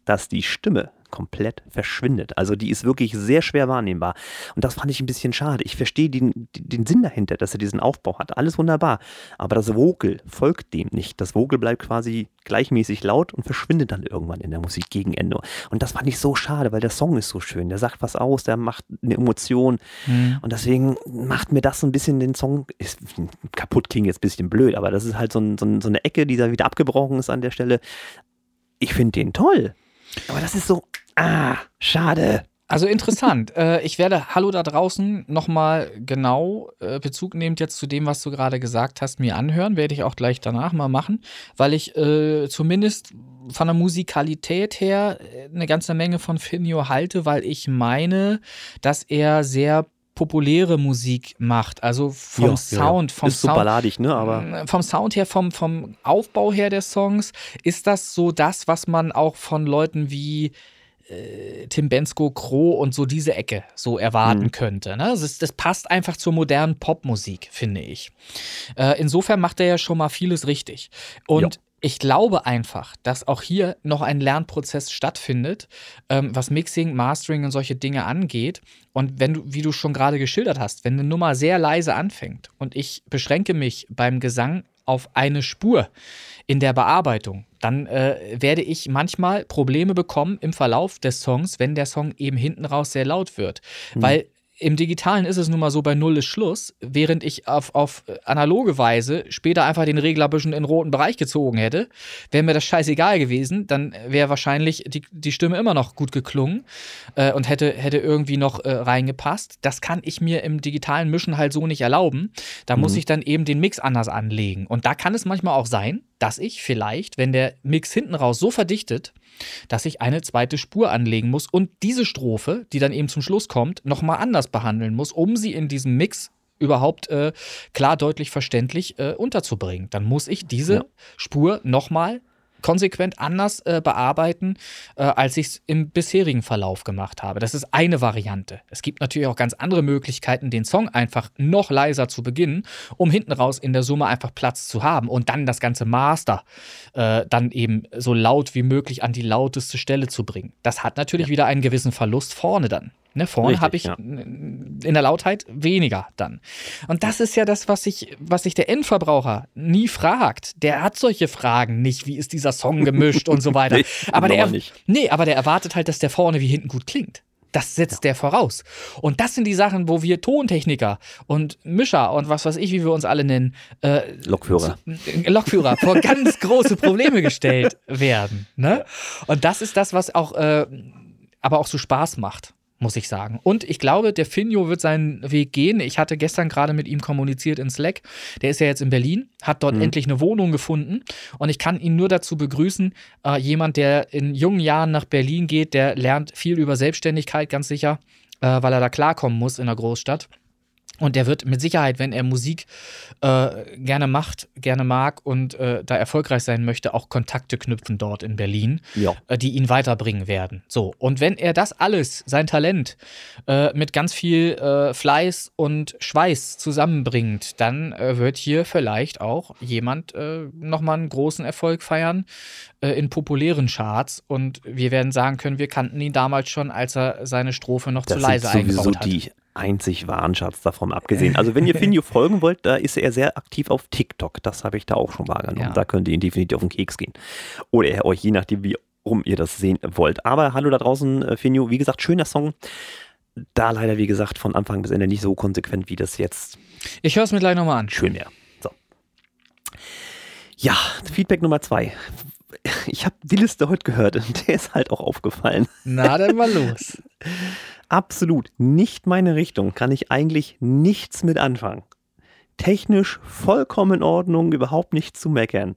dass die Stimme komplett verschwindet. Also die ist wirklich sehr schwer wahrnehmbar. Und das fand ich ein bisschen schade. Ich verstehe den, den Sinn dahinter, dass er diesen Aufbau hat. Alles wunderbar. Aber das Vocal folgt dem nicht. Das Vocal bleibt quasi gleichmäßig laut und verschwindet dann irgendwann in der Musik gegen Ende. Und das fand ich so schade, weil der Song ist so schön. Der sagt was aus, der macht eine Emotion. Mhm. Und deswegen macht mir das so ein bisschen den Song, ist, kaputt klingt jetzt ein bisschen blöd, aber das ist halt so, ein, so, ein, so eine Ecke, die da wieder abgebrochen ist an der Stelle. Ich finde den toll. Aber das ist so, ah, schade. Also interessant. <laughs> äh, ich werde Hallo da draußen nochmal genau äh, Bezug nehmend jetzt zu dem, was du gerade gesagt hast, mir anhören. Werde ich auch gleich danach mal machen, weil ich äh, zumindest von der Musikalität her äh, eine ganze Menge von Finio halte, weil ich meine, dass er sehr populäre Musik macht. Also vom Sound, vom ist so Sound. balladig, ne? Aber Mm, Vom Sound her, vom, vom Aufbau her der Songs, ist das so das, was man auch von Leuten wie äh, Tim Bensko, Crow und so diese Ecke so erwarten Mhm. könnte. Ne? Das, ist, das passt einfach zur modernen Popmusik, finde ich. Äh, insofern macht er ja schon mal vieles richtig. Und Ja. Ich glaube einfach, dass auch hier noch ein Lernprozess stattfindet, ähm, was Mixing, Mastering und solche Dinge angeht. Und wenn du, wie du schon gerade geschildert hast, wenn eine Nummer sehr leise anfängt und ich beschränke mich beim Gesang auf eine Spur in der Bearbeitung, dann äh, werde ich manchmal Probleme bekommen im Verlauf des Songs, wenn der Song eben hinten raus sehr laut wird. Weil im Digitalen ist es nun mal so, bei Null ist Schluss, während ich auf, auf analoge Weise später einfach den Regler ein bisschen in den roten Bereich gezogen hätte, wäre mir das scheißegal gewesen, dann wäre wahrscheinlich die, die Stimme immer noch gut geklungen äh, und hätte, hätte irgendwie noch äh, reingepasst. Das kann ich mir im digitalen Mischen halt so nicht erlauben. Da muss Mhm. ich dann eben den Mix anders anlegen. Und da kann es manchmal auch sein, dass ich vielleicht, wenn der Mix hinten raus so verdichtet, dass ich eine zweite Spur anlegen muss und diese Strophe, die dann eben zum Schluss kommt, nochmal anders behandeln muss, um sie in diesem Mix überhaupt äh, klar, deutlich, verständlich äh, unterzubringen. Dann muss ich diese Ja. Spur nochmal konsequent anders äh, bearbeiten, äh, als ich es im bisherigen Verlauf gemacht habe. Das ist eine Variante. Es gibt natürlich auch ganz andere Möglichkeiten, den Song einfach noch leiser zu beginnen, um hinten raus in der Summe einfach Platz zu haben und dann das ganze Master äh, dann eben so laut wie möglich an die lauteste Stelle zu bringen. Das hat natürlich ja. wieder einen gewissen Verlust vorne dann. Ne, vorne habe ich ja. in der Lautheit weniger dann. Und das ist ja das, was sich was sich der Endverbraucher nie fragt. Der hat solche Fragen nicht, wie ist dieser Song gemischt und so <laughs> weiter. nee, aber der, nicht. nee, aber der erwartet halt, dass der vorne wie hinten gut klingt. Das setzt ja. der voraus. Und das sind die Sachen, wo wir Tontechniker und Mischer und was weiß ich, wie wir uns alle nennen, äh, Lokführer. Lokführer vor <laughs> ganz große Probleme gestellt werden. Ne? Und das ist das, was auch, äh, aber auch so Spaß macht muss ich sagen. Und ich glaube, der Finjo wird seinen Weg gehen. Ich hatte gestern gerade mit ihm kommuniziert in Slack. Der ist ja jetzt in Berlin, hat dort mhm. endlich eine Wohnung gefunden. Und ich kann ihn nur dazu begrüßen, äh, jemand, der in jungen Jahren nach Berlin geht, der lernt viel über Selbstständigkeit, ganz sicher, äh, weil er da klarkommen muss in der Großstadt. Und der wird mit Sicherheit, wenn er Musik äh, gerne macht, gerne mag und äh, da erfolgreich sein möchte, auch Kontakte knüpfen dort in Berlin, ja. äh, die ihn weiterbringen werden. So, und wenn er das alles, sein Talent, äh, mit ganz viel äh, Fleiß und Schweiß zusammenbringt, dann äh, wird hier vielleicht auch jemand äh, nochmal einen großen Erfolg feiern in populären Charts. Und wir werden sagen können, wir kannten ihn damals schon, als er seine Strophe noch das zu leise eingebaut hat. Die einzig wahren Schatz davon abgesehen. Also wenn ihr <laughs> Finio folgen wollt, da ist er sehr aktiv auf TikTok. Das habe ich da auch schon wahrgenommen. Ja. Da könnt ihr ihn definitiv auf den Keks gehen. Oder er euch, je nachdem, wie rum ihr das sehen wollt. Aber hallo da draußen, äh, Finio. Wie gesagt, schöner Song. Da leider, wie gesagt, von Anfang bis Ende nicht so konsequent, wie das jetzt. Ich höre es mir gleich nochmal an. Schön wäre. So. Ja, Feedback Nummer zwei. Ich habe die Liste heute gehört und <laughs> der ist halt auch aufgefallen. Na, dann mal los. <laughs> absolut nicht meine Richtung, kann ich eigentlich nichts mit anfangen. Technisch vollkommen in Ordnung, überhaupt nicht zu meckern.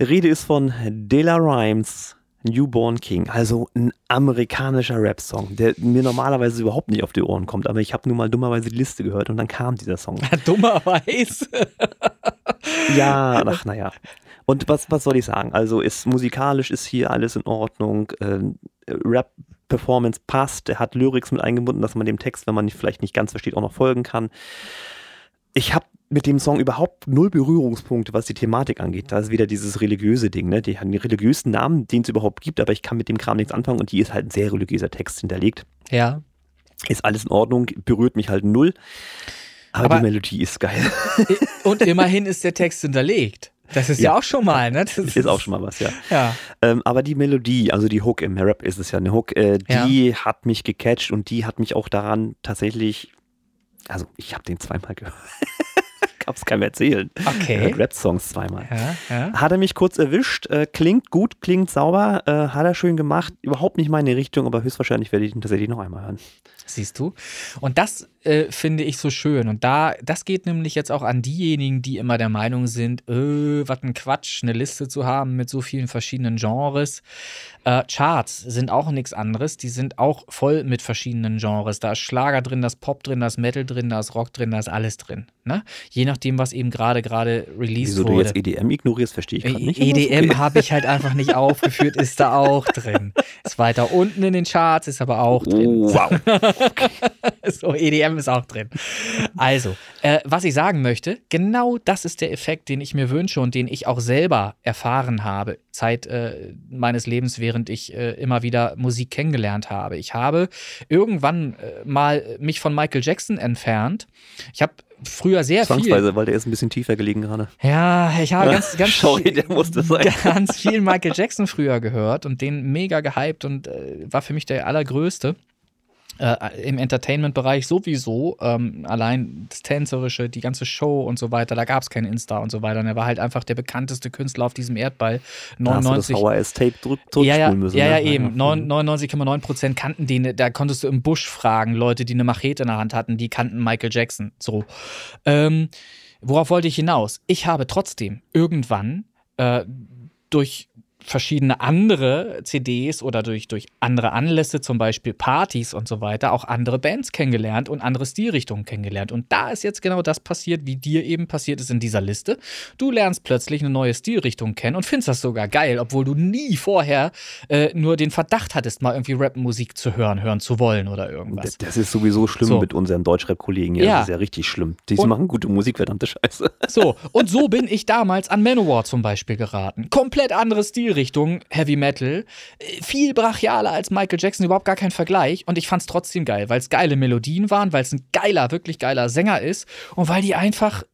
Rede ist von Dela Rhymes, Newborn King, also ein amerikanischer Rap-Song, der mir normalerweise überhaupt nicht auf die Ohren kommt, aber ich habe nur mal dummerweise die Liste gehört und dann kam dieser Song. <laughs> Dummerweise? <laughs> ja, ach naja. Und was, was soll ich sagen? Also ist musikalisch ist hier alles in Ordnung. Ähm, Rap Performance passt. Er hat Lyrics mit eingebunden, dass man dem Text, wenn man nicht, vielleicht nicht ganz versteht, auch noch folgen kann. Ich habe mit dem Song überhaupt null Berührungspunkte, was die Thematik angeht. Da ist wieder dieses religiöse Ding, ne? Die haben die religiösen Namen, den es überhaupt gibt, aber ich kann mit dem Kram nichts anfangen und die ist halt ein sehr religiöser Text hinterlegt. Ja. Ist alles in Ordnung, berührt mich halt null. Aber, aber die Melodie ist geil. Und immerhin ist der Text hinterlegt. Das ist ja, ja auch schon mal, ne? Das ist, ist, auch schon mal was, ja. ja. Ähm, aber die Melodie, also die Hook im Rap ist es ja eine Hook, äh, die ja. hat mich gecatcht und die hat mich auch daran tatsächlich, also ich habe den zweimal gehört. <laughs> Hab's keinem erzählen. Okay. Rap-Songs zweimal. Ja, hat er mich kurz erwischt, äh, klingt gut, klingt sauber, äh, hat er schön gemacht. Überhaupt nicht meine Richtung, aber höchstwahrscheinlich werde ich ihn tatsächlich noch einmal hören. Siehst du? Und das äh, finde ich so schön. Und da, das geht nämlich jetzt auch an diejenigen, die immer der Meinung sind, äh, was ein Quatsch, eine Liste zu haben mit so vielen verschiedenen Genres. Äh, Charts sind auch nichts anderes. Die sind auch voll mit verschiedenen Genres. Da ist Schlager drin, da ist Pop drin, da ist Metal drin, da ist Rock drin, da ist alles drin. Ne? Je nachdem, was eben gerade gerade released Wieso wurde. Wieso du jetzt EDM ignorierst, verstehe ich gerade nicht. EDM okay. habe ich halt einfach nicht aufgeführt, ist da auch drin. Ist weiter unten in den Charts, ist aber auch drin. Oh, wow. <laughs> so, EDM ist auch drin. Also, äh, was ich sagen möchte, genau das ist der Effekt, den ich mir wünsche und den ich auch selber erfahren habe, Zeit äh, meines Lebens, während ich äh, immer wieder Musik kennengelernt habe. Ich habe irgendwann äh, mal mich von Michael Jackson entfernt. Ich habe früher sehr Zwangsweise, viel. weil der ist ein bisschen tiefer gelegen gerade. Ja, ich habe ganz, ganz, <laughs> Sorry, viel, der musste sein. <laughs> ganz viel Michael Jackson früher gehört und den mega gehypt und äh, war für mich der allergrößte äh, im Entertainment-Bereich sowieso, ähm, allein das Tänzerische, die ganze Show und so weiter, da gab es kein Insta und so weiter. Und er war halt einfach der bekannteste Künstler auf diesem Erdball. 99, da hast du das Tape zurück, ja, ja, müssen. Ja, ja, ne? eben. 99,9 Prozent kannten den, da konntest du im Busch fragen, Leute, die eine Machete in der Hand hatten, die kannten Michael Jackson. So. Ähm, worauf wollte ich hinaus? Ich habe trotzdem irgendwann äh, durch verschiedene andere CDs oder durch, durch andere Anlässe, zum Beispiel Partys und so weiter, auch andere Bands kennengelernt und andere Stilrichtungen kennengelernt. Und da ist jetzt genau das passiert, wie dir eben passiert ist in dieser Liste. Du lernst plötzlich eine neue Stilrichtung kennen und findest das sogar geil, obwohl du nie vorher äh, nur den Verdacht hattest, mal irgendwie Rap-Musik zu hören, hören zu wollen oder irgendwas. Das ist sowieso schlimm so. mit unseren Deutschrap-Kollegen. Ja, ja, das ist ja richtig schlimm. Die und, machen gute Musik, verdammte Scheiße. So, und so bin ich damals an Manowar zum Beispiel geraten. Komplett andere Stilrichtung. Richtung Heavy Metal. Äh, viel brachialer als Michael Jackson, überhaupt gar kein Vergleich. Und ich fand es trotzdem geil, weil es geile Melodien waren, weil es ein geiler, wirklich geiler Sänger ist und weil die einfach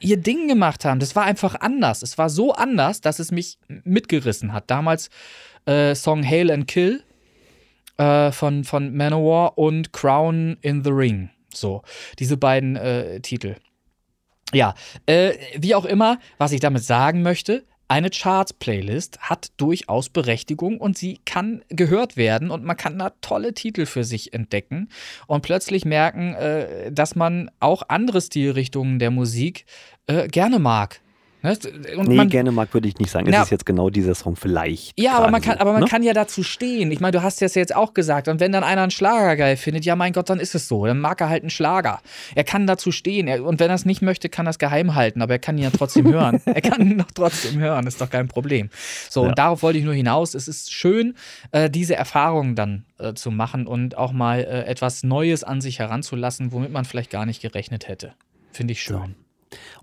ihr Ding gemacht haben. Das war einfach anders. Es war so anders, dass es mich mitgerissen hat. Damals äh, Song Hail and Kill äh, von, von Manowar und Crown in the Ring. So, diese beiden äh, Titel. Ja, äh, wie auch immer, was ich damit sagen möchte, eine Charts-Playlist hat durchaus Berechtigung und sie kann gehört werden und man kann da tolle Titel für sich entdecken und plötzlich merken, äh, dass man auch andere Stilrichtungen der Musik äh, gerne mag. Ne? Und nee, man, gerne mag würde ich nicht sagen. Na, es ist jetzt genau dieser Song vielleicht. Ja, aber man, kann, aber man ne? kann ja dazu stehen. Ich meine, du hast das ja jetzt auch gesagt. Und wenn dann einer einen Schlager geil findet, ja mein Gott, dann ist es so. Dann mag er halt einen Schlager. Er kann dazu stehen. Er, und wenn er es nicht möchte, kann er es geheim halten. Aber er kann ihn ja trotzdem hören. <laughs> er kann ihn doch trotzdem hören. Ist doch kein Problem. So, ja. und darauf wollte ich nur hinaus. Es ist schön, äh, diese Erfahrungen dann äh, zu machen und auch mal äh, etwas Neues an sich heranzulassen, womit man vielleicht gar nicht gerechnet hätte. Finde ich schön. So.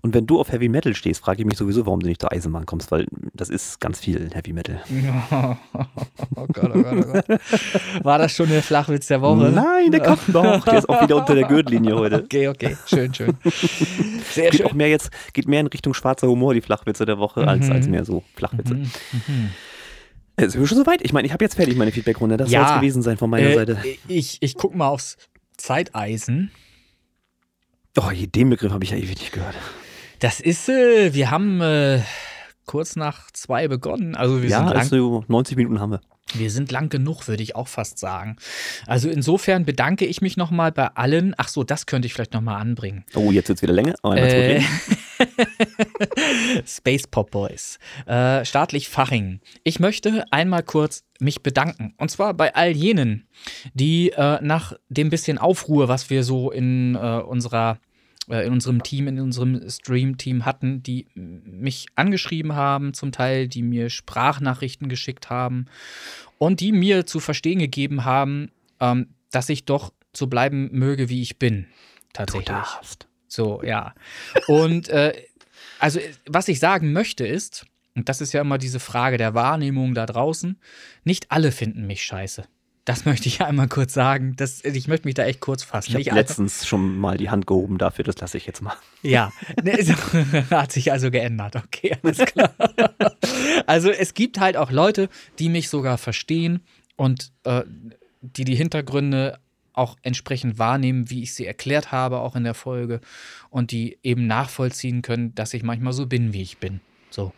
Und wenn du auf Heavy Metal stehst, frage ich mich sowieso, warum du nicht zur Eisenbahn kommst, weil das ist ganz viel Heavy Metal. <laughs> Oh, Gott, oh Gott, oh Gott. War das schon der Flachwitz der Woche? Nein, der kommt noch. <laughs> Der ist auch wieder unter der Gürtellinie heute. Okay, okay, schön, schön. Sehr geht schön. Auch mehr jetzt, geht mehr in Richtung schwarzer Humor, die Flachwitze der Woche, mhm. als, als mehr so Flachwitze. Mhm. Mhm. Sind wir schon soweit? Ich meine, ich habe jetzt fertig meine Feedbackrunde. Das ja, soll es gewesen sein von meiner äh, Seite. Ich, ich gucke mal aufs Zeiteisen. Oh, den Begriff habe ich ja ewig nicht gehört. Das ist, äh, wir haben äh, kurz nach zwei begonnen. Also wir ja, sind lang, also 90 Minuten haben wir. Wir sind lang genug, würde ich auch fast sagen. Also insofern bedanke ich mich nochmal bei allen. Ach so, das könnte ich vielleicht nochmal anbringen. Oh, jetzt wird es wieder länger. Äh, <laughs> <laughs> Space Pop Boys. Äh, staatlich Faching. Ich möchte einmal kurz mich bedanken. Und zwar bei all jenen, die äh, nach dem bisschen Aufruhr, was wir so in äh, unserer äh, in unserem Team, in unserem Stream-Team hatten, die mich angeschrieben haben, zum Teil, die mir Sprachnachrichten geschickt haben und die mir zu verstehen gegeben haben, ähm, dass ich doch so bleiben möge, wie ich bin. Tatsächlich. Du darfst. So, ja. Und äh, also, was ich sagen möchte ist, und das ist ja immer diese Frage der Wahrnehmung da draußen, nicht alle finden mich scheiße. Das <laughs> möchte ich einmal kurz sagen. Das, ich möchte mich da echt kurz fassen. Ich habe letztens schon mal die Hand gehoben dafür, das lasse ich jetzt mal. Ja, ne, <laughs> hat sich also geändert. Okay, alles klar. <laughs> also es gibt halt auch Leute, die mich sogar verstehen und äh, die die Hintergründe auch entsprechend wahrnehmen, wie ich sie erklärt habe, auch in der Folge, und die eben nachvollziehen können, dass ich manchmal so bin, wie ich bin. So.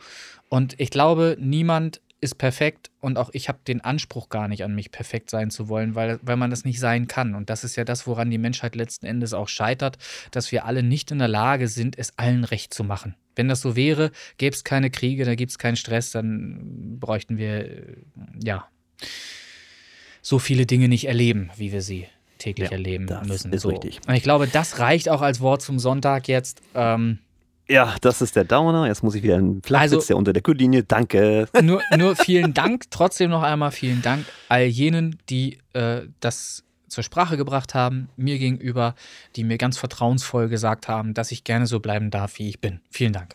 Und ich glaube, niemand ist perfekt und auch ich habe den Anspruch gar nicht an mich perfekt sein zu wollen, weil, weil man das nicht sein kann. Und das ist ja das, woran die Menschheit letzten Endes auch scheitert, dass wir alle nicht in der Lage sind, es allen recht zu machen. Wenn das so wäre, gäbe es keine Kriege, da gibt es keinen Stress, dann bräuchten wir äh, ja so viele Dinge nicht erleben, wie wir sie täglich ja, erleben das müssen. Ist so. richtig. Und ich glaube, das reicht auch als Wort zum Sonntag jetzt. Ähm, ja, das ist der Downer. Jetzt muss ich wieder einen Flachwitz, also, der unter der Gürtellinie. Danke. <laughs> Nur, nur vielen Dank. Trotzdem noch einmal vielen Dank all jenen, die äh, das zur Sprache gebracht haben, mir gegenüber, die mir ganz vertrauensvoll gesagt haben, dass ich gerne so bleiben darf, wie ich bin. Vielen Dank.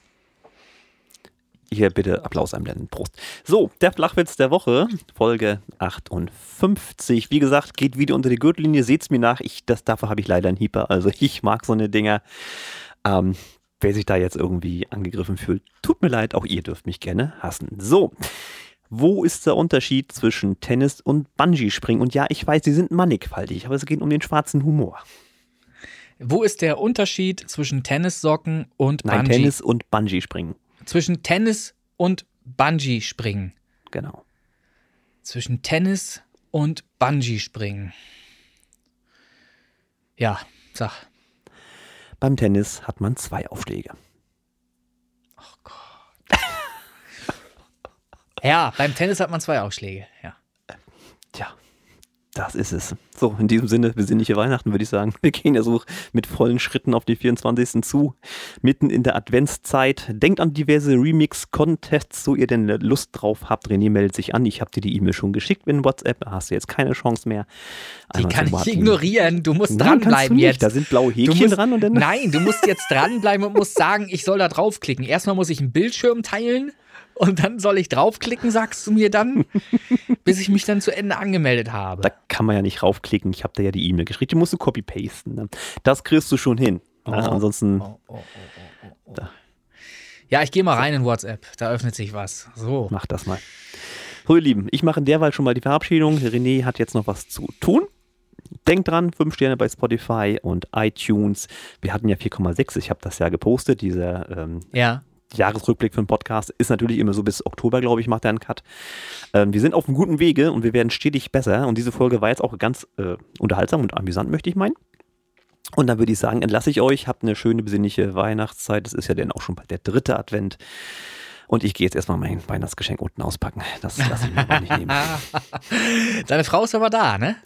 Hier bitte Applaus einblenden. Prost. So, der Flachwitz der Woche, Folge 58. Wie gesagt, geht wieder unter die Gürtellinie. Seht's mir nach. Ich, das, dafür habe ich leider einen Hieper. Also ich mag so eine Dinger. Ähm, wer sich da jetzt irgendwie angegriffen fühlt, tut mir leid. Auch ihr dürft mich gerne hassen. So. Wo ist der Unterschied zwischen Tennis und Bungee-Springen? Und ja, ich weiß, sie sind mannigfaltig, aber es geht um den schwarzen Humor. Wo ist der Unterschied zwischen Tennissocken und Bungee? Nein, Tennis und Bungee-Springen. Zwischen Tennis und Bungee-Springen. Genau. Zwischen Tennis und Bungee-Springen. Ja, sag. Beim Tennis hat man zwei Aufschläge. Oh Gott. <laughs> Ja, beim Tennis hat man zwei Ausschläge, ja. Tja, das ist es. So, in diesem Sinne, besinnliche Weihnachten, würde ich sagen. Wir gehen ja so mit vollen Schritten auf die 24. zu, mitten in der Adventszeit. Denkt an diverse Remix-Contests, so ihr denn Lust drauf habt. René meldet sich an. Ich habe dir die E-Mail schon geschickt in WhatsApp. Da hast du jetzt keine Chance mehr. Die kann ich ignorieren. Du musst Nein, dranbleiben du jetzt. Da sind blaue Häkchen musst, dran und dann. Nein, du musst jetzt dranbleiben und musst sagen, ich soll da draufklicken. Erstmal muss ich einen Bildschirm teilen und dann soll ich draufklicken, sagst du mir dann, bis ich mich dann zu Ende angemeldet habe. Da kann man ja nicht raufklicken. Ich habe da ja die E-Mail geschrieben. Die musst du copy-pasten. Ne? Das kriegst du schon hin. Oh. Ja, ansonsten. Oh, oh, oh, oh, oh. Ja, ich gehe mal rein in WhatsApp. Da öffnet sich was. So. Mach das mal. So, ihr Lieben, ich mache in derweil schon mal die Verabschiedung. René hat jetzt noch was zu tun. Denkt dran, 5 Sterne bei Spotify und iTunes. Wir hatten ja 4,6. Ich habe das ja gepostet, dieser ähm, Ja. Jahresrückblick für einen Podcast ist natürlich immer so bis Oktober, glaube ich, macht er einen Cut. Ähm, wir sind auf einem guten Wege und wir werden stetig besser. Und diese Folge war jetzt auch ganz äh, unterhaltsam und amüsant, möchte ich meinen. Und dann würde ich sagen, entlasse ich euch, habt eine schöne besinnliche Weihnachtszeit. Das ist ja dann auch schon bald der dritte Advent. Und ich gehe jetzt erstmal mein Weihnachtsgeschenk unten auspacken. Das lasse ich mir mal nicht nehmen. <laughs> Deine Frau ist aber da, ne?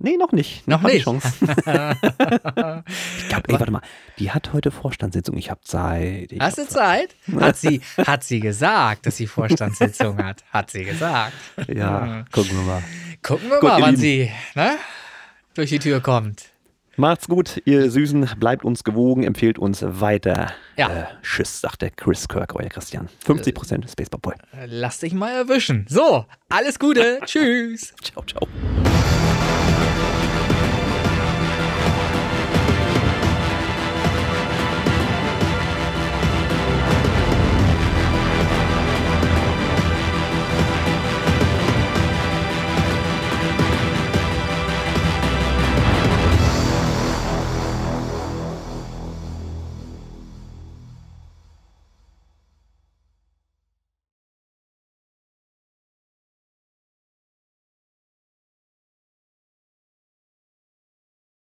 Nee, noch nicht. Noch nicht. Chance. <laughs> ich glaube, ey, warte mal. Die hat heute Vorstandssitzung. Ich habe Zeit. Ich Hast du Zeit? <laughs> Hat sie, hat sie gesagt, dass sie Vorstandssitzung hat? Hat sie gesagt. Ja, gucken wir mal. Gucken wir Gut, mal, wann Lieben. sie ne, durch die Tür kommt. Macht's gut, ihr Süßen. Bleibt uns gewogen, empfehlt uns weiter. Ja. Äh, tschüss, sagt der Chris Kirk, euer Christian. 50% Spaceball Boy. Lass dich mal erwischen. So, alles Gute. <laughs> Tschüss. Ciao, ciao.